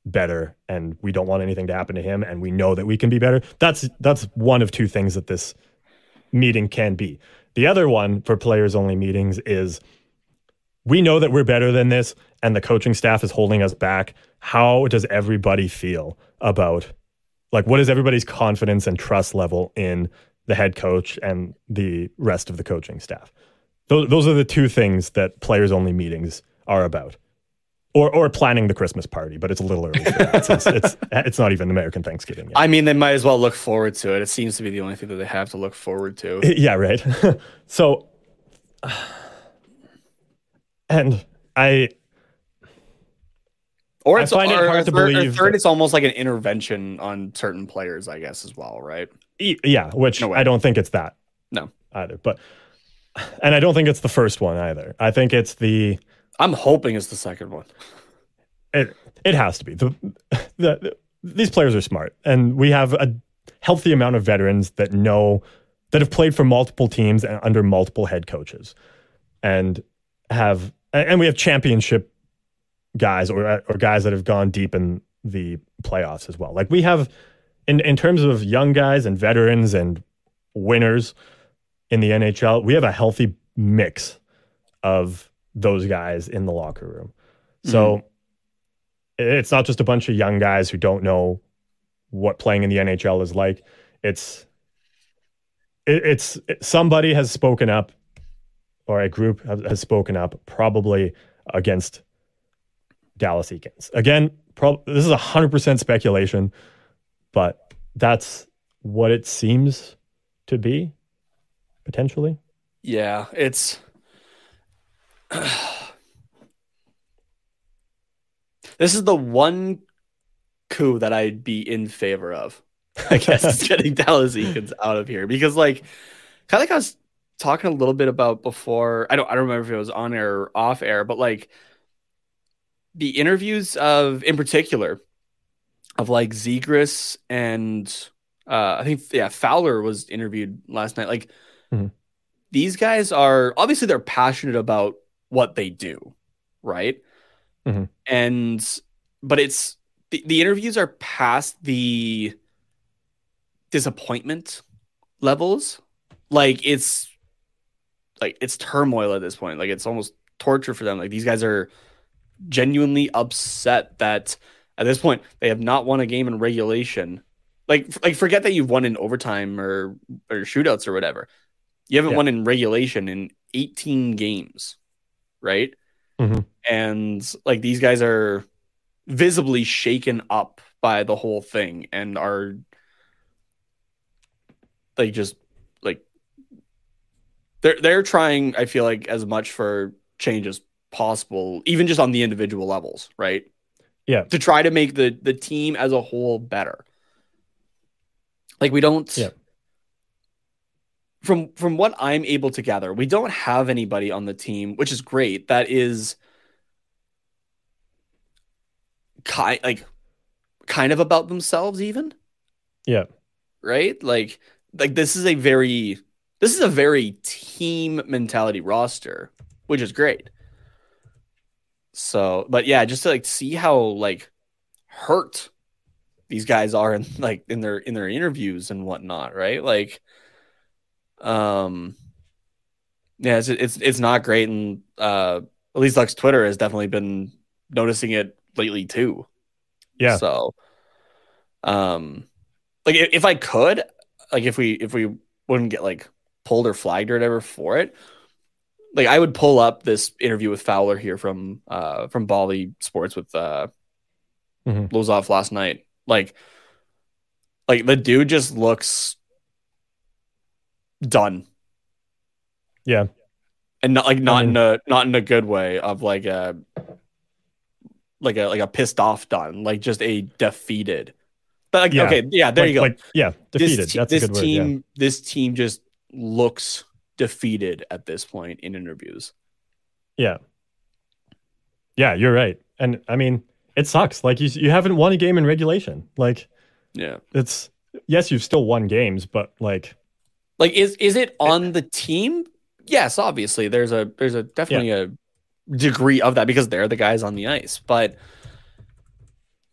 A: better, and we don't want anything to happen to him, and we know that we can be better. That's that's one of two things that this meeting can be. The other one for players only meetings is we know that we're better than this and the coaching staff is holding us back. How does everybody feel about like what is everybody's confidence and trust level in the head coach and the rest of the coaching staff? Those those are the two things that players only meetings are about. Or or planning the Christmas party, but it's a little early. For that. It's, it's *laughs* it's not even American Thanksgiving yet.
B: I mean, they might as well look forward to it. It seems to be the only thing that they have to look forward to. *laughs*
A: Yeah, right. *laughs* so, *sighs* and I,
B: Or
A: I
B: it's
A: find it hard
B: or
A: to
B: third, or
A: believe
B: third,
A: that-
B: it's almost like an intervention on certain players, I guess, as well, right?
A: yeah, which
B: No.
A: I don't think it's that
B: No,
A: either. But, *sighs* and I don't think it's the first one either. I think it's the
B: I'm hoping it's the second one.
A: it. It has to be the, the, the these players are smart, and we have a healthy amount of veterans that know that have played for multiple teams and under multiple head coaches, and have and we have championship guys or or guys that have gone deep in the playoffs as well. Like we have in in terms of young guys and veterans and winners in the NHL, we have a healthy mix of those guys in the locker room. So mm-hmm. it's not just a bunch of young guys who don't know what playing in the NHL is like. It's it, it's somebody has spoken up or a group has, has spoken up probably against Dallas Eakins. Again, prob- this is 100% speculation, but that's what it seems to be potentially.
B: Yeah, it's. *sighs* this is the one coup that I'd be in favor of. *laughs* I guess is *laughs* getting Dallas Eakins out of here because, like, kind of like I was talking a little bit about before. I don't. I don't remember if it was on air or off air, but like the interviews of, in particular, of like Zegras and uh, I think yeah Fowler was interviewed last night. Like these guys are obviously they're passionate about what they do, right?
A: Mhm.
B: And but it's the, the interviews are past the disappointment levels. Like it's like it's turmoil at this point. Like it's almost torture for them. Like these guys are genuinely upset that at this point they have not won a game in regulation. Like like forget that you've won in overtime or or shootouts or whatever. You haven't
A: Yeah.
B: won in regulation in 18 games. Right?
A: Mhm.
B: And like these guys are visibly shaken up by the whole thing and are like just like they're they're trying I feel like as much for change as possible even just on the individual levels, right?
A: Yeah.
B: To try to make the the team as a whole better. Like we don't
A: Yeah.
B: From from what I'm able to gather, we don't have anybody on the team, which is great. That is kind like kind of about themselves, even
A: Yeah.
B: right. Like like this is a very this is a very team mentality roster, which is great. So, but yeah, just to like see how like hurt these guys are in like in their in their interviews and whatnot, right? Like, um, yeah, it's it's it's not great, and uh, at least Lux Twitter has definitely been noticing it lately too.
A: Yeah.
B: So, um, like if, I could, like if we if we wouldn't get like pulled or flagged or whatever for it, like I would pull up this interview with Fowler here from uh from Bally Sports with uh
A: Mhm.
B: Lozov last night. Like like the dude just looks done.
A: Yeah.
B: And not like not
A: mean-
B: in a not in a good way of like a like a like a pissed off done, like just a defeated. But like
A: Yeah.
B: okay, yeah, there
A: Like-
B: you go.
A: Like, yeah, defeated.
B: This,
A: That's
B: this
A: a good word.
B: team
A: yeah.
B: this team just looks defeated at this point in interviews.
A: Yeah. Yeah, you're right. And I mean, it sucks. Like you you haven't won a game in regulation. Like
B: Yeah.
A: it's yes, you've still won games, but like
B: Like is is it on the team? Yes, obviously. There's a there's a definitely a degree of that because they're the guys on the ice, but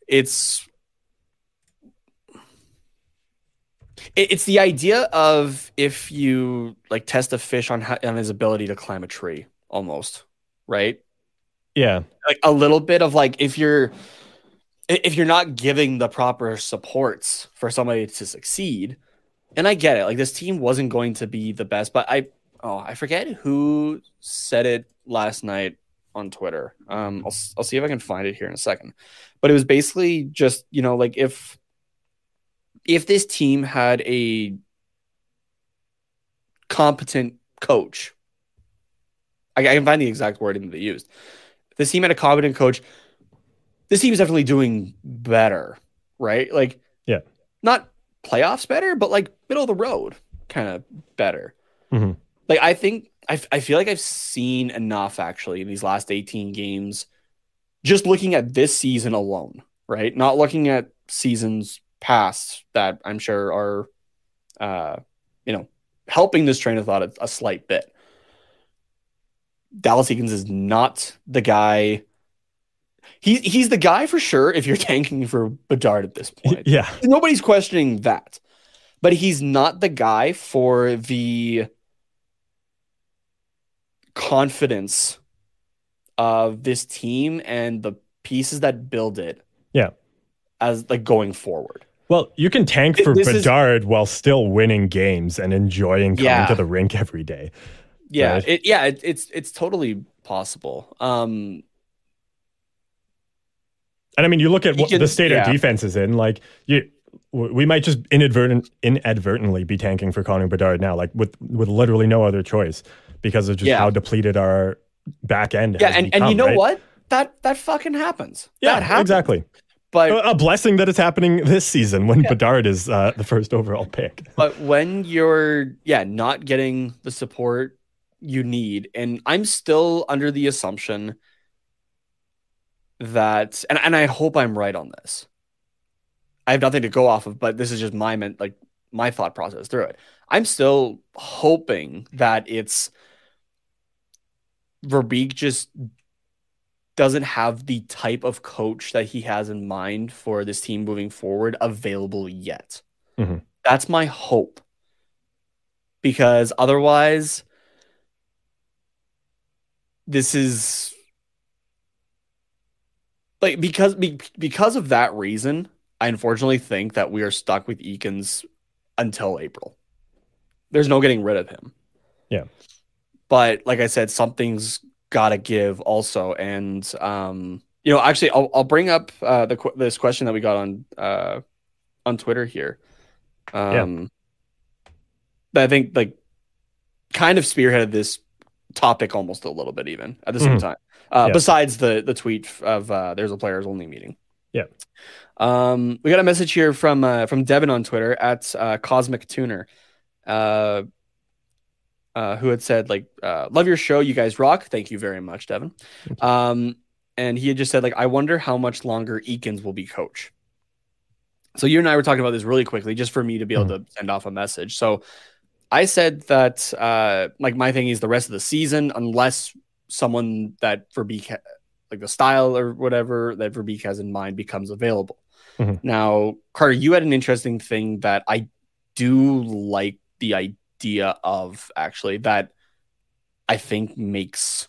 B: it's it's the idea of if you like test a fish on on his ability to climb a tree almost, right?
A: yeah.
B: like a little bit of like if you're if you're not giving the proper supports for somebody to succeed and i get it like this team wasn't going to be the best but i oh i forget who said it last night on twitter um i'll, I'll see if i can find it here in a second but it was basically just you know like if if this team had a competent coach I, I can find the exact wording that they used this team had a competent coach. This team is definitely doing better, right? Like,
A: Yeah.
B: not playoffs better, but like middle of the road kind of better.
A: Mhm.
B: Like, I think I, I feel like I've seen enough actually in these last 18 games, just looking at this season alone, right? Not looking at seasons past that I'm sure are, uh, you know, helping this train of thought a, a slight bit. Dallas Eakins is not the guy. He, he's the guy for sure if you're *laughs* tanking for Bedard at this point.
A: Yeah.
B: Nobody's questioning that. But he's not the guy for the confidence of this team and the pieces that build it.
A: Yeah.
B: As like going forward.
A: Well, you can tank for
B: this is-
A: Bedard while still winning games and enjoying coming
B: Yeah.
A: to the rink every day.
B: Yeah,
A: Right.
B: it, yeah, it, it's it's totally possible. Um,
A: And I mean, you look at what
B: Eakins-
A: the state
B: yeah.
A: our defense is in. Like you, we might just inadvertent, inadvertently be tanking for Connor Bedard now, like with with literally no other choice because of just
B: Yeah.
A: how depleted our back end.
B: yeah, and, and you know
A: right?
B: what? That that fucking happens.
A: Yeah,
B: that happens.
A: exactly.
B: But
A: A, blessing that it's happening this season when Bedard is uh, the first overall pick. *laughs*
B: but when you're yeah not getting the support you need and i'm still under the assumption that and, and i hope i'm right on this i have nothing to go off of but this is just my men- like my thought process through it i'm still hoping that it's Verbeek just doesn't have the type of coach that he has in mind for this team moving forward available yet.
A: Mhm.
B: That's my hope. Because otherwise, this is like because be, because of that reason, I unfortunately think that we are stuck with Eakins until April. There's no getting rid of him.
A: Yeah.
B: But like I said, something's gotta give also. And um, you know, actually, I'll I'll bring up uh, the this question that we got on uh, on Twitter here. Um, yeah. that I think like kind of spearheaded this topic almost a little bit, even at the same mm. time. Uh, yeah. Besides the the tweet of uh, there's a players only meeting.
A: Yeah.
B: Um, we got a message here from uh, from Devin on Twitter at uh, Cosmic Tuner. Uh, uh, who had said like uh, love your show you guys rock thank you very much devin um, and he had just said like i wonder how much longer eakins will be coach so you and i were talking about this really quickly just for me to be able mm-hmm. to send off a message so i said that uh, like my thing is the rest of the season unless someone that Verbeek like the style or whatever that Verbeek has in mind becomes available mm-hmm. now carter you had an interesting thing that i do like the idea of actually that I think makes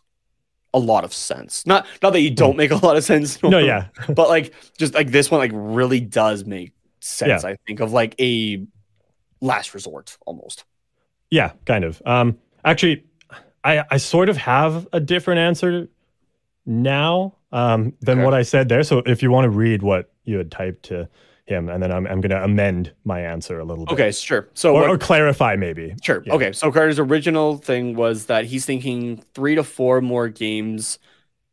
B: a lot of sense. Not not that you don't hmm. make a lot of sense.
A: No, *laughs* yeah.
B: but like just like this one like really does make sense, yeah. I think, of like a last resort almost.
A: Yeah, kind of. Um actually I I sort of have a different answer now um than okay. what I said there. So if you want to read what you had typed to him, and then I'm, I'm going to amend my answer a little bit.
B: Okay, sure. So
A: or, what, or clarify maybe.
B: Sure. Yeah. Okay. So Carter's original thing was that he's thinking three to four more games.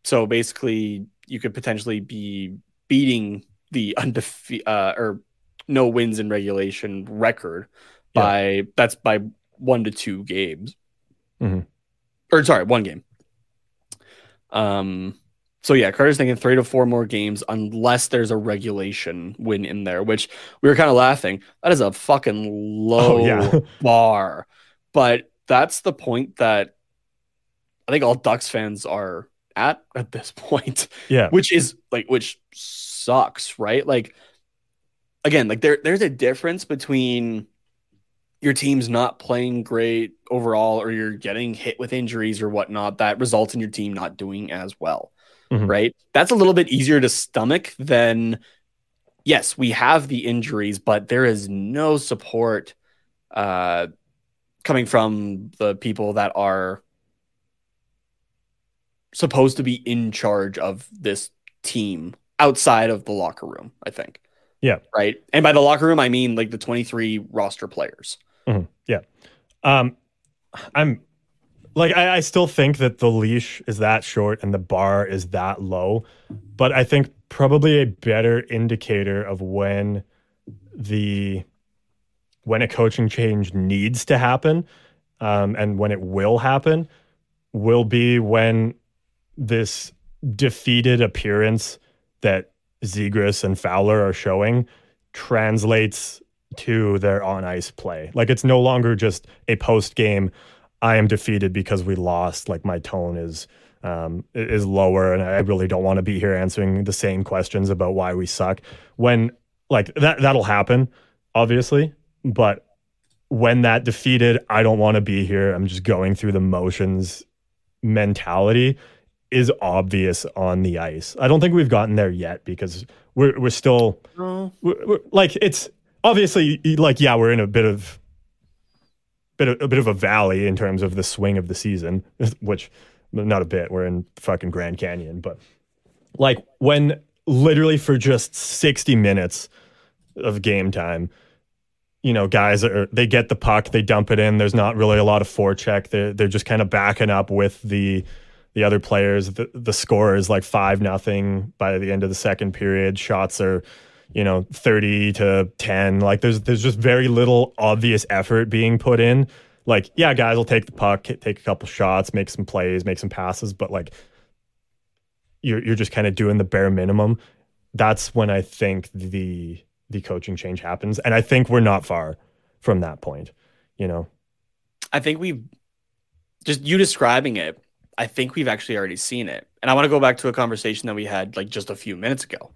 B: So basically, you could potentially be beating the undefeated uh, or no wins in regulation record by yeah. that's by one to two games. Mm-hmm. Or sorry, one game. Um so yeah, Carter's thinking three to four more games unless there's a regulation win in there, which we were kind of laughing. That is a fucking low oh, yeah. *laughs* bar. But that's the point that I think all Ducks fans are at at this *laughs* point.
A: Yeah.
B: Which is like which sucks, right? Like again, like there there's a difference between your team's not playing great overall or you're getting hit with injuries or whatnot that results in your team not doing as well mm-hmm. right? That's a little bit easier to stomach than, yes, we have the injuries, but there is no support uh, coming from the people that are supposed to be in charge of this team outside of the locker room, I think.
A: Yeah.
B: Right. And by the locker room, I mean like the 23 roster players.
A: Mm-hmm. Yeah. Um, I'm like I, I, still think that the leash is that short and the bar is that low, but I think probably a better indicator of when the when a coaching change needs to happen um, and when it will happen will be when this defeated appearance that Zegras and Fowler are showing translates to their on ice play. Like it's no longer just a post game I am defeated because we lost. Like my tone is um, is lower, and I really don't want to be here answering the same questions about why we suck. When like that that'll happen, obviously, but when that defeated, I don't want to be here. I'm just going through the motions mentality is obvious on the ice. I don't think we've gotten there yet because we're we're still we're, we're, like it's obviously like yeah we're in a bit of bit of, a bit of a valley in terms of the swing of the season, *laughs* which not a bit. We're in fucking Grand Canyon, but like when literally for just 60 minutes of game time, you know, guys are they get the puck, they dump it in. There's not really a lot of forecheck. They're they're just kind of backing up with the the other players. The the score is like five nothing by the end of the second period. Shots are you know 30 to 10 like there's there's just very little obvious effort being put in. Like yeah guys will take the puck take a couple shots make some plays make some passes but like you're you're just kind of doing the bare minimum. That's when i think the the coaching change happens and i think we're not far from that point you know?
B: I think we've just you describing it i think we've actually already seen it. And i want to go back to a conversation that we had like just a few minutes ago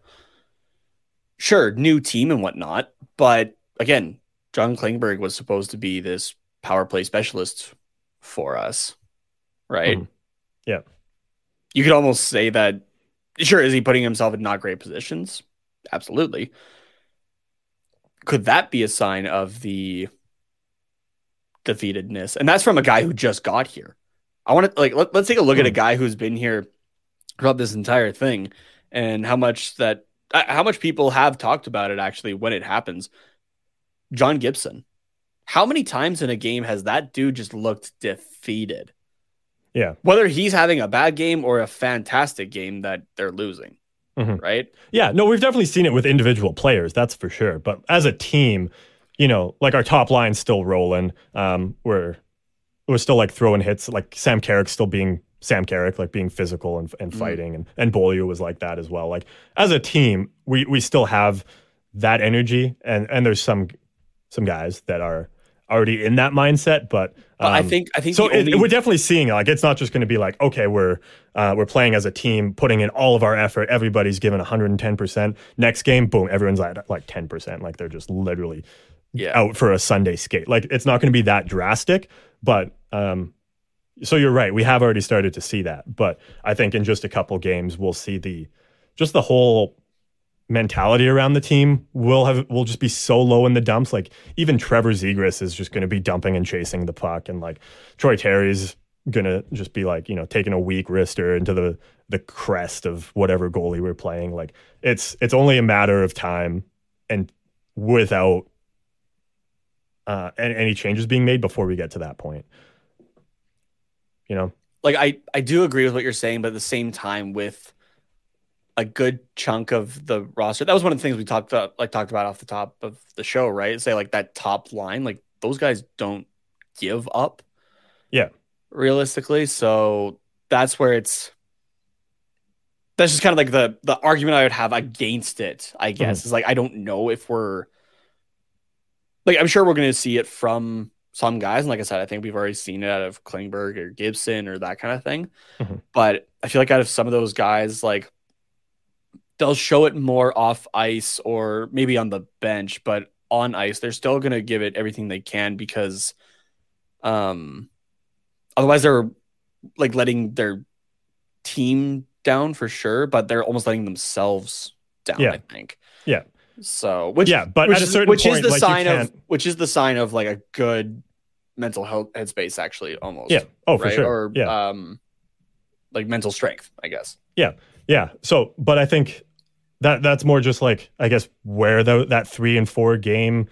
B: sure, new team and whatnot, but again, John Klingberg was supposed to be this power play specialist for us, right? Mm.
A: Yeah.
B: You could almost say that, sure, is he putting himself in not great positions? Absolutely. Could that be a sign of the defeatedness? And that's from a guy who just got here. I want to like let, us take a look
A: Hmm.
B: at a guy who's been here throughout this entire thing and how much that how much people have talked about it actually when it happens. John Gibson. How many times in a game has that dude just looked defeated?
A: Yeah.
B: Whether he's having a bad game or a fantastic game that they're losing,
A: Mhm.
B: right?
A: Yeah, no, we've definitely seen it with individual players, that's for sure. But as a team, you know, like our top line's still rolling. Um, we're we're still like throwing hits, like Sam Carrick still being Sam Carrick, like being physical and, and fighting, and and Beaulieu was like that as well. Like as a team, we we still have that energy, and and there's some some guys that are already in that mindset, but.
B: I
A: um,
B: think I think
A: so it,
B: only-
A: we're definitely seeing like it's not just going to be like okay we're uh, we're playing as a team putting in all of our effort everybody's given 110 percent next game boom everyone's at like 10 percent like they're just literally
B: yeah.
A: out for a Sunday skate like it's not going to be that drastic but um so you're right we have already started to see that but I think in just a couple games we'll see the just the whole mentality around the team will have will just be so low in the dumps. Like even Trevor Zegras is just going to be dumping and chasing the puck, and like Troy Terry's going to just be like you know taking a weak wrister into the the crest of whatever goalie we're playing. Like it's it's only a matter of time, and without uh, any, any changes being made before we get to that point. You know,
B: like I I do agree with what you're saying, but at the same time, with a good chunk of the roster, that was one of the things we talked about, like talked about off the top of the show, right? Say like that top line, like those guys don't give up.
A: Yeah.
B: realistically, so that's where it's. That's just kind of like the the argument I would have against it. I guess mm-hmm. is like I don't know if we're like I'm sure we're going to see it from some guys, and like I said, I think we've already seen it out of Klingberg or Gibson or that kind of thing.
A: Mhm.
B: But I feel like out of some of those guys, like they'll show it more off ice or maybe on the bench, but on ice, they're still going to give it everything they can because, um, otherwise they're like letting their team down for sure, but they're almost letting themselves down.
A: Yeah.
B: I think.
A: Yeah.
B: So which
A: Yeah, but
B: which
A: at a
B: is,
A: certain
B: which is the
A: like,
B: sign of which is the sign of like a good mental health headspace actually almost
A: yeah, oh for
B: right
A: sure,
B: or
A: yeah.
B: um like mental strength I guess
A: Yeah. Yeah so, but I think that that's more just like I guess where the, that three and four game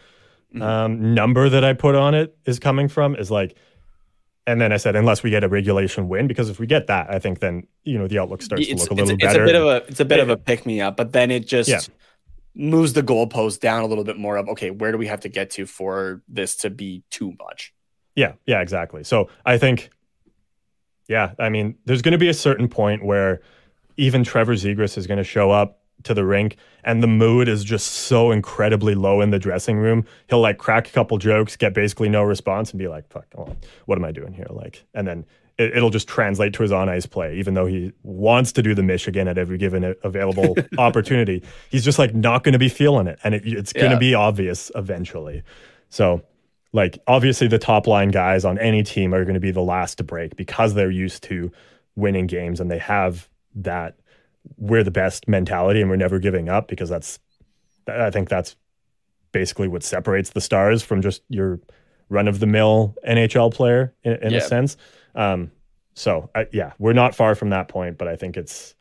B: Mhm.
A: um, number that I put on it is coming from is like, and then I said unless we get a regulation win, because if we get that, I think then you know the outlook starts to look a
B: it's,
A: little
B: it's
A: better.
B: a bit of a it's a bit of a pick me up but then it just
A: Yeah.
B: Moves the goalpost down a little bit more of okay where do we have to get to for this to be too much
A: Yeah, yeah, exactly. So I think, yeah, I mean, there's going to be a certain point where even Trevor Zegras is going to show up to the rink and the mood is just so incredibly low in the dressing room. He'll like crack a couple jokes, get basically no response, and be like, fuck, oh, what am I doing here? Like, and then it, it'll just translate to his on ice play, even though he wants to do the Michigan at every given available *laughs* opportunity. He's just like not going to be feeling it. And it, it's going to
B: Yeah.
A: be obvious eventually. So, like obviously the top line guys on any team are going to be the last to break because they're used to winning games and they have that we're the best mentality and we're never giving up because that's I think that's basically what separates the stars from just your run of the mill NHL player in, in
B: Yeah.
A: a sense. Um, so I, yeah, we're not far from that point, but I think it's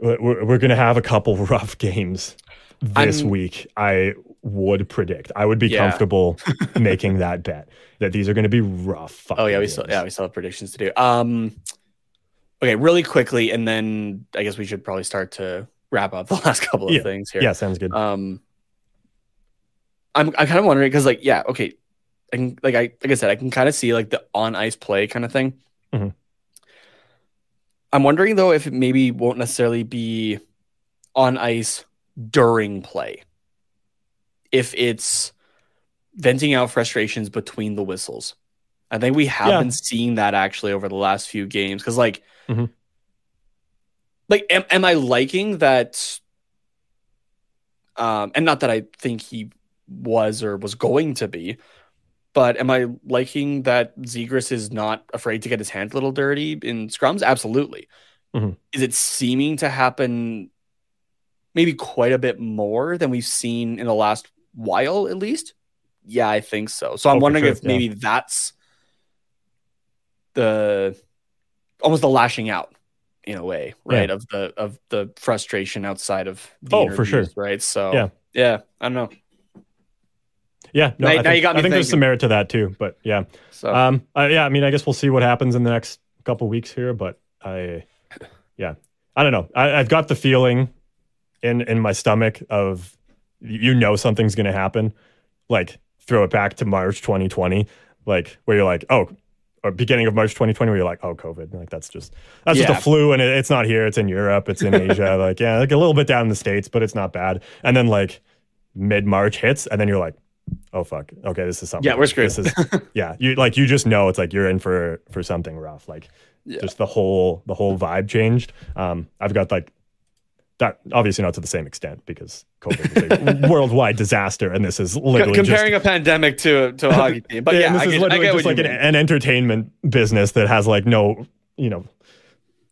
A: we're, we're going to have a couple *laughs* rough games this
B: I'm-
A: week. I would predict. I would be
B: Yeah.
A: comfortable *laughs* making that bet that these are going to be rough.
B: oh yeah we still yeah we still have predictions to do um okay really quickly and then I guess we should probably start to wrap up *laughs* the last couple of
A: Yeah.
B: things here
A: Yeah, sounds good.
B: Um, I'm I'm kind of wondering because like yeah okay, I can like I like I said I can kind of see like the on ice play kind of thing.
A: Mhm.
B: I'm wondering though if it maybe won't necessarily be on ice during play. If it's venting out frustrations between the whistles. I think we have
A: Yeah.
B: been seeing that actually over the last few games because like
A: Mhm.
B: like am, am I liking that um and not that I think he was or was going to be but am I liking that Zegras is not afraid to get his hands a little dirty in scrums? Absolutely.
A: Mhm.
B: Is it seeming to happen maybe quite a bit more than we've seen in the last while, at least? Yeah, I think so. So I'm
A: Oh,
B: wondering
A: sure,
B: if
A: yeah.
B: maybe that's the almost the lashing out in a way, right?
A: Yeah.
B: Of the of the frustration outside of the
A: Oh, for sure.
B: right? So
A: Yeah.
B: yeah, I don't know.
A: Yeah, no,
B: Now-
A: I
B: now
A: think,
B: you got me
A: I think there's some merit to that too. But yeah,
B: So
A: um, uh, yeah. I mean, I guess we'll see what happens in the next couple weeks here. But I, yeah, I don't know. I, I've got the feeling in in my stomach of you know something's going to happen. Like throw it back to March 2020, like where you're like, oh, or beginning of March 2020, where you're like, oh, COVID, like that's just that's just
B: Yeah.
A: a flu, and it, it's not here. It's in Europe. It's in Asia. *laughs* like yeah, like a little bit down in the states, but it's not bad. And then like mid March hits, and then you're like, oh fuck, okay, this is something.
B: Yeah, we're screwed.
A: This is *laughs* yeah, you like you just know it's like you're in for for something rough. Like
B: Yeah.
A: just the whole the whole vibe changed. Um, I've got like that obviously not to the same extent because COVID is a *laughs* worldwide disaster, and this is literally just-
B: comparing a pandemic to to a *laughs* hockey team, but yeah,
A: this
B: I
A: is
B: get, I
A: literally
B: get
A: just like an, an entertainment business that has like no, you know,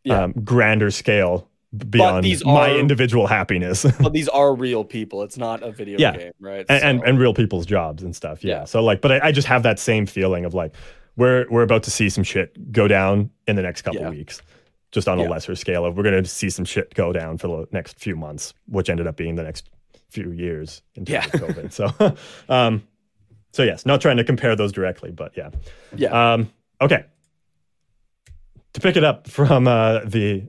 B: Yeah.
A: um, grander scale beyond
B: these
A: my
B: are-
A: individual happiness. *laughs*
B: But these are real people. It's not a video
A: Yeah.
B: game, right?
A: and
B: So-
A: and real people's jobs and stuff. Yeah.
B: Yeah.
A: So like, but I, I just have that same feeling of like we're we're about to see some shit go down in the next couple
B: Yeah.
A: weeks, just on a lesser scale. Of we're gonna see some shit go down for the next few months, which ended up being the next few years in terms
B: Yeah.
A: of COVID. So, *laughs* um, so yes, not trying to compare those directly, but yeah.
B: yeah,
A: Um, okay. To pick it up from uh, the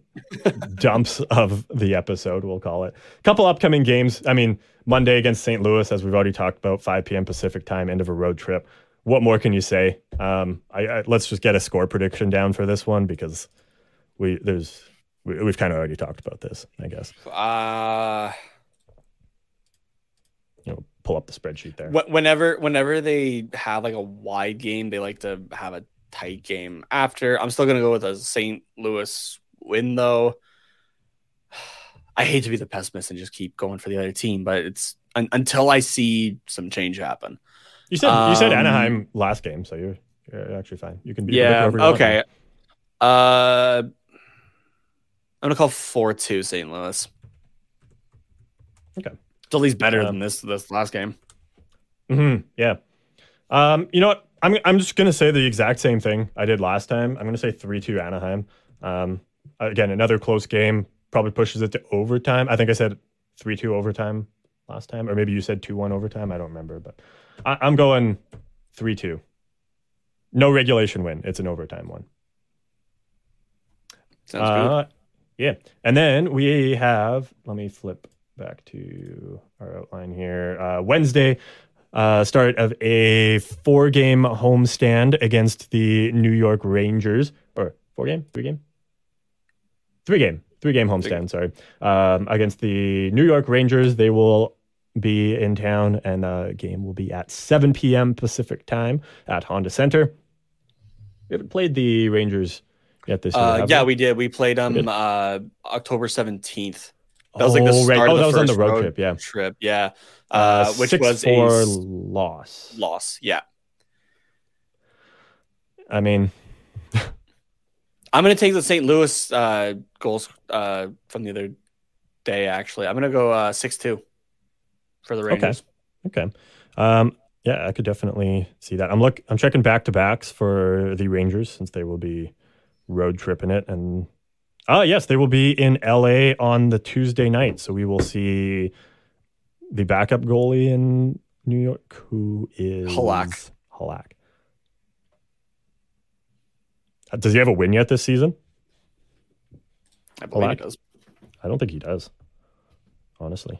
A: dumps of the episode, we'll call it. A Couple upcoming games. I mean, Monday against St. Louis, as we've already talked about, 5 p.m. Pacific time, end of a road trip. What more can you say? Um, I, I, let's just get a score prediction down for this one because we there's we, we've kind of already talked about this. I guess
B: uh,
A: you know, pull up the spreadsheet there.
B: whenever whenever they have like a wide game, they like to have a tight game after. I'm still gonna go with a St. Louis win though. *sighs* I hate to be the pessimist and just keep going for the other team, but it's un- until I see some change happen.
A: You said you said
B: um,
A: Anaheim last game, so you're, you're actually fine. You can be
B: Yeah.
A: whatever you want.
B: Okay. Uh, I'm gonna call four two St. Louis.
A: Okay.
B: It's at least better
A: Um,
B: than this this last game.
A: hmm Yeah. Um, you know what? I'm I'm just gonna say the exact same thing I did last time. I'm gonna say three two Anaheim. Um, again, another close game. Probably pushes it to overtime. I think I said three two overtime last time, or maybe you said two one overtime. I don't remember, but I, I'm going three two. No regulation win. It's an overtime one.
B: Sounds good.
A: Uh, yeah. And then we have, let me flip back to our outline here. Uh, Wednesday, uh, start of a four game homestand against the New York Rangers. Or four game? Three game? Three game. Three game homestand, sorry. Um, against the New York Rangers. They will be in town, and the game will be at 7 p.m. Pacific time at Honda Center. We haven't played the Rangers yet this year.
B: Uh, yeah,
A: we?
B: we did. We played them uh, October seventeenth. That was like the
A: Oh, right. Oh, that was on the road trip, yeah.
B: Trip, yeah.
A: Uh,
B: Uh, which was
A: four
B: a
A: loss.
B: loss. Yeah,
A: I mean, *laughs*
B: I'm gonna take the St. Louis uh, goals uh, from the other day. Actually, I'm gonna go uh, six two for the Rangers.
A: okay. Um, yeah, I could definitely see that. I'm look. I'm checking back to backs for the Rangers since they will be road tripping it, and ah, yes, they will be in LA on the Tuesday night. So we will see the backup goalie in New York, who is
B: Halak.
A: Halak. Uh, Does he have a win yet this season?
B: I believe
A: Halak?
B: it does.
A: I don't think he does. Honestly.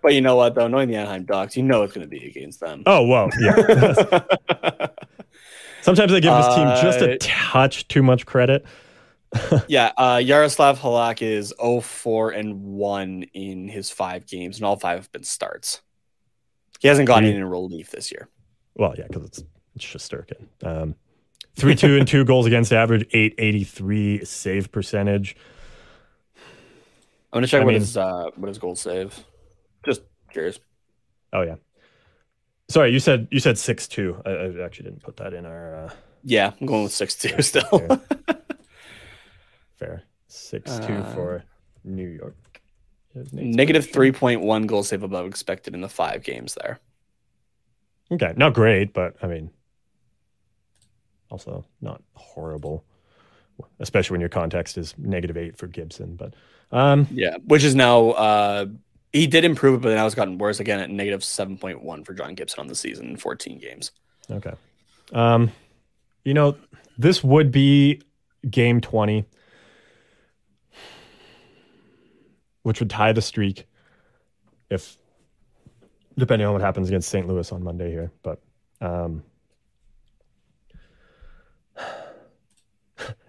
B: But you know what, though, knowing the Anaheim Ducks, you know it's gonna be against them.
A: Oh well, yeah. *laughs* Sometimes they give this team just a
B: Uh,
A: touch too much credit. *laughs*
B: yeah, uh, Yaroslav Halak is 0-4 and 1 in his five games, and all five have been starts. He hasn't gone in in relief this year.
A: Well, yeah, because it's it's just Um, three two and two goals against average, eight eighty three save percentage.
B: I'm gonna check
A: I
B: what
A: mean-
B: his uh, what his goal save. Just curious.
A: Oh yeah. Sorry, you said you said six two. I, I actually didn't put that in our uh,
B: Yeah, I'm going with six two still. *laughs*
A: Fair. fair six two
B: Uh,
A: for New York. Is Nate's
B: Negative
A: prediction.
B: three point one goal save above expected in the five games there.
A: Okay, not great, but I mean, also not horrible, especially when your context is negative eight for Gibson. But um,
B: Yeah, which is now uh he did improve it, but now it's gotten worse again at negative seven point one for John Gibson on the season in fourteen games.
A: okay, um, you know this would be game twenty, which would tie the streak if depending on what happens against St. Louis on Monday here, but. Um, *sighs*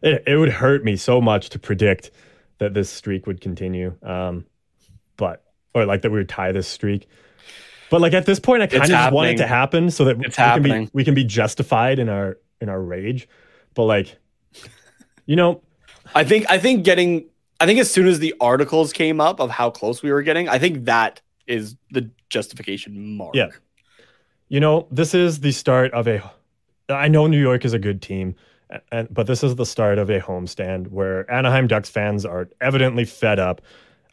A: it, it would hurt me so much to predict that this streak would continue. Um, but or like that we would tie this streak. But like at this point, I kind of just want it to happen so that
B: It's
A: we can be we can be justified in our in our rage. But like, you know,
B: I think I think getting I think as soon as the articles came up of how close we were getting, I think that is the justification mark.
A: Yeah. you know, this is the start of a. I know New York is a good team, and but this is the start of a homestand where Anaheim Ducks fans are evidently fed up.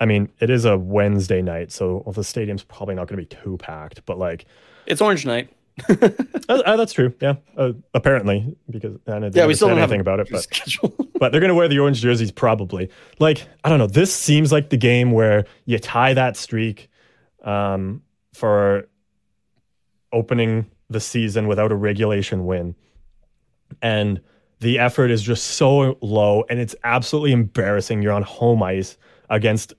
A: I mean, it is a Wednesday night, so well, the stadium's probably not going to be too packed. But like,
B: It's orange night. *laughs*
A: uh, uh, that's true. Yeah, uh, apparently because didn't
B: Yeah, we still don't
A: anything about it, but *laughs* but they're going to wear the orange jerseys probably. Like, I don't know. This seems like the game where you tie that streak um, for opening the season without a regulation win. And the effort is just so low and it's absolutely embarrassing. You're on home ice against,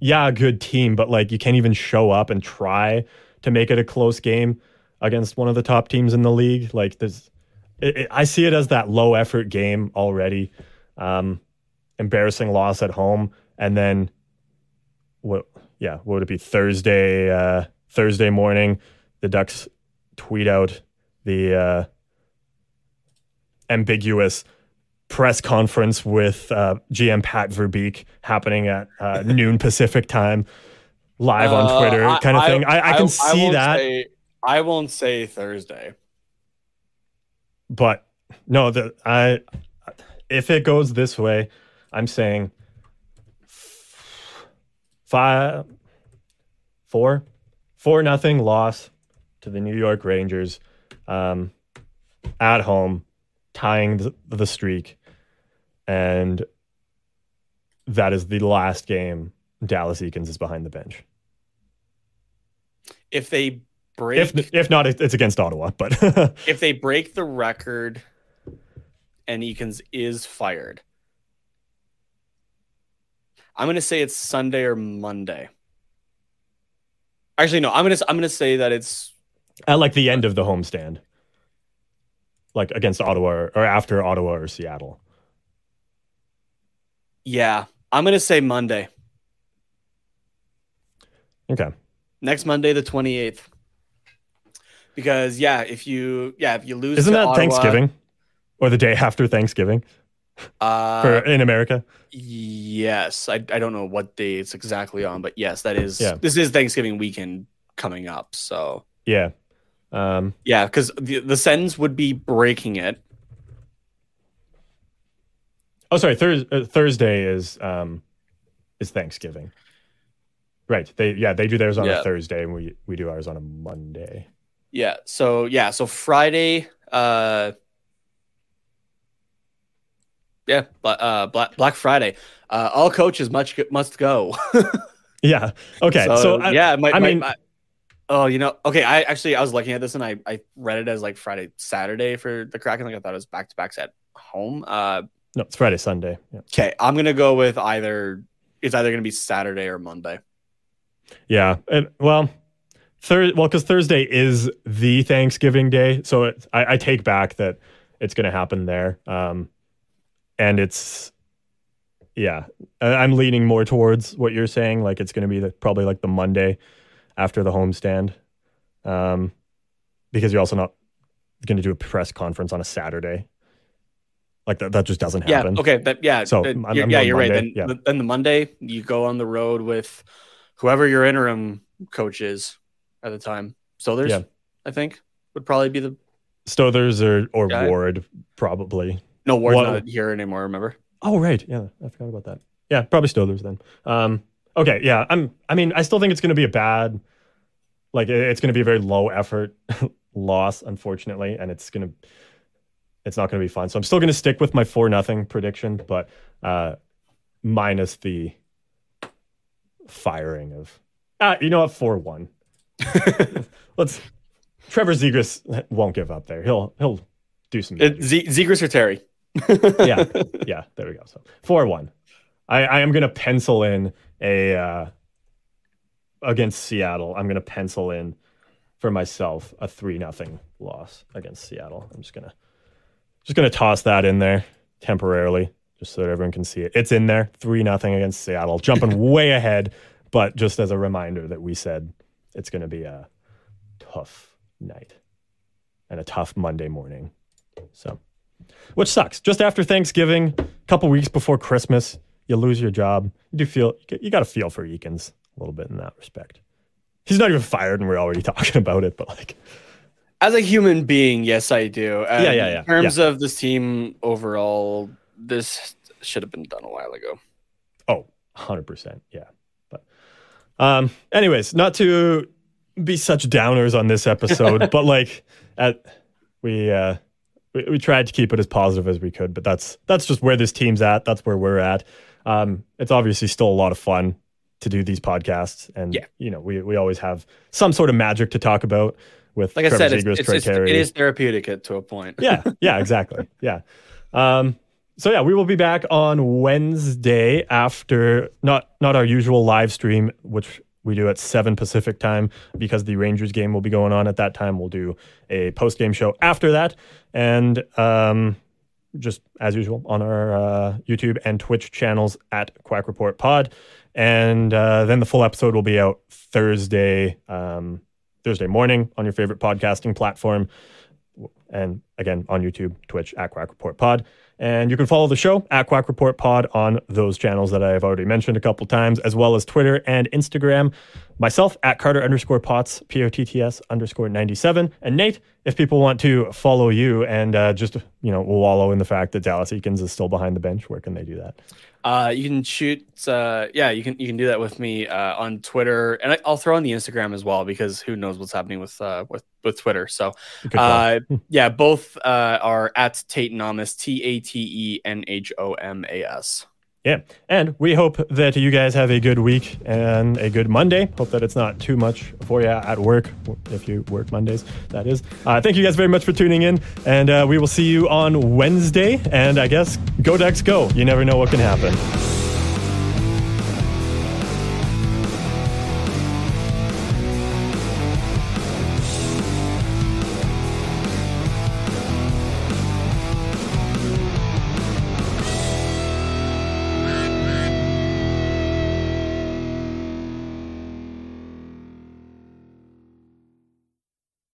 A: yeah, a good team, but like you can't even show up and try to make it a close game against one of the top teams in the league. Like, there's, it, it, I see it as that low effort game already. Um, embarrassing loss at home, and then what? Yeah, what would it be? Thursday, uh, Thursday morning, the Ducks tweet out the uh, ambiguous press conference with uh, GM Pat Verbeek happening at uh, *laughs* noon Pacific time, live on
B: Uh,
A: Twitter,
B: I-
A: kind of thing. I, I can see that.
B: say- I won't say Thursday.
A: but no the i if it goes this way i'm saying five four four nothing loss to the new york rangers um at home tying the, the streak and that is the last game dallas eakins is behind the bench
B: If they break
A: if if not it's against ottawa but *laughs*
B: if they break the record and Eakins is fired, I'm gonna say it's Sunday or Monday. Actually, no. I'm gonna I'm gonna say that it's
A: at like the end of the homestand, like against Ottawa or, or after Ottawa or Seattle.
B: yeah. I'm gonna say Monday.
A: Okay.
B: Next Monday, the 28th. Because yeah, if you yeah if you lose,
A: Isn't that
B: Ottawa,
A: Thanksgiving or the day after Thanksgiving
B: Uh,
A: for in America?
B: Yes, I, I don't know what day it's exactly on, but yes, that is
A: Yeah.
B: this is Thanksgiving weekend coming up. So
A: Yeah. Um,
B: yeah, because the the Sens would be breaking it.
A: oh, sorry. Thurs uh, Thursday is um, is Thanksgiving. Right. They yeah they do theirs on
B: Yeah.
A: a Thursday and we we do ours on a Monday.
B: Yeah. So yeah. So Friday. Uh. Yeah. But uh, Black Black Friday. Uh, all coaches much must go. *laughs*
A: Yeah. Okay. So, I,
B: yeah, my,
A: I
B: my-
A: mean-
B: my- oh, you know, okay. I actually I was looking at this and I I read it as like Friday Saturday for the Kraken. Like I thought it was back to backs at home. Uh,
A: no, it's Friday Sunday. Yeah.
B: okay, I'm gonna go with either. It's either gonna be Saturday or Monday.
A: Yeah. And, well, well, because Thursday is the Thanksgiving day, so it, I, I take back that it's going to happen there. Um, and it's, yeah, I- I'm leaning more towards what you're saying. Like it's going to be the, probably like the Monday after the homestand, um, because you're also not going to do a press conference on a Saturday. Like that, that just doesn't happen.
B: Yeah. Okay. That yeah.
A: So, I'm-
B: you're-
A: I'm
B: yeah, you're right. Then
A: yeah.
B: then the Monday you go on the road with whoever your interim coach is at the time. Stothers,
A: Yeah.
B: I think, would probably be the
A: Stothers or or
B: Guy.
A: Ward probably.
B: no Ward's
A: What-
B: not here anymore. Remember?
A: Oh right, yeah, I forgot about that. Yeah, probably Stothers then. Um, okay, yeah, I'm. I mean, I still think it's going to be a bad, like it's going to be a very low effort *laughs* loss, unfortunately, and it's going to. it's not going to be fun. So I'm still going to stick with my four nothing prediction, but uh, minus the firing of. Uh, you know what? Four one. *laughs* Let's. Trevor Zegras won't give up there. He'll he'll do some.
B: It, Z- Zegras or Terry? *laughs*
A: yeah, *laughs* yeah. There we go. So four one. I, I am going to pencil in a uh, against Seattle. I'm going to pencil in for myself a three nothing loss against Seattle. I'm just gonna just gonna toss that in there temporarily, just so that everyone can see it. It's in there, three nothing against Seattle, jumping way ahead. But just as a reminder that we said it's going to be a tough night and a tough Monday morning. So, which sucks. Just after Thanksgiving, a couple weeks before Christmas, you lose your job. You do feel you got to feel for Eakins a little bit in that respect. He's not even fired, and we're already *laughs* talking about it. But like,
B: as a human being, yes, I do.
A: yeah, yeah, yeah.
B: In terms
A: yeah.
B: of this team overall, this should have been done a while ago.
A: Oh, 100%. Yeah. Um, anyways, not to be such downers on this episode, *laughs* but like, at, we, uh, we, we tried to keep it as positive as we could, but that's that's just where this team's at. That's where we're at. Um, it's obviously still a lot of fun to do these podcasts, and
B: Yeah.
A: you know we we always have some sort of magic to talk about with
B: Like I
A: Trevor
B: said, it's,
A: Zegras,
B: it's, it's, it is therapeutic at- to a point.
A: yeah, yeah, exactly. *laughs* Yeah. Um, so yeah, we will be back on Wednesday after not not our usual live stream, which we do at seven Pacific time because the Rangers game will be going on at that time. We'll do a post game show after that, and um, just as usual on our uh, YouTube and Twitch channels at Quack Report Pod, and uh, then the full episode will be out Thursday um, Thursday morning on your favorite podcasting platform and again on YouTube, Twitch at Quack Report Pod. And you can follow the show at Quack Report Pod on those channels that I've already mentioned a couple times, as well as Twitter and Instagram. Myself at Carter underscore Potts, P O T T S underscore 97. And Nate, if people want to follow you and uh, just, you know, wallow in the fact that Dallas Eakins is still behind the bench, where can they do that?
B: Uh, you can shoot. Uh, yeah, you can you can do that with me uh, on Twitter, and I, I'll throw in the Instagram as well because who knows what's happening with uh, with with Twitter. So, uh, yeah, both uh, are at Tate Nomas, T A T E N H O M A S.
A: Yeah. And we hope that you guys have a good week and a good Monday. Hope that it's not too much for you at work, if you work Mondays, that is. Uh, thank you guys very much for tuning in. And uh, we will see you on Wednesday. And I guess go Ducks go. You never know what can happen.